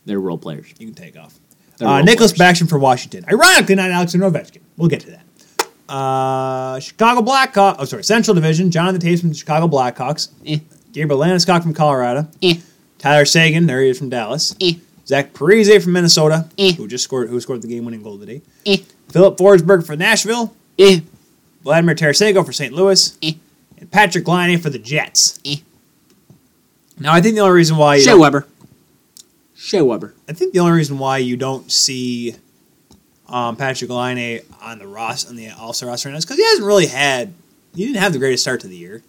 They're role players. you can take off. Uh, Nicklas players. Backstrom for Washington. Ironically, not Alexander Ovechkin. We'll get to that. Uh, Chicago Blackhawks. Oh, sorry, Central Division. Jonathan Toews from the Chicago Blackhawks. Eh. Gabriel Landeskog from Colorado. Eh. Tyler Seguin, there he is from Dallas. Eh. Zach Parise from Minnesota, Eh. who just scored who scored the game-winning goal today. Eh. Filip Forsberg for Nashville. Eh. Vladimir Tarasenko for St. Louis. Eh. And Patrik Laine for the Jets. Now, I think the only reason why you Shea Weber. Shea Weber. I think the only reason why you don't see um, Patrik Laine on the Ross on the All Star roster right now is because he hasn't really had he didn't have the greatest start to the year.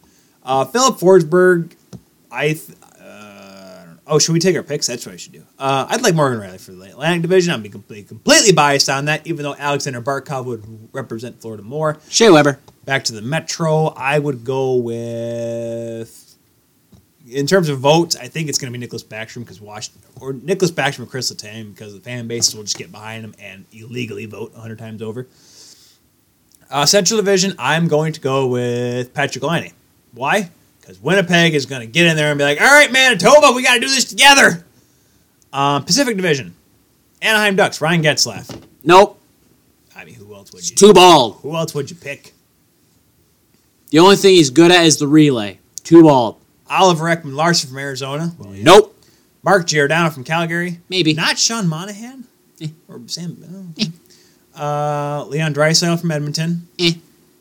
Uh, Filip Forsberg, I th- uh, I don't know. oh should we take our picks? That's what I should do. Uh, I'd like Morgan Rielly for the Atlantic Division. I'm be completely, completely biased on that, even though Aleksander Barkov would represent Florida more. Shea Weber. Back to the Metro, I would go with. In terms of votes, I think it's going to be Nicklas Backstrom because Wash or Nicklas Backstrom or Chris Letang because the fan base will just get behind him and illegally vote 100 times over. Uh, Central Division, I'm going to go with Patrik Laine. Why? Because Winnipeg is going to get in there and be like, all right, Manitoba, we got to do this together. Um, Pacific Division, Anaheim Ducks, Ryan Getzlaf. Nope. I mean, who else would you? Two ball. Who else would you pick? The only thing he's good at is the relay. Two ball. Oliver Ekman Larsson from Arizona. Well, yeah. Nope. Mark Giordano from Calgary. Maybe. Not Sean Monahan. Eh. Or Sam. oh. Uh, Leon Draisaitl from Edmonton. Eh.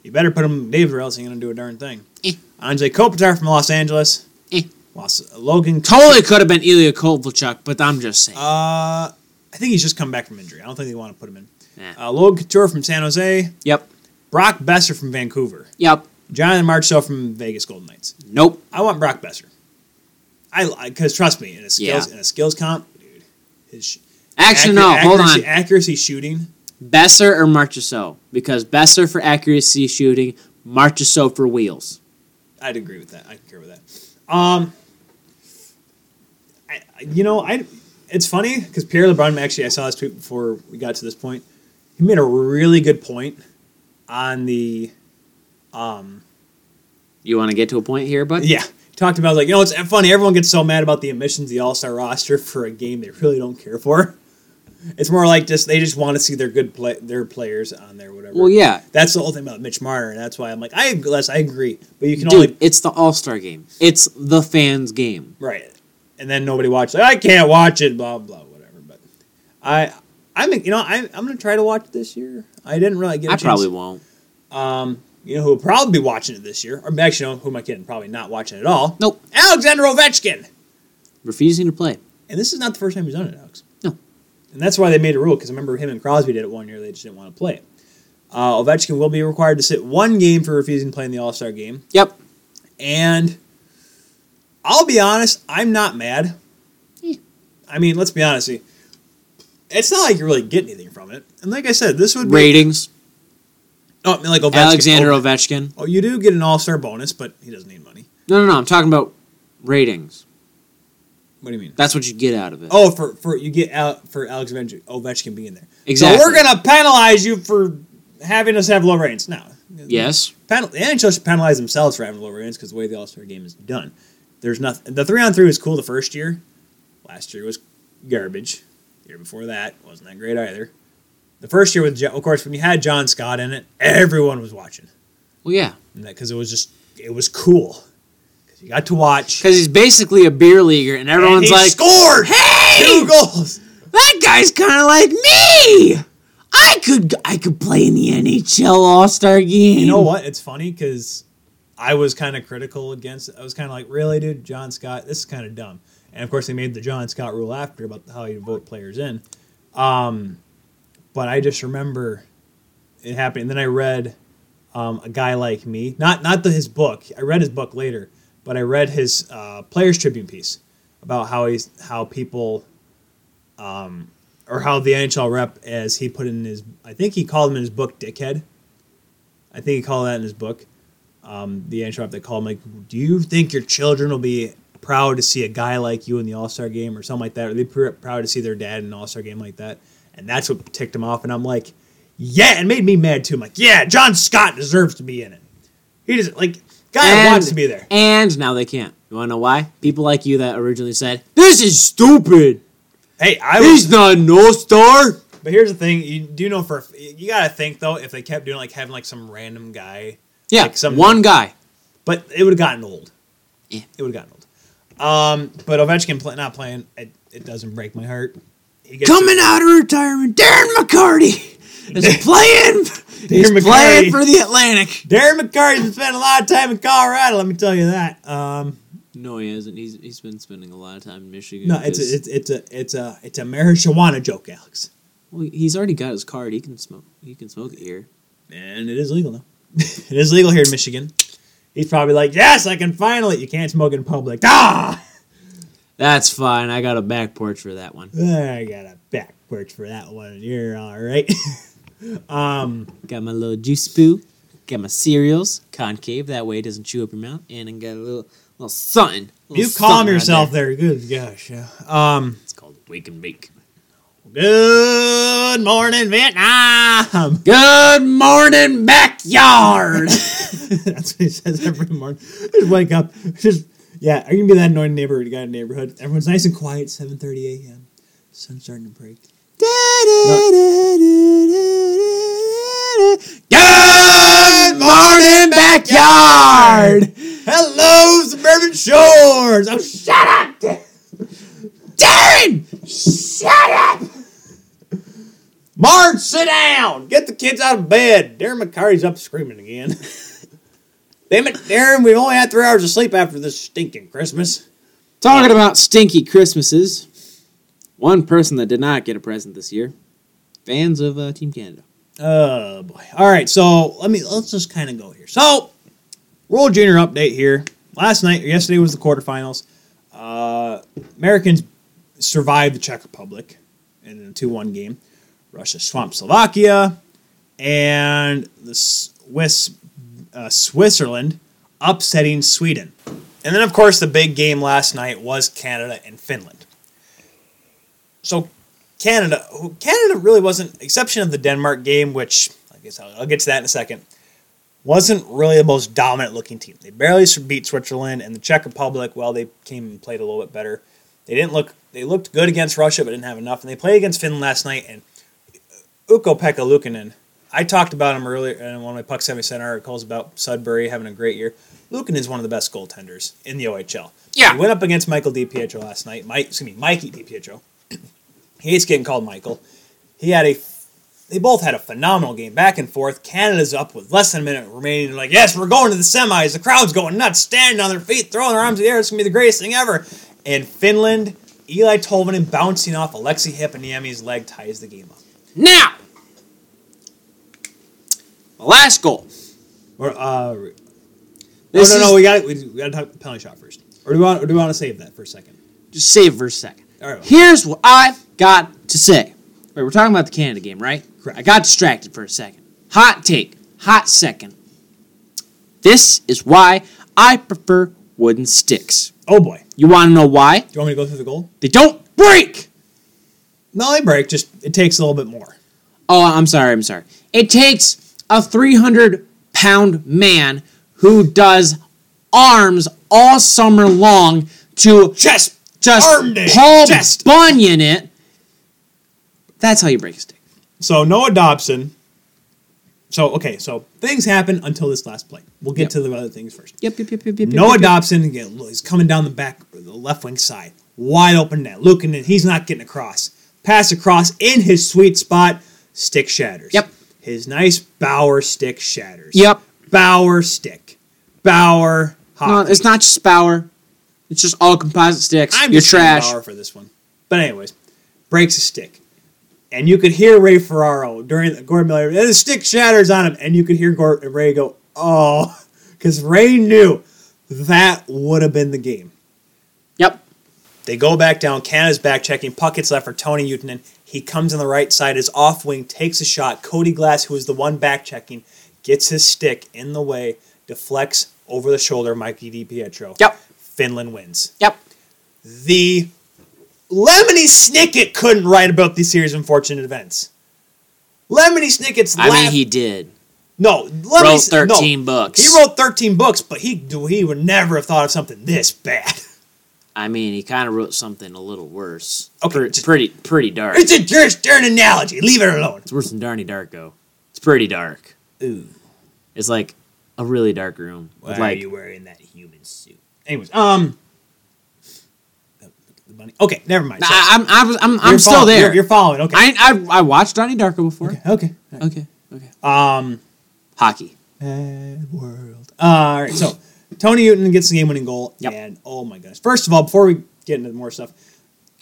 You better put him David or else he ain't gonna do a darn thing. Eh. Anze Kopitar from Los Angeles. Eh. Los, Logan. Totally could have been Ilya Kovalchuk, but I'm just saying. Uh, I think he's just come back from injury. I don't think they want to put him in. Nah. Uh, Logan Couture from San Jose. Yep. Brock Boeser from Vancouver. Yep. Jonathan Marchessault from Vegas Golden Knights. Nope. I want Brock Boeser. I because trust me in a skills Yeah. in a skills comp, dude. His sh- Actually, accu- no. Hold accuracy, on. Accuracy shooting. Boeser or Marchessault? Because Boeser for accuracy shooting, Marchessault for wheels. I'd agree with that. I concur with that. Um, I, you know, I it's funny because Pierre LeBrun actually I saw this tweet before we got to this point. He made a really good point on the, um, You want to get to a point here, bud? yeah. Talked about like you know it's funny. Everyone gets so mad about the emissions of the All Star roster for a game they really don't care for. It's more like just they just want to see their good play their players on there, whatever. Well, yeah. That's the whole thing about Mitch Marner, and that's why I'm like, I Les, I agree, but you can Dude, only it's the All Star game. It's the fans' game. Right. And then nobody watched. Like, I can't watch it. Blah blah whatever. But I I'm you know I, I'm gonna try to watch it this year. I didn't really get. a I chance. probably won't. Um, you know who will probably be watching it this year, or actually, no, who am I kidding? Probably not watching it at all. Nope. Alexander Ovechkin. Refusing to play. And this is not the first time he's done it, Alex. And that's why they made a rule because I remember him and Crosby did it one year. They just didn't want to play it. Uh, Ovechkin will be required to sit one game for refusing to play in the All Star game. Yep. And I'll be honest, I'm not mad. Yeah. I mean, let's be honest. It's not like you really get anything from it. And like I said, this would be Ratings. Oh, I mean, like Ovechkin. Alexander oh, Ovechkin. oh, you do get an All Star bonus, but he doesn't need money. No, no, no. I'm talking about ratings. What do you mean? That's what you get out of it. Oh, for for you get out for Alex Ovechkin, being there. Exactly. So we're gonna penalize you for having us have low ratings. No. Yes. Penal- the NHL should penalize themselves for having low ratings because the way the All Star game is done. There's nothing. The three on three was cool the first year. Last year was garbage. The year before that wasn't that great either. The first year with, of course, when you had John Scott in it, everyone was watching. Well, yeah. because it was just it was cool you got to watch. Because he's basically a beer leaguer, and And everyone's he like, scored "Hey, two goals. that guy's kind of like me. I could, I could play in the NHL All Star game." You know what? It's funny because I was kind of critical against it. I was kind of like, really, dude, John Scott, this is kind of dumb. And of course, they made the John Scott rule after about how you vote players in. Um, but I just remember it happening. And then I read um, a guy like me, not not the, his book. I read his book later, but I read his uh, Players Tribune piece about how he's how people, um, or how the NHL rep, as he put in his, I think he called him in his book, dickhead. I think he called that in his book. Um, the NHL rep, that called him like, "Do you think your children will be proud to see a guy like you in the All Star game or something like that? Are they pr- proud to see their dad in an All Star game like that?" And that's what ticked him off. And I'm like, "Yeah," it made me mad too. I'm like, "Yeah, John Scott deserves to be in it. He just like guy And- wants to be there." And now they can't. You want to know why? People like you that originally said, "This is stupid. Hey, I was, he's not no star." But here's the thing: you do know for you gotta think though, if they kept doing like having like some random guy Yeah, Like some- one guy. but it would have gotten old. Yeah. It would have gotten old. Um, but Ovechkin play, not playing, it, it doesn't break my heart. Coming out of retirement, Darren McCarty is playing. he's Darren playing for the Atlantic. Darren McCarty's been spending a lot of time in Colorado. Let me tell you that. Um, No, he hasn't. He's he's been spending a lot of time in Michigan. no, it's a, 'cause- it's it's a it's a it's a marijuana joke, Alex, well, he's already got his card. He can smoke. He can smoke it here. and it is legal now. it is legal here in Michigan. He's probably like, yes, I can finally. You can't smoke in public. Ah, That's fine. I got a back porch for that one. I got a back porch for that one. You're all right. um. Got my little juice poo. Got my cereals concave. That way it doesn't chew up your mouth. And I got a little little something. little You calm something right yourself there. there. Good gosh. Yeah. Um. It's called wake and bake. Good morning, Vietnam. Good morning, backyard. That's what he says every morning. Just wake up. Just yeah. Are you gonna be that annoying neighbor? You got a neighborhood. Everyone's nice and quiet. Seven thirty a.m. Sun's starting to break. Good morning, backyard. Hello, suburban shores. Oh, shut up, Darren, shut up. Marge. Sit down. Get the kids out of bed. Darren McCarty's up screaming again. Damn it, Darren. We've only had three hours of sleep after this stinking Christmas. Talking about stinky Christmases, one person that did not get a present this year, fans of uh, Team Canada. Oh boy. All right, so let me let's just kind of go here. So, World Junior update here. Last night, or yesterday was the quarterfinals. Uh, Americans survived the Czech Republic in a two-one game. Russia swamped Slovakia, and the Swiss uh, Switzerland upsetting Sweden. And then, of course, the big game last night was Canada and Finland. So Canada, Canada really wasn't, exception of the Denmark game, which I guess I'll, I'll get to that in a second, wasn't really the most dominant looking team. They barely beat Switzerland and the Czech Republic. Well, they came and played a little bit better. They didn't look. They looked good against Russia, but didn't have enough. And they played against Finland last night. And uh, Ukko Pekka Luukkonen, I talked about him earlier in one of my Puck 70 Center articles about Sudbury having a great year. Luukkonen is one of the best goaltenders in the OHL. Yeah. He went up against Michael DiPietro last night. Mike, excuse me, Mikey DiPietro. He hates getting called Michael. He had a. They both had a phenomenal game, back and forth. Canada's up with less than a minute remaining. They're like, yes, we're going to the semis. The crowd's going nuts, standing on their feet, throwing their arms in the air. It's gonna be the greatest thing ever. And Finland, Eeli Tolvanen bouncing off Aleksi Heponiemi's leg ties the game up. Now, the last goal. Or, uh, oh This no, no, is- we got we, we got to talk penalty shot first. Or do we want? Or do we want to save that for a second? Just save for a second. All right. Here's what I've got to say. Wait, we're talking about the Canada game, right? Correct. I got distracted for a second. Hot take. Hot second. This is why I prefer wooden sticks. Oh boy, You want to know why? Do you want me to go through the goal? They don't break. No, they break. Just it takes a little bit more. Oh, I'm sorry. I'm sorry. It takes a 300 pound man who does arms all summer long to just arm day, Paul. Bunyan it. That's how you break a stick. So Noah Dobson. So okay, so things happen until this last play. We'll get Yep. to the other things first. Yep, yep, yep, yep, yep. Noah yep. Dobson again. He's coming down the back, the left wing side, wide open net. Looking in, he's not getting across. Pass across in his sweet spot. Stick shatters. Yep. His nice Bauer stick shatters. Yep. Bauer stick. Bauer. No, it's not just Bauer. It's just all composite sticks. I'm You're trash. Bauer for this one. But anyways, breaks a stick, and you could hear Ray Ferraro during the Gordon Miller. And the stick shatters on him, and you could hear Gor- Ray go, "Oh," because Ray knew that would have been the game. Yep. They go back down. Canada's back checking. Puck gets left for Toni Utunen. He comes on the right side. His off wing takes a shot. Cody Glass, who is the one back checking, gets his stick in the way, deflects over the shoulder. Mikey DiPietro. Yep. Finland wins. Yep. The Lemony Snicket couldn't write about these series of unfortunate events. Lemony Snicket's I mean, he did. no Lemony, Wrote 13 no. books. He wrote thirteen books, but he he would never have thought of something this bad. I mean, he kind of wrote something a little worse. Okay, Pre- just- pretty, pretty dark. It's a just an analogy. Leave it alone. It's worse than Darny Darko. It's pretty dark. Ooh. It's like a really dark room. Why like, are you wearing that human suit? Anyways, um, the bunny. Okay, never mind. I, I'm, I'm, I'm, I'm still there. You're, you're following. Okay. I, I, I watched Donnie Darko before. okay. Okay. Okay. Um, Hockey. Bad world. Uh, all right, so Tony Newton gets the game-winning goal, Yep. and oh my goodness! First of all, before we get into more stuff,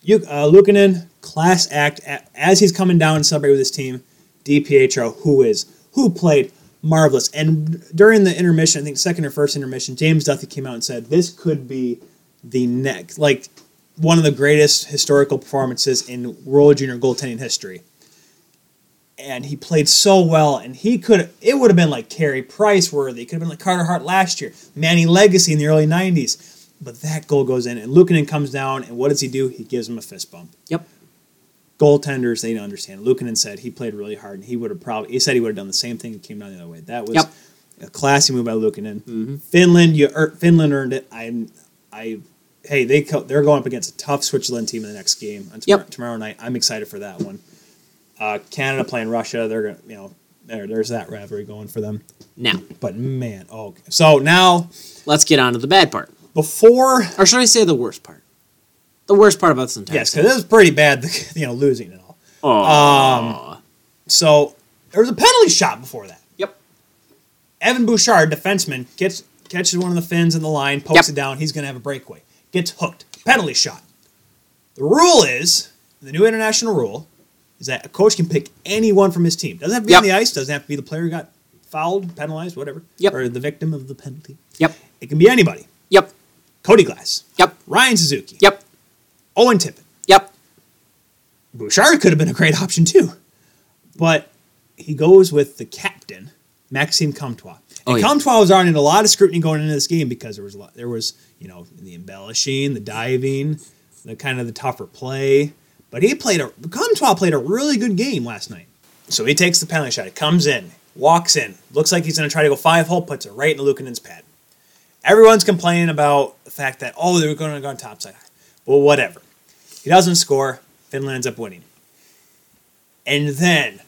you uh, Luukkonen class act as he's coming down and celebrate with his team. DiPietro, who is who played marvelous, and during the intermission, I think second or first intermission, James Duffy came out and said this could be the next, like one of the greatest historical performances in World Junior goaltending history and he played so well. And he could it would have been like Carey Price worthy. It could have been like Carter Hart last year, Manny Legace in the early '90s. But that goal goes in, and Luukkonen comes down, and what does he do? He gives him a fist bump. Yep. Goaltenders, they don't understand. Luukkonen said he played really hard, and he would have probably he said he would have done the same thing and came down the other way. That was Yep. a classy move by Luukkonen. Finland, you er, Finland earned it. I, I, hey, they co- they're going up against a tough Switzerland team in the next game on tomorrow, Yep. tomorrow night. I'm excited for that one. Uh, Canada playing Russia, they're gonna, you know, there, there's that rivalry going for them. Now, But man, oh, okay. so now let's get on to the bad part. before, Or should I say the worst part? The worst part about this entire yes, because it was pretty bad, you know, losing and all. Oh. So there was a penalty shot before that. yep. Evan Bouchard, defenseman, gets catches one of the fins in the line, pokes Yep. it down. He's going to have a breakaway. Gets hooked. Penalty shot. The rule is the new international rule is that a coach can pick anyone from his team. Doesn't have to be on the ice. Doesn't have to be the player who got fouled, penalized, whatever. Yep. Or the victim of the penalty. Yep. It can be anybody. Yep. Cody Glass, Yep. Ryan Suzuki, Yep. Owen Tippett. Yep. Bouchard could have been a great option too, but he goes with the captain, Maxime Comtois. Oh, And yeah. Comtois was on a lot of scrutiny going into this game because there was a lot, there was you know the embellishing, the diving, the kind of the tougher play. But he played a Comtois played a really good game last night. So he takes the penalty shot. He comes in, walks in, looks like he's going to try to go five hole, puts it right in Luukkonen's pad. Everyone's complaining about the fact that oh they were going to go on topside. Well, whatever. He doesn't score. Finland ends up winning. And then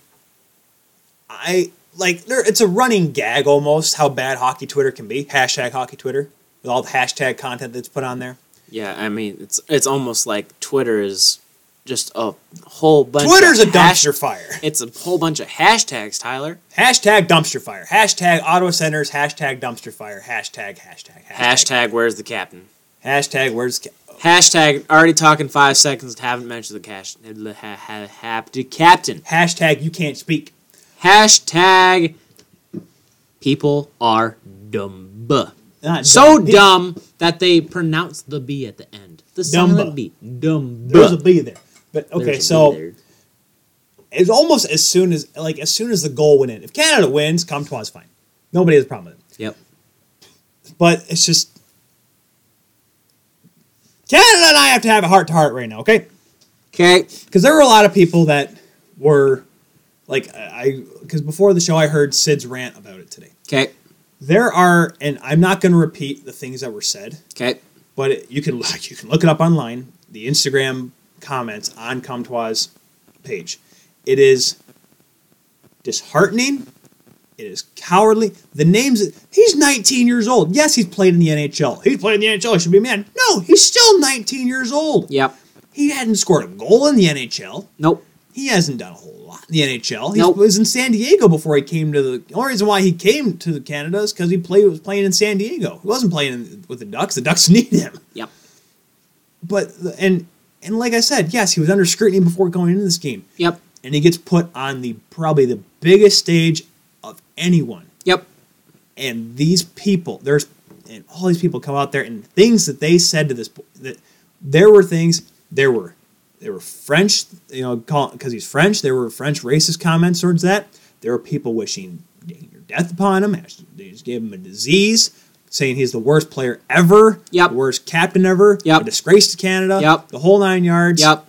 I like there it's a running gag almost how bad hockey Twitter can be. Hashtag hockey Twitter with all the hashtag content that's put on there. Yeah, I mean, it's it's almost like Twitter is just a whole bunch. Twitter's a of hash- dumpster fire. It's a whole bunch of hashtags, Tyler. Hashtag dumpster fire. Hashtag Ottawa Senators. Hashtag dumpster fire. Hashtag hashtag hashtag. Hashtag Where's the captain? Hashtag where's ca- Hashtag already talking five seconds. Haven't mentioned the cash. Ha, ha, ha, the captain. hashtag you can't speak. Hashtag people are dumb. Not So dumb. dumb that they pronounce the B at the end. The Dumba. silent B. Dumb. There's a B there. But okay, so it's almost as soon as like as soon as the goal went in. If Canada wins, Comtois fine. Nobody has a problem with it. Yep. But it's just Canada and I have to have a heart to heart right now, okay? Okay. Because there were a lot of people that were like I because before the show I heard Sid's rant about it today. Okay. There are, and I'm not going to repeat the things that were said, Okay. but it, you can look, you can look it up online. The Instagram comments on Comtois page. It is disheartening. It is cowardly. The names. He's 19 years old. Yes, he's played in the NHL. He's played in the NHL. He should be a man. No, he's still 19 years old. Yep. He hadn't scored a goal in the NHL. Nope. He hasn't done a whole the NHL. He Nope. was in San Diego before he came to the. The only reason why he came to Canada is because he played was playing in San Diego. He wasn't playing in, with the Ducks. The Ducks need him. Yep. But and and like I said, yes, he was under scrutiny before going into this game, Yep. and he gets put on the probably the biggest stage of anyone. Yep. And these people, there's and all these people come out there and things that they said to this that there were things there were there were French, you know, because he's French. There were French racist comments towards that. There were people wishing death upon him. They just gave him a disease, saying he's the worst player ever, Yep. the worst captain ever, Yep. a disgrace to Canada, Yep. the whole nine yards. Yep.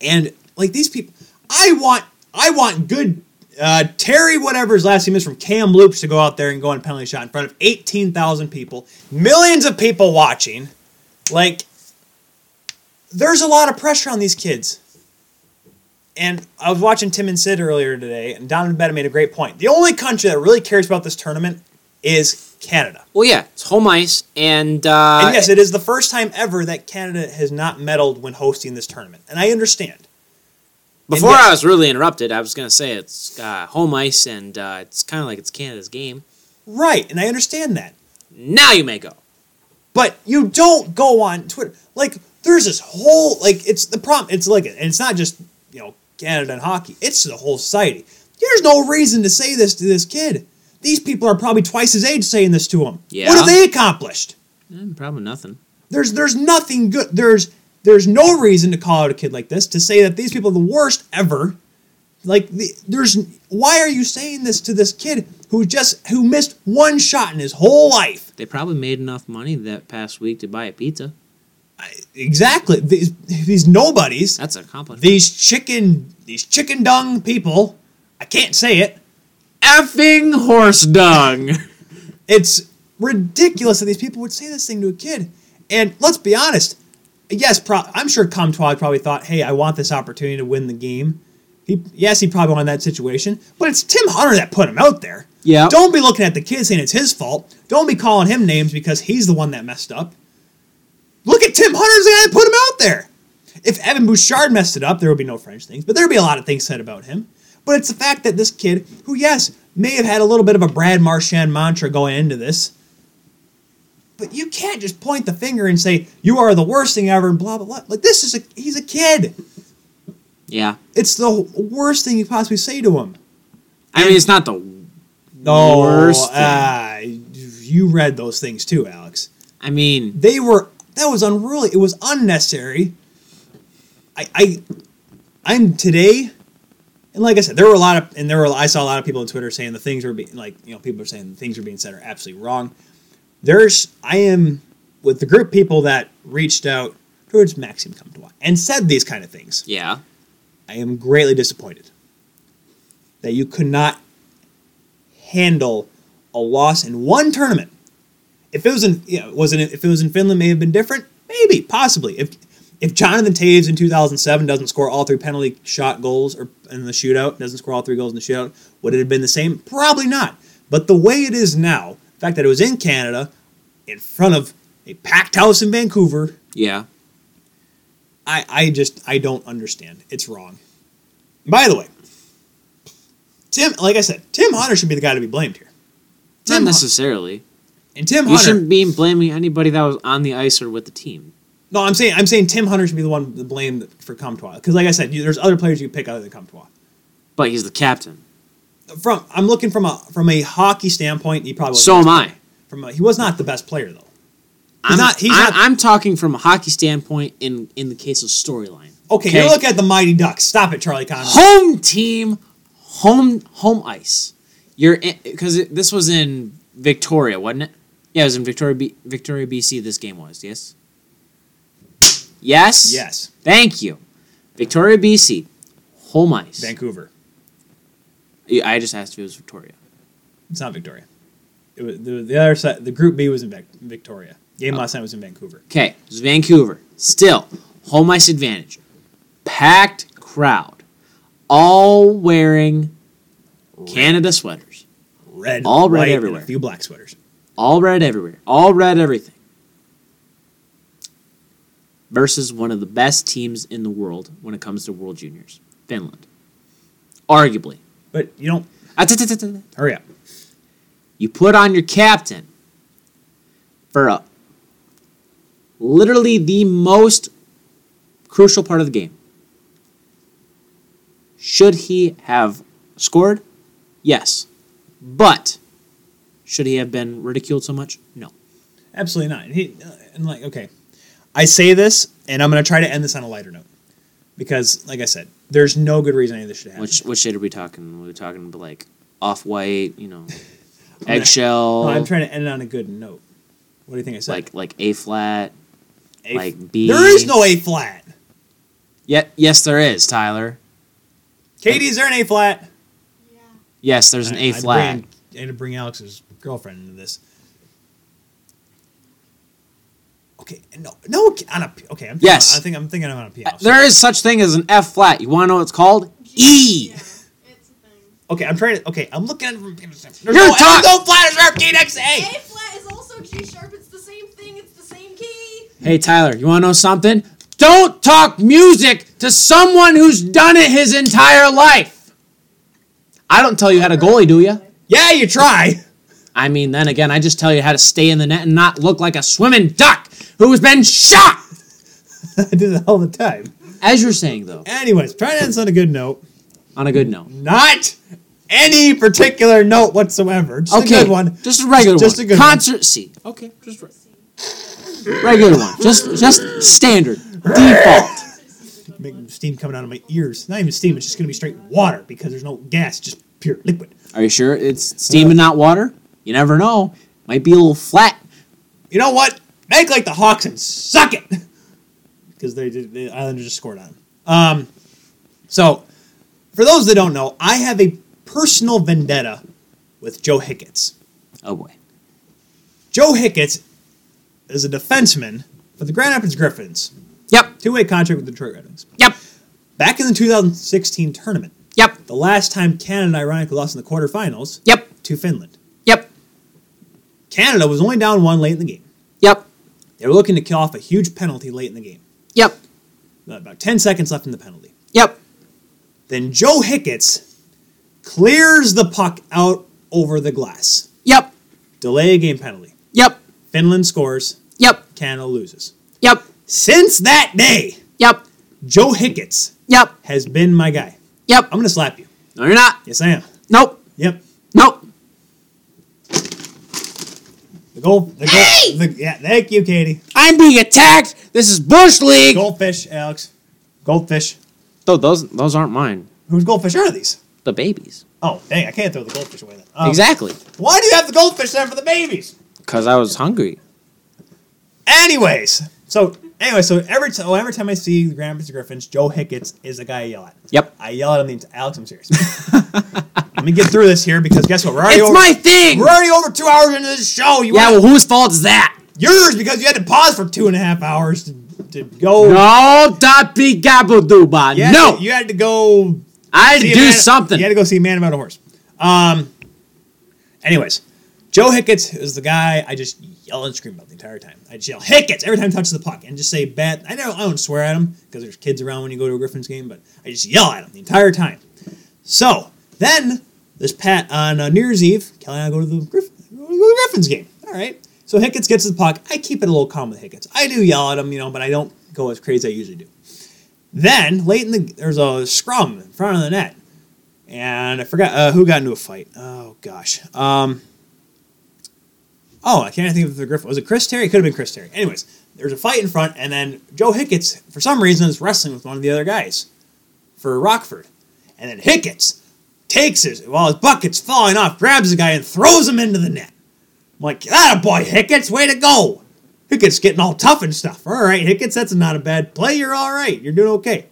And like these people, I want I want good uh, Terry whatever his last name is from Kamloops to go out there and go on a penalty shot in front of eighteen thousand people, millions of people watching. Like, there's a lot of pressure on these kids. And I was watching Tim and Sid earlier today, and Donovan Bennett made a great point. The only country that really cares about this tournament is Canada. Well, yeah, it's home ice, and uh, And yes, it is the first time ever that Canada has not medaled when hosting this tournament. And I understand. before yes. I was really interrupted, I was gonna say it's uh, home ice, and uh, it's kind of like it's Canada's game. Right, and I understand that. Now you may go. But you don't go on Twitter. Like, there's this whole, like, it's the problem. It's like, and it's not just, you know, Canada and hockey, it's the whole society. There's no reason to say this to this kid. These people are probably twice his age saying this to him. Yeah. What have they accomplished? Eh, probably nothing. There's there's nothing good. There's there's no reason to call out a kid like this to say that these people are the worst ever. Like the, there's why are you saying this to this kid who just who missed one shot in his whole life? They probably made enough money that past week to buy a pizza. Exactly. These these nobodies, That's an accomplishment. these chicken these chicken dung people. I can't say it. effing horse dung. It's ridiculous that these people would say this thing to a kid. And let's be honest. Yes, pro- I'm sure Comtois probably thought, "Hey, I want this opportunity to win the game." He, yes, he probably wanted that situation, but it's Tim Hunter that put him out there. Yeah. Don't be looking at the kid saying it's his fault. Don't be calling him names because he's the one that messed up. Look at Tim Hunter's the guy that put him out there. If Evan Bouchard messed it up, there would be no French things, but there would be a lot of things said about him. But it's the fact that this kid, who yes, may have had a little bit of a Brad Marchand mantra going into this, but you can't just point the finger and say you are the worst thing ever and blah blah blah. Like this is a he's a kid. yeah. It's the worst thing you possibly say to him. I mean, it's not the No, worst ah, you read those things too, Alex. I mean, They were that was unruly. It was unnecessary. I I I'm today, and like I said, there were a lot of and there were I saw a lot of people on Twitter saying the things were being like you know people are saying the things are being said are absolutely wrong. There's I am with the group people that reached out towards Maxime Comtois and said these kind of things. yeah. I am greatly disappointed that you could not handle a loss in one tournament. If it was in, you know, was it if it was in Finland, may have been different. Maybe, possibly. If if Jonathan Toews in 2007 doesn't score all three penalty shot goals or in the shootout, doesn't score all three goals in the shootout, would it have been the same? Probably not. But the way it is now, the fact that it was in Canada, in front of a packed house in Vancouver, Yeah. I I just I don't understand. It's wrong. By the way, Tim, like I said, Tim Hunter should be the guy to be blamed here. Not Tim, necessarily. And Tim You shouldn't be blaming anybody that was on the ice or with the team. No, I'm saying I'm saying Tim Hunter should be the one to blame for Comtois because, like I said, you, there's other players you pick other than Comtois. But he's the captain. From I'm looking from a from a hockey standpoint, he probably So am I. player. From a, he was not the best player though. He's I'm not- he's I'm, not- I'm talking from a hockey standpoint in in the case of storyline. Okay, you look at the Mighty Ducks. Stop it, Charlie Connor. home team, home home ice. You're because this was in Victoria, wasn't it? Yeah, it was in Victoria, B, Victoria, BC. This game was yes. Yes. Yes, Thank you, Victoria, BC, home ice. Vancouver. I just asked if it was Victoria. It's not Victoria. It was the, the other side. The Group B was in Vac- Victoria. Game oh. last night was in Vancouver. Okay, it was Vancouver. Still, home ice advantage. Packed crowd, all wearing Canada sweaters. Red, All red everywhere. a few black sweaters. All red everywhere. All red everything. Versus one of the best teams in the world when it comes to World Juniors, Finland. Arguably. But you don't Ah, hurry up. You put on your captain for a, literally the most crucial part of the game. Should he have scored? Yes. But should he have been ridiculed so much? No. Absolutely not. He uh, and like okay, I say this, and I'm going to try to end this on a lighter note because, like I said, there's no good reason any of this should happen. Which which shade are we talking? Are we talking about like off white, you know, eggshell, No, I'm trying to end it on a good note. What do you think I said? like like A flat, A- like B. there is no A flat. Yeah, yes, there is, Tyler. Katie, is there an A flat? Yeah. Yes, there's an I- A I'd flat. bring- I had to bring Alex's girlfriend into this. Okay, no, no, on a P- okay. I'm thinking, Yes. I think I'm thinking I'm on a piano. so- uh, There is such thing as an F flat. You want to know what it's called? E. Yeah, it's a thing. Okay, I'm trying to. Okay, I'm looking at it from. There's You're no, talk- there's no flat as sharp key next to A. A flat is also G sharp. It's the same thing. It's the same key. Hey, Tyler, you want to know something? Don't talk music to someone who's done it his entire life. I don't tell you how to goalie, do you? Yeah, you try. I mean, then again, I just tell you how to stay in the net and not look like a swimming duck who has been shot. I do that all the time. As you're saying, though, Anyways, trying to end this on a good note. on a good note. Not any particular note whatsoever. Just okay, a good one. Just a regular Just one. a good one. Concert C. Okay, just re- regular one. Just just standard default. Make steam coming out of my ears. Not even steam. It's just gonna be straight water because there's no gas, just pure liquid. Are you sure it's steam and not water? You never know. Might be a little flat. You know what? Make like the Hawks and suck it. Because they did, the Islanders just scored on them. Um, so, for those that don't know, I have a personal vendetta with Joe Hicketts. Oh boy. Joe Hicketts is a defenseman for the Grand Rapids Griffins. Yep. Two-way contract with the Detroit Red Wings. Yep. Back in the 2016 tournament, Yep. the last time Canada ironically lost in the quarterfinals Yep. to Finland. Yep. Canada was only down one late in the game. Yep. They were looking to kill off a huge penalty late in the game. Yep. About 10 seconds left in the penalty. Yep. Then Joe Hicketts clears the puck out over the glass. Yep. Delay a game penalty. Yep. Finland scores. Yep. Canada loses. Yep. Since that day, Yep. Joe Hicketts Yep. has been my guy. Yep. I'm going to slap you. No, you're not. Yes, I am. Nope. Yep. Nope. The goal. The goal the, yeah, thank you, Katie. I'm being attacked. This is Bush League. Goldfish, Alex. Goldfish. Though those those aren't mine. Whose goldfish are these? The babies. Oh, dang, I can't throw the goldfish away then. Um, exactly. Why do you have the goldfish there for the babies? Because I was hungry. Anyways, so anyway, so every time, oh, every time I see the Grand Rapids Griffins, Joe Hicketts is the guy I yell at. Yep. I yell at him. The ent- Alex, I'm serious. Let me get through this here because guess what? We're already It's over. my thing. We're already over two hours into this show. You Yeah. Well, whose fault is that? yours because you had to pause for two and a half hours to, to go. No, that be gabaduba. You No, to, you had to go I had to do man- something. You had to go see a man about a horse. Um. Anyways, Joe Hicketts is the guy I just yell and scream about the entire time. I just yell Hicketts every time he touches the puck and just say bad. I don't, I don't swear at him because there's kids around when you go to a Griffins game, but I just yell at him the entire time. So then this Pat on uh, New Year's Eve, Kelly and I go to the go to the Griffins game. All right. So Hicketts gets the puck. I keep it a little calm with Hicketts. I do yell at him, you know, but I don't go as crazy as I usually do. Then late in the there's a scrum in front of the net, and I forgot uh, who got into a fight. Oh gosh. Um, oh, I can't think of the Griffin. Was it Chris Terry? It could have been Chris Terry. Anyways, there's a fight in front, and then Joe Hicketts, for some reason, is wrestling with one of the other guys for Rockford, and then Hicketts takes his while his bucket's falling off, grabs the guy and throws him into the net. I'm like, that boy, Hicketts, way to go. Hickett's getting all tough and stuff. All right, Hicketts, that's not a bad play. You're all right. You're doing okay.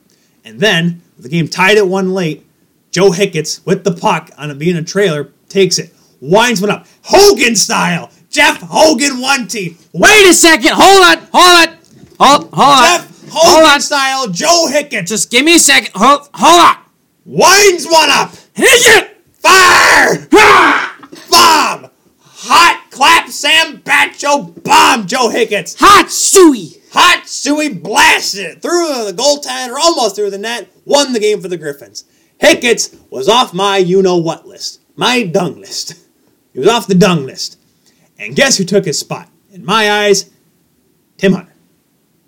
And then, with the game tied at one late, Joe Hicketts, with the puck on it being a trailer, takes it, winds one up, Hogan style. Jeff Hogan one T. Wait a second. Hold on. Hold on. Hold, hold on. Jeff Hold Hogan on. style. Joe Hicketts Just give me a second. Hold, hold on. winds one up. Fire! Ah! Bomb! Hot clap Sam Bacho bomb Joe Hicketts. Hot suey. Hot Suey blasted it through the goaltender, almost through the net, won the game for the Griffins. Hicketts was off my you know what list, my dung list. He was off the dung list. And guess who took his spot? In my eyes, Tim Hunter.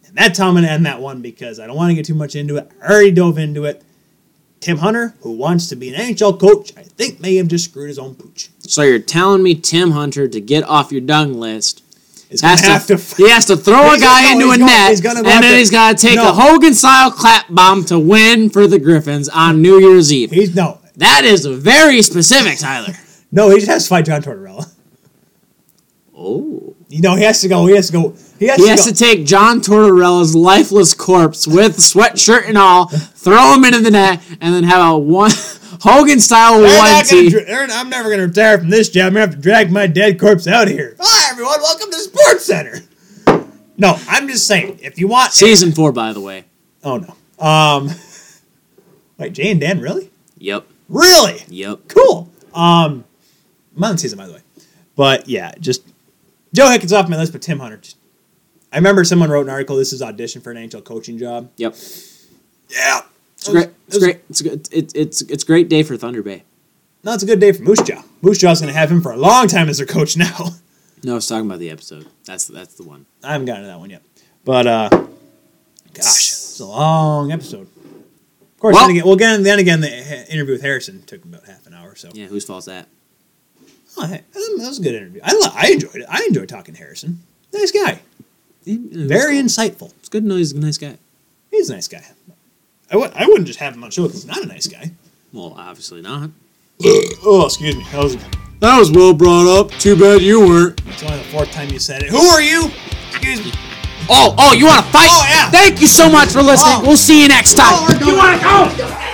And that's how I'm going to end that one because I don't want to get too much into it. I already dove into it. Tim Hunter, who wants to be an NHL coach, I think may have just screwed his own pooch. So you're telling me Tim Hunter to get off your dung list Is has to to, he has to throw a guy into a gonna- net, and then to- he's got to take No. a Hogan style clap bomb to win for the Griffins on New Year's Eve. He's no, That is very specific, Tyler. no. He just has to fight John Tortorella. Oh. You know, he has to go. He has to go. He has He to has go. to take John Tortorella's lifeless corpse with sweatshirt and all, throw him into the net, and then have a one Hogan style one not dra- I'm never going to retire from this job. I'm going to have to drag my dead corpse out of here. Hi, everyone. Welcome to Sports Center. No, I'm just saying, if you want. Season four, by the way. Oh, no. Um, wait, Jay and Dan, really? Yep. Really? Yep. Cool. Um, I'm on season, by the way. But yeah, just Joe Hickett's off my list, but Tim Hunter. Just, I remember someone wrote an article. This is audition for an NHL coaching job. Yep. Yeah. It's great. It's great. It's good. It's it's it's a great day for Thunder Bay. No, it's a good day for Moose Jaw. Moose Jaw's going to have him for a long time as their coach now. No, I was talking about the episode. That's that's the one. I haven't gotten to that one yet. But uh gosh, it's a long episode. Of course, Well- then again, well, again, then again, the interview with Harrison took about half an hour. So, Yeah, whose fault's that? oh, hey, that was a good interview. I I enjoyed it. I enjoyed talking to Harrison. Nice guy, very insightful. It's good to know he's a nice guy. He's a nice guy. I w- I wouldn't just have him on show because he's not a nice guy. Well, obviously not. Oh, excuse me. That was That was well brought up. Too bad you weren't. it's only the fourth time you said it. Who are you? Excuse me. Oh, oh, you want to fight? Oh, yeah. Thank you so much for listening. Oh. We'll see you next time. Oh, you want to go?